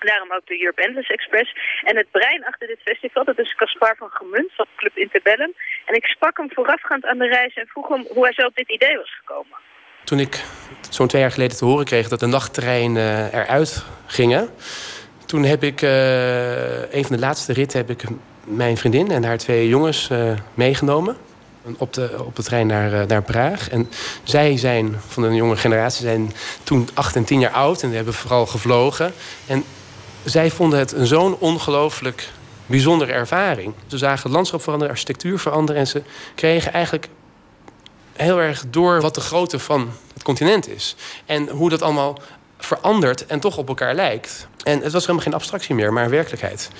S12: Daarom ook de Europe Express. En het brein achter dit festival, dat is Caspar van Gemunt van Club Interbellum. En ik sprak hem voorafgaand aan de reis en vroeg hem hoe hij zo op dit idee was gekomen.
S14: Toen ik zo'n twee jaar geleden te horen kreeg dat de nachttreinen eh, eruit gingen... toen heb ik, eh, een van de laatste ritten, heb ik mijn vriendin en haar twee jongens eh, meegenomen. Op de, op de trein naar, naar Praag. En zij zijn van een jonge generatie, zijn toen acht en tien jaar oud... en hebben vooral gevlogen. En zij vonden het een zo'n ongelooflijk bijzondere ervaring. Ze zagen het landschap veranderen, architectuur veranderen... en ze kregen eigenlijk heel erg door wat de grootte van het continent is. En hoe dat allemaal verandert en toch op elkaar lijkt. En het was helemaal geen abstractie meer, maar werkelijkheid.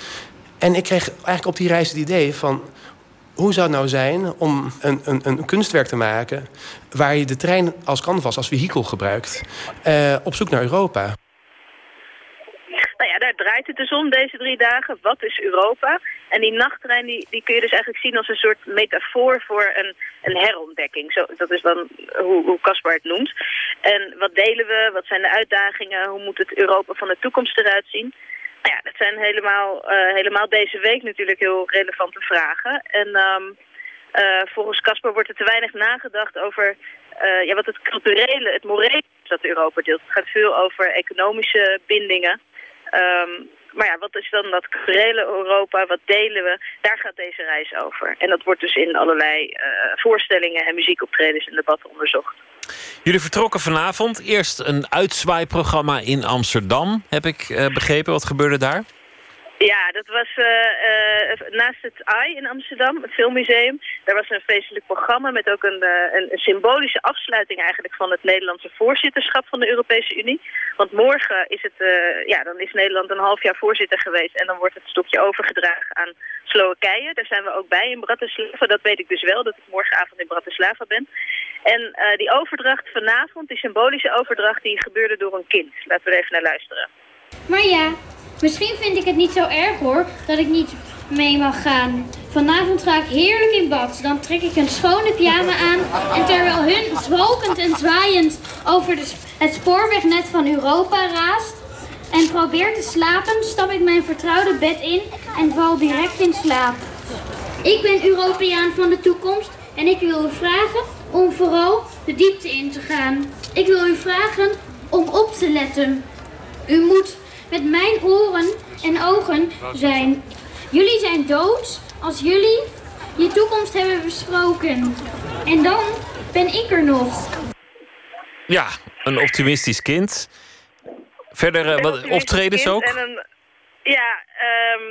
S14: En ik kreeg eigenlijk op die reis het idee van... hoe zou het nou zijn om een, een, een kunstwerk te maken... waar je de trein als canvas, als vehikel gebruikt... Uh, op zoek naar Europa?
S12: Nou ja, daar draait het dus om deze drie dagen. Wat is Europa? En die nachttrein die, die kun je dus eigenlijk zien als een soort metafoor voor een, een herontdekking. Zo, dat is dan hoe Caspar het noemt. En wat delen we? Wat zijn de uitdagingen? Hoe moet het Europa van de toekomst eruit zien? Nou ja, dat zijn helemaal, uh, helemaal deze week natuurlijk heel relevante vragen. En um, uh, volgens Caspar wordt er te weinig nagedacht over uh, ja, wat het culturele, het morele dat Europa deelt. Het gaat veel over economische bindingen. Um, maar ja, wat is dan dat culturele Europa? Wat delen we? Daar gaat deze reis over. En dat wordt dus in allerlei uh, voorstellingen en muziekoptredens en debatten onderzocht.
S4: Jullie vertrokken vanavond. Eerst een uitzwaaiprogramma in Amsterdam, heb ik uh, begrepen. Wat gebeurde daar?
S12: Ja, dat was uh, naast het AI in Amsterdam, het filmmuseum. Daar was een feestelijk programma met ook een, uh, een, symbolische afsluiting eigenlijk van het Nederlandse voorzitterschap van de Europese Unie. Want morgen is het, ja, dan is Nederland een half jaar voorzitter geweest en dan wordt het stokje overgedragen aan Slowakije. Daar zijn we ook bij in Bratislava. Dat weet ik dus wel, dat ik morgenavond in Bratislava ben. En die overdracht vanavond, die symbolische overdracht, die gebeurde door een kind. Laten we er even naar luisteren.
S15: Maar ja, Misschien vind ik het niet zo erg hoor, dat ik niet mee mag gaan. Vanavond ga ik heerlijk in bad. Dan trek ik een schone pyjama aan. En terwijl hun zwalkend en zwaaiend over het spoorwegnet van Europa raast... en probeert te slapen, stap ik mijn vertrouwde bed in en val direct in slaap. Ik ben Europeaan van de toekomst en ik wil u vragen om vooral de diepte in te gaan. Ik wil u vragen om op te letten. U moet met mijn oren en ogen zijn. Jullie zijn dood als jullie je toekomst hebben besproken. En dan ben ik er nog.
S4: Ja, een optimistisch kind. Verder uh, wat optredens ook?
S12: Een, ja, um,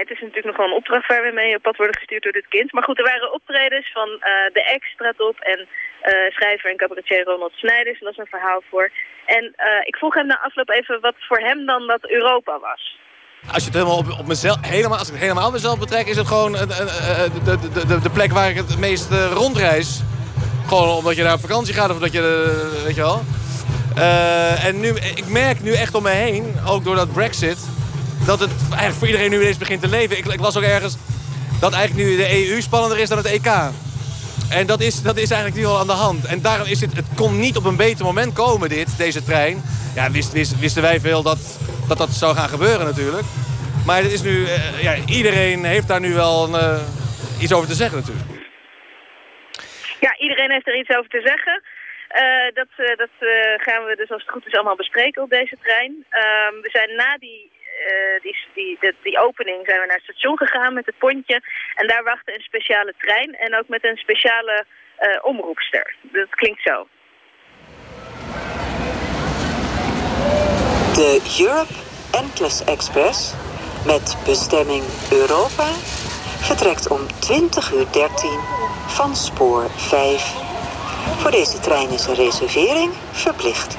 S12: het is natuurlijk nog wel een opdracht waar we mee op pad worden gestuurd door dit kind. Maar goed, er waren optredens van uh, de ex-stratop en uh, schrijver en cabaretier Ronald Snijders. Dat is een verhaal voor. En uh, ik vroeg hem na afloop even wat voor hem dan dat Europa was.
S16: Als je het helemaal op, op mezelf, helemaal, als ik het helemaal mezelf betrek, is het gewoon de, de, de, de plek waar ik het meest rondreis. Gewoon omdat je naar op vakantie gaat of dat je, weet je wel. En nu, ik merk nu echt om me heen, ook door dat brexit, dat het eigenlijk voor iedereen nu ineens begint te leven. Ik, ik las ook ergens dat eigenlijk nu de EU spannender is dan het EK. En dat is, dat is eigenlijk nu al aan de hand. En daarom is het, het kon niet op een beter moment komen, dit, deze trein. Ja, wist, wist, wisten wij veel dat, dat dat zou gaan gebeuren natuurlijk. Maar het is nu, uh, ja, iedereen heeft daar nu wel een, uh, iets over te zeggen natuurlijk.
S12: Ja, iedereen heeft er iets over te zeggen. Uh, dat dat gaan we dus als het goed is allemaal bespreken op deze trein. Ehm, we zijn na die uh, die, die, die opening zijn we naar het station gegaan met het pontje. En daar wachtte een speciale trein en ook met een speciale uh, omroepster. Dat klinkt zo.
S3: De Europe Endless Express met bestemming Europa vertrekt om 20 uur 13 van spoor 5. Voor deze trein is een reservering verplicht.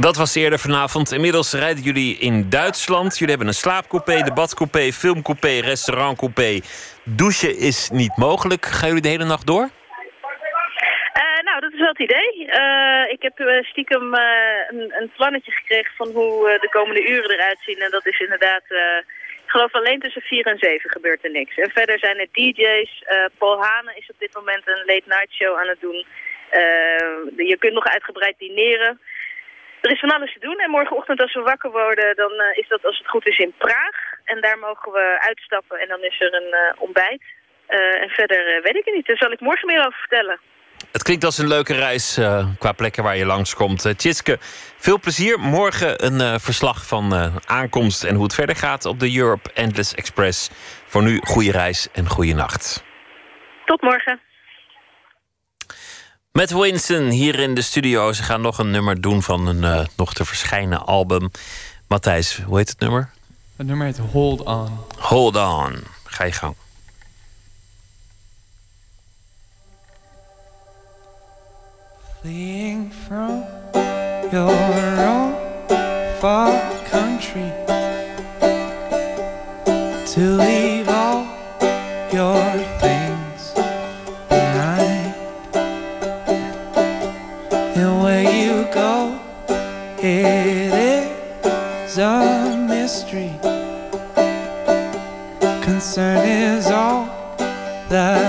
S4: Dat was eerder vanavond. Inmiddels rijden jullie in Duitsland. Jullie hebben een slaapcoupé, debatcoupé, filmcoupé, restaurantcoupé. Douchen is niet mogelijk. Gaan jullie de hele nacht door?
S12: Uh, nou, dat is wel het idee. Uh, ik heb uh, stiekem een, een, plannetje gekregen van hoe de komende uren eruit zien. En dat is inderdaad, ik geloof alleen tussen 4 en 7 gebeurt er niks. En verder zijn er DJ's. Paul Hane is op dit moment een late night show aan het doen. je kunt nog uitgebreid dineren. Er is van alles te doen en morgenochtend als we wakker worden, dan uh, is dat als het goed is in Praag. En daar mogen we uitstappen en dan is er een uh, ontbijt. Uh, en verder weet ik het niet, daar zal ik morgen meer over vertellen.
S4: Het klinkt als een leuke reis qua plekken waar je langskomt. Uh, Tjitske, veel plezier. Morgen een verslag van aankomst en hoe het verder gaat op de Europe Endless Express. Voor nu, goede reis en goede nacht.
S12: Tot morgen.
S4: Met Winston hier in de studio. Ze gaan nog een nummer doen van een eh, nog te verschijnen album. Matthijs, hoe heet het nummer?
S17: Het nummer heet Hold On.
S4: Hold On. Ga je gang.
S13: Fleeing from your own country To leave all your that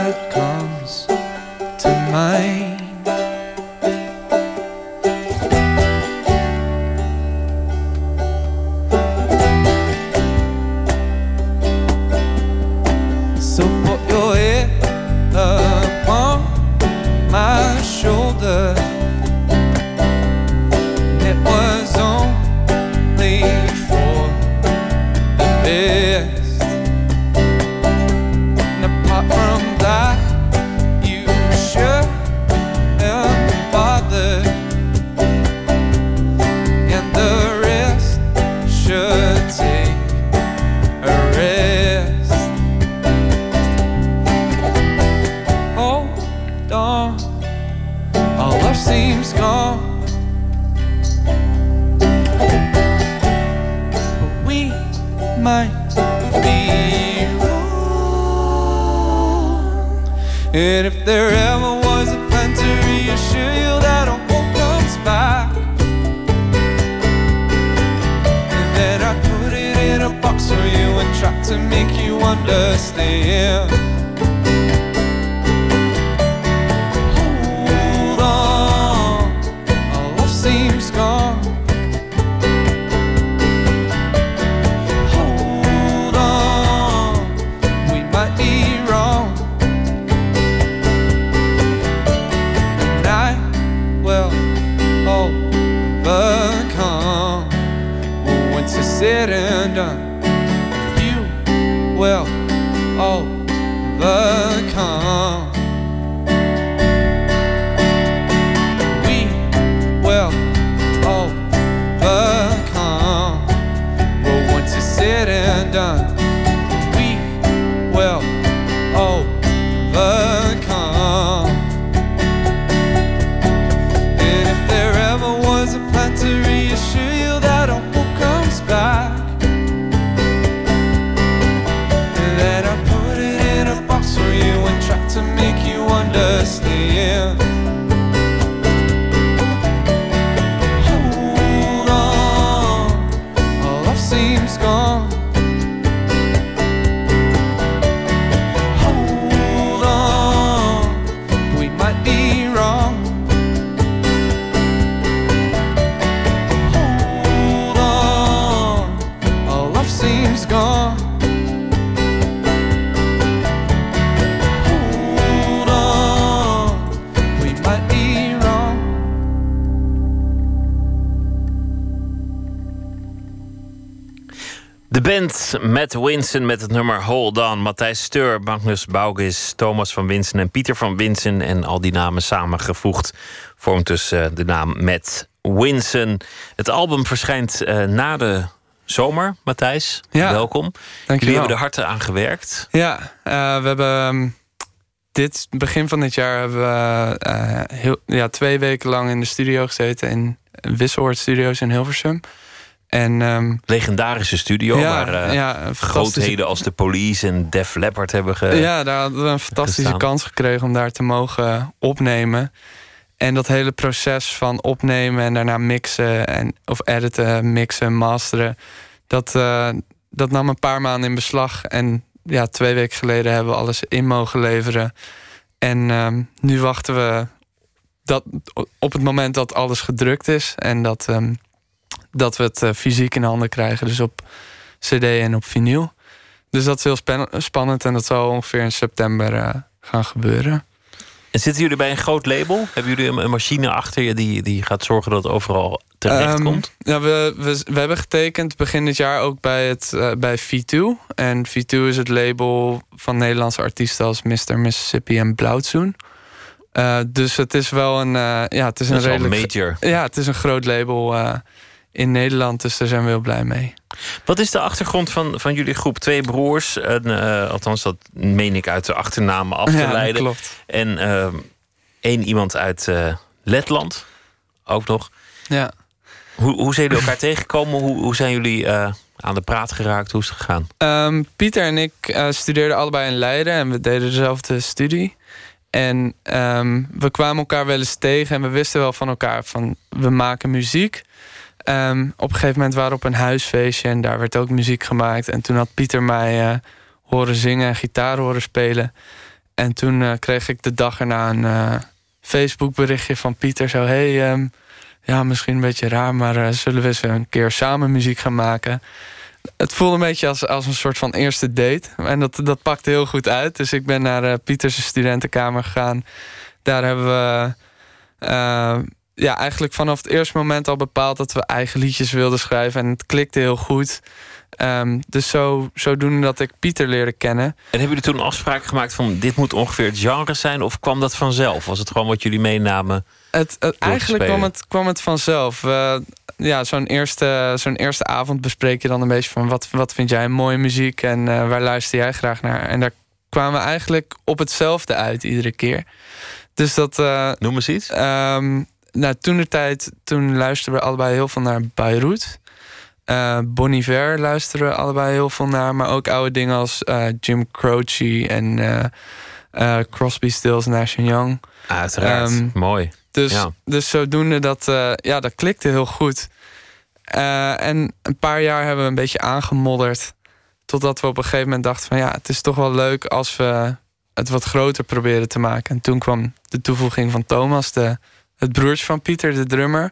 S13: you understand.
S4: Met Winsen met het nummer Hold On. Matthijs Steur, Magnus Baugis, Thomas van Winsen en Pieter van Winsen. En al die namen samengevoegd vormt dus eh, de naam met Winsen. Het album verschijnt eh, na de zomer, Matthijs.
S17: Ja,
S4: Welkom. Jullie
S17: dankjewel.
S4: hebben er hard aan gewerkt.
S17: Ja, eh, we hebben ehm, dit begin van dit jaar hebben we heel, ja, twee weken lang in de studio gezeten in Wisselhoort Studios in Hilversum. En, ehm,
S4: Legendarische studio
S17: Ja,
S4: waar eh,
S17: ja,
S4: grootheden als de Police en Def Leppard hebben ge...
S17: ja, daar hadden we een fantastische
S4: gestaan.
S17: kans gekregen om daar te mogen opnemen. En dat hele proces van opnemen en daarna mixen en of editen, mixen, masteren, dat, eh, dat nam een paar maanden in beslag. En ja, twee weken geleden hebben we alles in mogen leveren. En ehm, nu wachten we dat, op het moment dat alles gedrukt is en dat, ehm, dat we het eh, fysiek in handen krijgen, dus op CD en op vinyl. Dus dat is heel span- spannend en dat zal ongeveer in september eh, gaan gebeuren.
S4: En zitten jullie bij een groot label? Hebben jullie een, machine achter je die, die gaat zorgen dat het overal terecht
S17: Ehm,
S4: komt?
S17: ja, we, we, we hebben getekend begin dit jaar ook bij, het, eh, bij V2. En V2 is het label van Nederlandse artiesten als Mr. Mississippi en Blauwtsoen. Eh, dus het is wel een, ja, het is
S4: Dat
S17: een
S4: is
S17: redelijk.
S4: major.
S17: Ja, het is een groot label in Nederland, dus daar zijn we heel blij mee.
S4: Wat is de achtergrond van, van jullie groep? Twee broers, en, eh, althans dat meen ik uit de achternamen af te
S17: Ja,
S4: leiden.
S17: klopt.
S4: En ehm, één iemand uit eh, Letland ook nog.
S17: Ja.
S4: Hoe, hoe zijn jullie elkaar tegengekomen? Hoe, hoe zijn jullie eh, aan de praat geraakt? Hoe is het gegaan?
S17: Ehm, Pieter en ik studeerden allebei in Leiden en we deden dezelfde studie. En ehm, we kwamen elkaar wel eens tegen en we wisten wel van elkaar van we maken muziek. Ehm, op een gegeven moment waren we op een huisfeestje en daar werd ook muziek gemaakt. En toen had Pieter mij eh, horen zingen en gitaar horen spelen. En toen eh, kreeg ik de dag erna een uh, Facebook berichtje van Pieter. Zo, hey, ehm, ja, misschien een beetje raar, maar zullen we eens een keer samen muziek gaan maken? Het voelde een beetje als, als een soort van eerste date. En dat, dat pakte heel goed uit. Dus ik ben naar Pieters studentenkamer gegaan. Daar hebben we ja, eigenlijk vanaf het eerste moment al bepaald dat we eigen liedjes wilden schrijven. En het klikte heel goed. Um, dus zo, zodoende dat ik Pieter leerde kennen. En
S4: hebben jullie toen afspraak gemaakt van dit moet ongeveer het genre zijn? Of kwam dat vanzelf? Was het gewoon wat jullie meenamen?
S17: Het, eigenlijk kwam het, kwam het vanzelf. Uh, ja, zo'n eerste, zo'n eerste avond bespreek je dan een beetje van wat, wat vind jij mooie muziek en uh, waar luister jij graag naar? En daar kwamen we eigenlijk op hetzelfde uit iedere keer. Dus dat. Uh,
S4: Noem eens iets.
S17: Um, nou, toen de tijd, toen luisterden we allebei heel veel naar Beirut. Uh, Bon Iver luisteren we allebei heel veel naar. Maar ook oude dingen als uh, Jim Croce en uh, Crosby, Stills, Nash Young.
S4: Uiteraard, um, mooi.
S17: Dus, ja. dus zodoende dat, ja, dat klikte heel goed. en een paar jaar hebben we een beetje aangemodderd. Totdat we op een gegeven moment dachten van... ja, het is toch wel leuk als we het wat groter proberen te maken. En toen kwam de toevoeging van Thomas, de het broertje van Pieter, de drummer.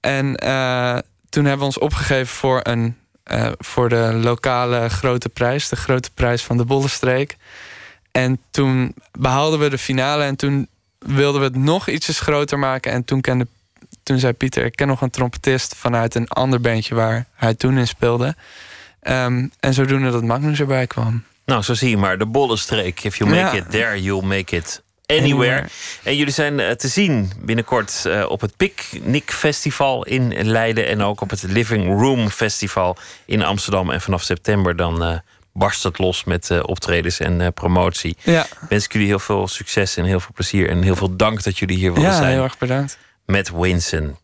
S17: En uh, toen hebben we ons opgegeven voor, een, uh, voor de lokale grote prijs, de grote prijs van de Bollenstreek. En toen behaalden we de finale en toen wilden we het nog ietsjes groter maken. En toen, kende, toen zei Pieter, ik ken nog een trompetist vanuit een ander bandje waar hij toen in speelde. Um, en zodoende dat Magnus erbij kwam.
S4: Nou, zo zie je maar. De Bollenstreek. If you make ja. it there, you'll make it Anywhere. En jullie zijn eh, te zien binnenkort eh, op het Picnic Festival in Leiden. En ook op het Living Room Festival in Amsterdam. En vanaf september dan uh, barst het los met optredens en promotie.
S17: Ja.
S4: Wens ik jullie heel veel succes en heel veel plezier. En heel veel dank dat jullie hier willen
S17: ja,
S4: zijn.
S17: heel erg bedankt.
S4: Met Winson.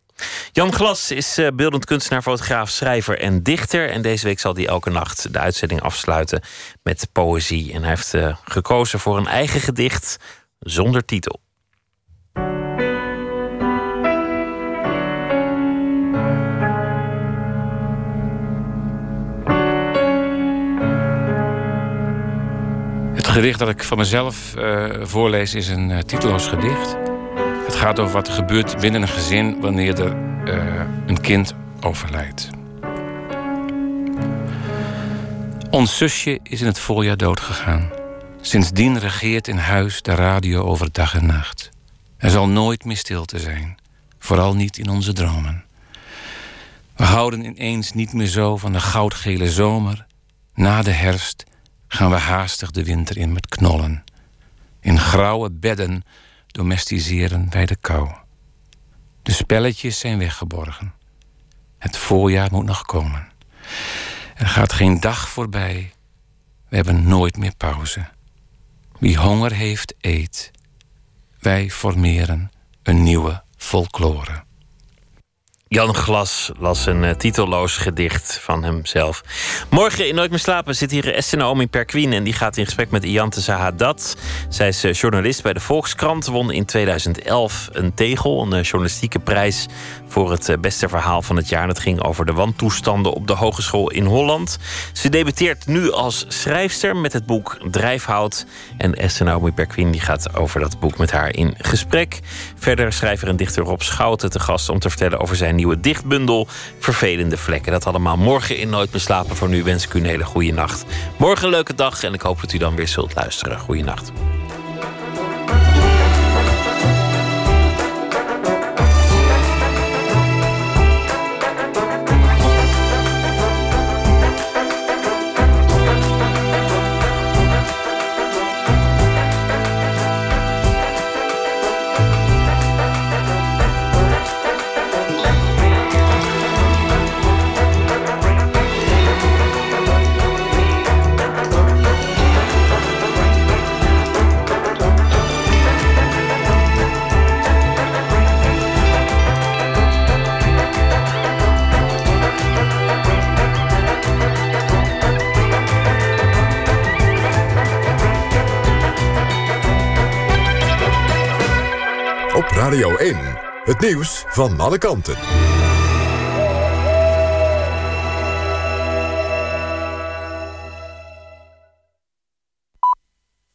S4: Jan Glas is beeldend kunstenaar, fotograaf, schrijver en dichter. En deze week zal hij elke nacht de uitzending afsluiten met poëzie. En hij heeft gekozen voor een eigen gedicht zonder titel.
S18: Het gedicht dat ik van mezelf uh, voorlees is een uh, titeloos gedicht. Het gaat over wat er gebeurt binnen een gezin wanneer er uh, een kind overlijdt. Ons zusje is in het voorjaar doodgegaan. Sindsdien regeert in huis de radio over dag en nacht. Er zal nooit meer stilte zijn, vooral niet in onze dromen. We houden ineens niet meer zo van de goudgele zomer. Na de herfst gaan we haastig de winter in met knollen. In grauwe bedden domesticeren wij de kou. De spelletjes zijn weggeborgen. Het voorjaar moet nog komen. Er gaat geen dag voorbij. We hebben nooit meer pauze. Wie honger heeft, eet. Wij formeren een nieuwe folklore.
S4: Jan Glas las een uh, titelloos gedicht van hemzelf. Morgen in Nooit meer slapen zit hier Esther Naomi Perquin... en die gaat in gesprek met Iante Zahadat. Zij is uh, journalist bij de Volkskrant. Won in 2011 een tegel, een uh, journalistieke prijs... voor het beste verhaal van het jaar. Dat ging over de wantoestanden op de hogeschool in Holland. Ze debuteert nu als schrijfster met het boek Drijfhout. En Esther Naomi Perquin die gaat over dat boek met haar in gesprek. Verder schrijver en dichter Rob Schouten te gast... om te vertellen over zijn nieuwe dichtbundel Vervelende Vlekken. Dat allemaal morgen in Nooit meer slapen. Voor nu wens ik u een hele goede nacht. Morgen een leuke dag en ik hoop dat u dan weer zult luisteren. Goeienacht.
S2: Radio 1, het nieuws van alle kanten.